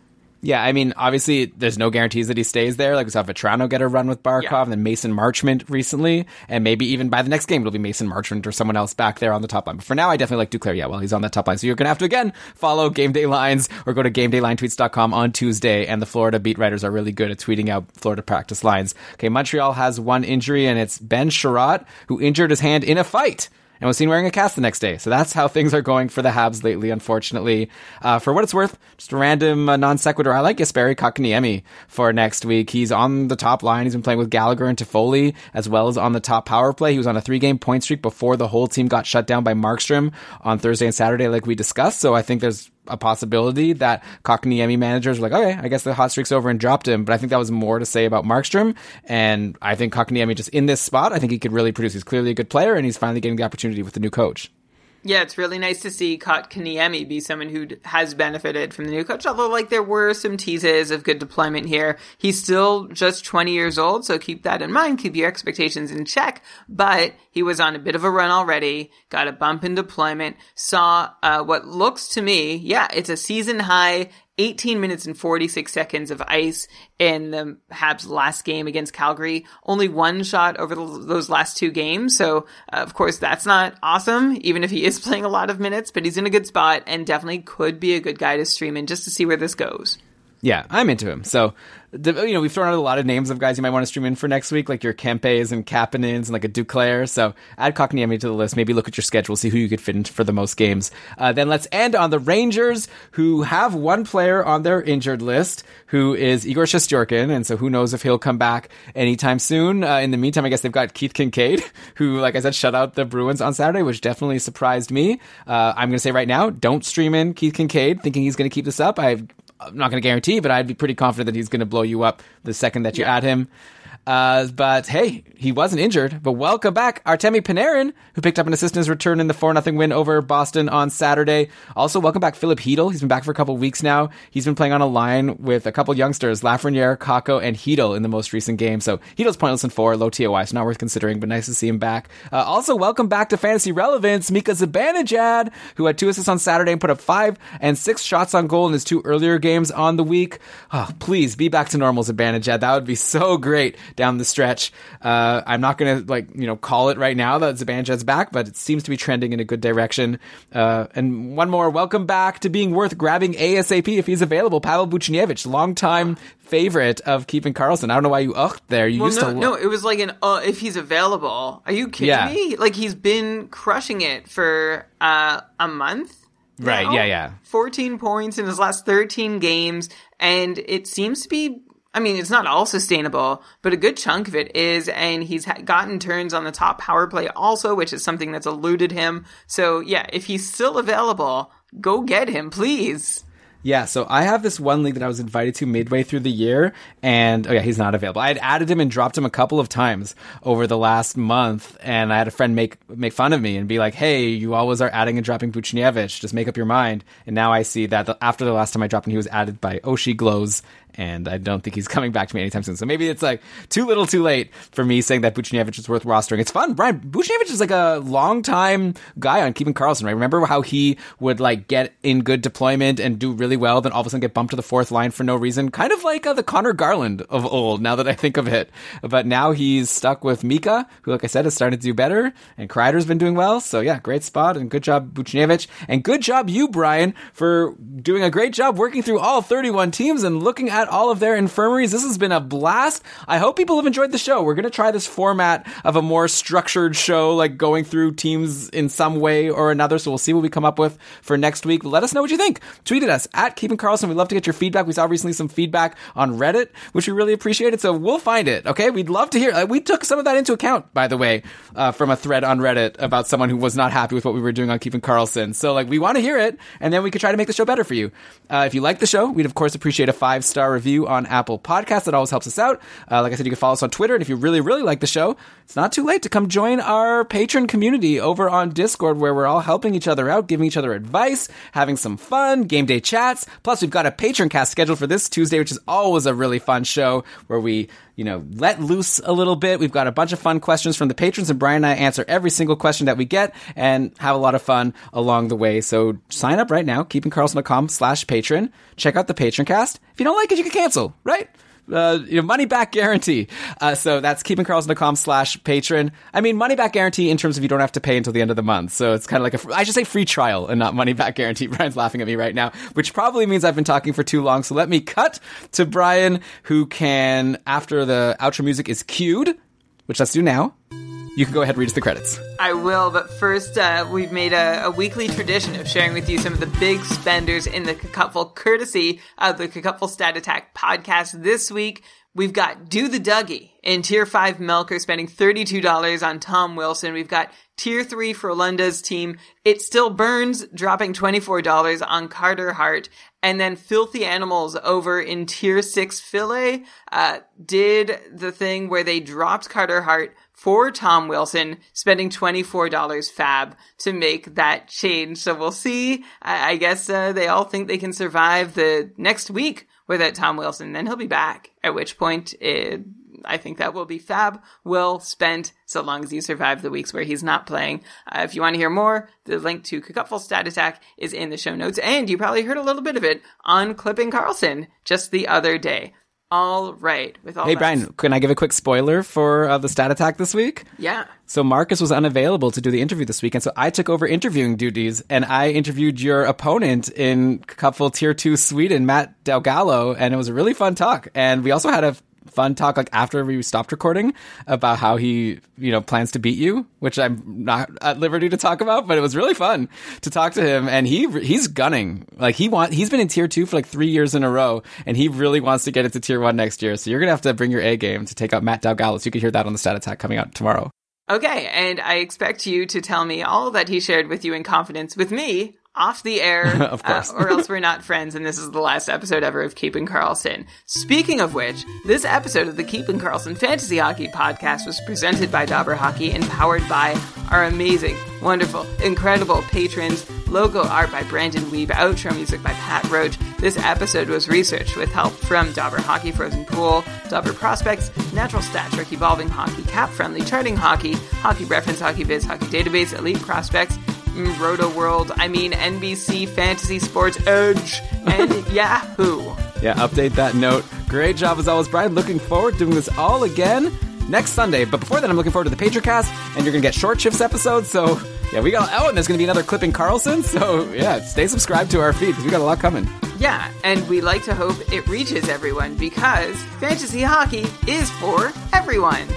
Yeah, I mean, obviously, there's no guarantees that he stays there. Like we saw Vatrano get a run with Barkov, yeah. and then Mason Marchment recently, and maybe even by the next game it'll be Mason Marchment or someone else back there on the top line. But for now, I definitely like Duclair. Yeah, well, he's on that top line, so you're gonna have to again follow Game Day Lines or go to GameDayLineTweets.com on Tuesday. And the Florida beat writers are really good at tweeting out Florida practice lines. Okay, Montreal has one injury, and it's Ben Chiarot who injured his hand in a fight and was seen wearing a cast the next day. So that's how things are going for the Habs lately, unfortunately. Uh, for what it's worth, just a random uh, non sequitur. I like Jesperi Kotkaniemi for next week. He's on the top line. He's been playing with Gallagher and Toffoli as well as on the top power play. He was on a three game point streak before the whole team got shut down by Markstrom on Thursday and Saturday, like we discussed. So I think there's a possibility that Kotkaniemi managers were like, okay, I guess the hot streak's over and dropped him. But I think that was more to say about Markstrom. And I think Kotkaniemi just in this spot, I think he could really produce. He's clearly a good player and he's finally getting the opportunity with the new coach. Yeah, it's really nice to see Kotkaniemi be someone who has benefited from the new coach. Although, like, there were some teases of good deployment here. He's still just 20 years old, so keep that in mind. Keep your expectations in check. But he was on a bit of a run already, got a bump in deployment, saw uh, what looks to me, yeah, it's a season high 18 minutes and 46 seconds of ice in the Habs last game against Calgary. Only one shot over the, those last two games. So, uh, of course, that's not awesome, even if he is [LAUGHS] playing a lot of minutes, but he's in a good spot and definitely could be a good guy to stream in just to see where this goes. Yeah, I'm into him. So you know, we've thrown out a lot of names of guys you might want to stream in for next week, like your Kempes and Kapanens and like a Duclair. So add Kotkaniemi to the list. Maybe look at your schedule, see who you could fit in for the most games. Uh, then let's end on the Rangers, who have one player on their injured list, who is Igor Shesterkin, and so who knows if he'll come back anytime soon. Uh, in the meantime, I guess they've got Keith Kinkaid, [LAUGHS] who, like I said, shut out the Bruins on Saturday, which definitely surprised me. Uh, I'm going to say right now, don't stream in Keith Kinkaid thinking he's going to keep this up. I've I'm not going to guarantee, but I'd be pretty confident that he's going to blow you up the second that you yeah. add him. Uh, but hey, he wasn't injured. But welcome back, Artemi Panarin, who picked up an assist in his return in the 4 0 win over Boston on Saturday. Also, welcome back, Philip Chytil. He's been back for a couple weeks now. He's been playing on a line with a couple youngsters, Lafreniere, Kakko, and Chytil in the most recent game. So Chytil's pointless in four, low TOI, so not worth considering, but nice to see him back. Uh, also, welcome back to Fantasy Relevance, Mika Zibanejad, who had two assists on Saturday and put up five and six shots on goal in his two earlier games on the week. Oh, please be back to normal, Zibanejad. That would be so great. Down the stretch. Uh, I'm not going to like you know call it right now that Zibanejad's back, but it seems to be trending in a good direction. Uh, and one more, welcome back to being worth grabbing ASAP if he's available. Pavel Buchnevich, longtime favorite of keeping Karlsson. I don't know why you ughed there. You Well, used no, to no, it was like an uh, if he's available. Are you kidding Yeah. me? Like he's been crushing it for uh, a month. Right, now. yeah, yeah. 14 points in his last 13 games, and it seems to be. I mean, it's not all sustainable, but a good chunk of it is, and he's gotten turns on the top power play also, which is something that's eluded him. So, yeah, if he's still available, go get him, please. Yeah, so I have this one league that I was invited to midway through the year, and oh yeah, he's not available. I had added him and dropped him a couple of times over the last month, and I had a friend make make fun of me and be like, "Hey, you always are adding and dropping Buchnevich. Just make up your mind." And now I see that the, after the last time I dropped him, he was added by Oshi Glows, and I don't think he's [LAUGHS] coming back to me anytime soon. So maybe it's like too little, too late for me saying that Buchnevich is worth rostering. It's fun, Brian. Buchnevich is like a long time guy on keeping Karlsson. Right? Remember how he would like get in good deployment and do really well, then all of a sudden get bumped to the fourth line for no reason, kind of like uh, the Conor Garland of old. Now that I think of it, but now he's stuck with Mika, who, like I said, is starting to do better, and Kreider's been doing well. So yeah, great spot and good job Buchnevich, and good job you, Brian, for doing a great job working through all 31 teams and looking at all of their infirmaries. This has been a blast. I hope people have enjoyed the show. We're gonna try this format of a more structured show, like going through teams in some way or another. So we'll see what we come up with for next week. Let us know what you think. Tweet at us at Keeping Karlsson. We'd love to get your feedback. We saw recently some feedback on Reddit, which we really appreciated. So we'll find it. Okay, we'd love to hear. Uh, we took some of that into account, by the way, uh, from a thread on Reddit about someone who was not happy with what we were doing on Keeping Karlsson. So like, we want to hear it, and then we could try to make the show better for you. Uh, if you like the show, we'd of course appreciate a five star review on Apple Podcasts. That always helps us out. Uh, like I said, you can follow us on Twitter, and if you really, really like the show, it's not too late to come join our patron community over on Discord, where we're all helping each other out, giving each other advice, having some fun, game day chats. Plus, we've got a patron cast scheduled for this Tuesday, which is always a really fun show where we, you know, let loose a little bit. We've got a bunch of fun questions from the patrons, and Brian and I answer every single question that we get and have a lot of fun along the way. So sign up right now, keepingkarlsson.com slash patron. Check out the patron cast. If you don't like it, you cancel, right? uh, you know, money back guarantee. Uh, so that's keepingkarlsson.com slash patron. I mean, money back guarantee in terms of you don't have to pay until the end of the month. So it's kind of like a, I should say free trial and not money back guarantee. [LAUGHS] Brian's laughing at me right now, which probably means I've been talking for too long. So let me cut to Brian, who can, after the outro music is cued, which let's do now. You can go ahead and read us the credits. I will, but first, uh, we've made a, a weekly tradition of sharing with you some of the big spenders in the Cacupful, courtesy of the Cacupful Stat Attack podcast. This week, we've got Do the Dougie in Tier 5 Melker spending $32 on Tom Wilson. We've got Tier 3 for Lunda's team. It Still Burns dropping $24 on Carter Hart. And then Filthy Animals over in Tier 6 Filet uh, did the thing where they dropped Carter Hart for Tom Wilson, spending $24 fab to make that change. So we'll see. I, I guess uh, they all think they can survive the next week without Tom Wilson. Then he'll be back, at which point it, I think that will be fab, well spent, so long as you survive the weeks where he's not playing. Uh, if you want to hear more, the link to Cacupful Stat Attack is in the show notes, and you probably heard a little bit of it on Clipping Karlsson just the other day. All right, with all Hey, that- Brian, can I give a quick spoiler for uh, the stat attack this week? Yeah. So Marcus was unavailable to do the interview this week, and so I took over interviewing duties, and I interviewed your opponent in Cupful Tier Two Sweden, Matt Delgallo, and it was a really fun talk. And we also had a fun talk like after we stopped recording about how he you know plans to beat you which i'm not at liberty to talk about but it was really fun to talk to him. And he he's gunning. Like he want he's been in tier two for like three years in a row and he really wants to get into tier one next year. So you're gonna have to bring your a game to take out matt dalgallo so you can hear that on the stat attack coming out tomorrow. Okay, and I expect you to tell me all that he shared with you in confidence with me off the air, [LAUGHS] Of course. uh, or else we're not friends, and this is the last episode ever of Keeping Karlsson. Speaking of which, this episode of the Keeping Karlsson Fantasy Hockey podcast was presented by Dobber Hockey and powered by our amazing, wonderful, incredible patrons. Logo art by Brandon Weeb, outro music by Pat Roach. This episode was researched with help from Dobber Hockey Frozen Pool, Dobber Prospects, Natural Stat Trick Evolving Hockey, Cap Friendly Charting Hockey, Hockey Reference, Hockey Viz, Hockey Database, Elite Prospects, Roto World, I mean NBC Fantasy Sports Edge, and [LAUGHS] Yahoo. Yeah, update that note. Great job as always, Brian. Looking forward to doing this all again next Sunday. But before that, I'm looking forward to the Patrioncast, and you're gonna get short shifts episodes. So yeah, we got. Oh, and there's gonna be another clipping Karlsson. So yeah, stay subscribed to our feed because we got a lot coming. Yeah, and we like to hope it reaches everyone because fantasy hockey is for everyone.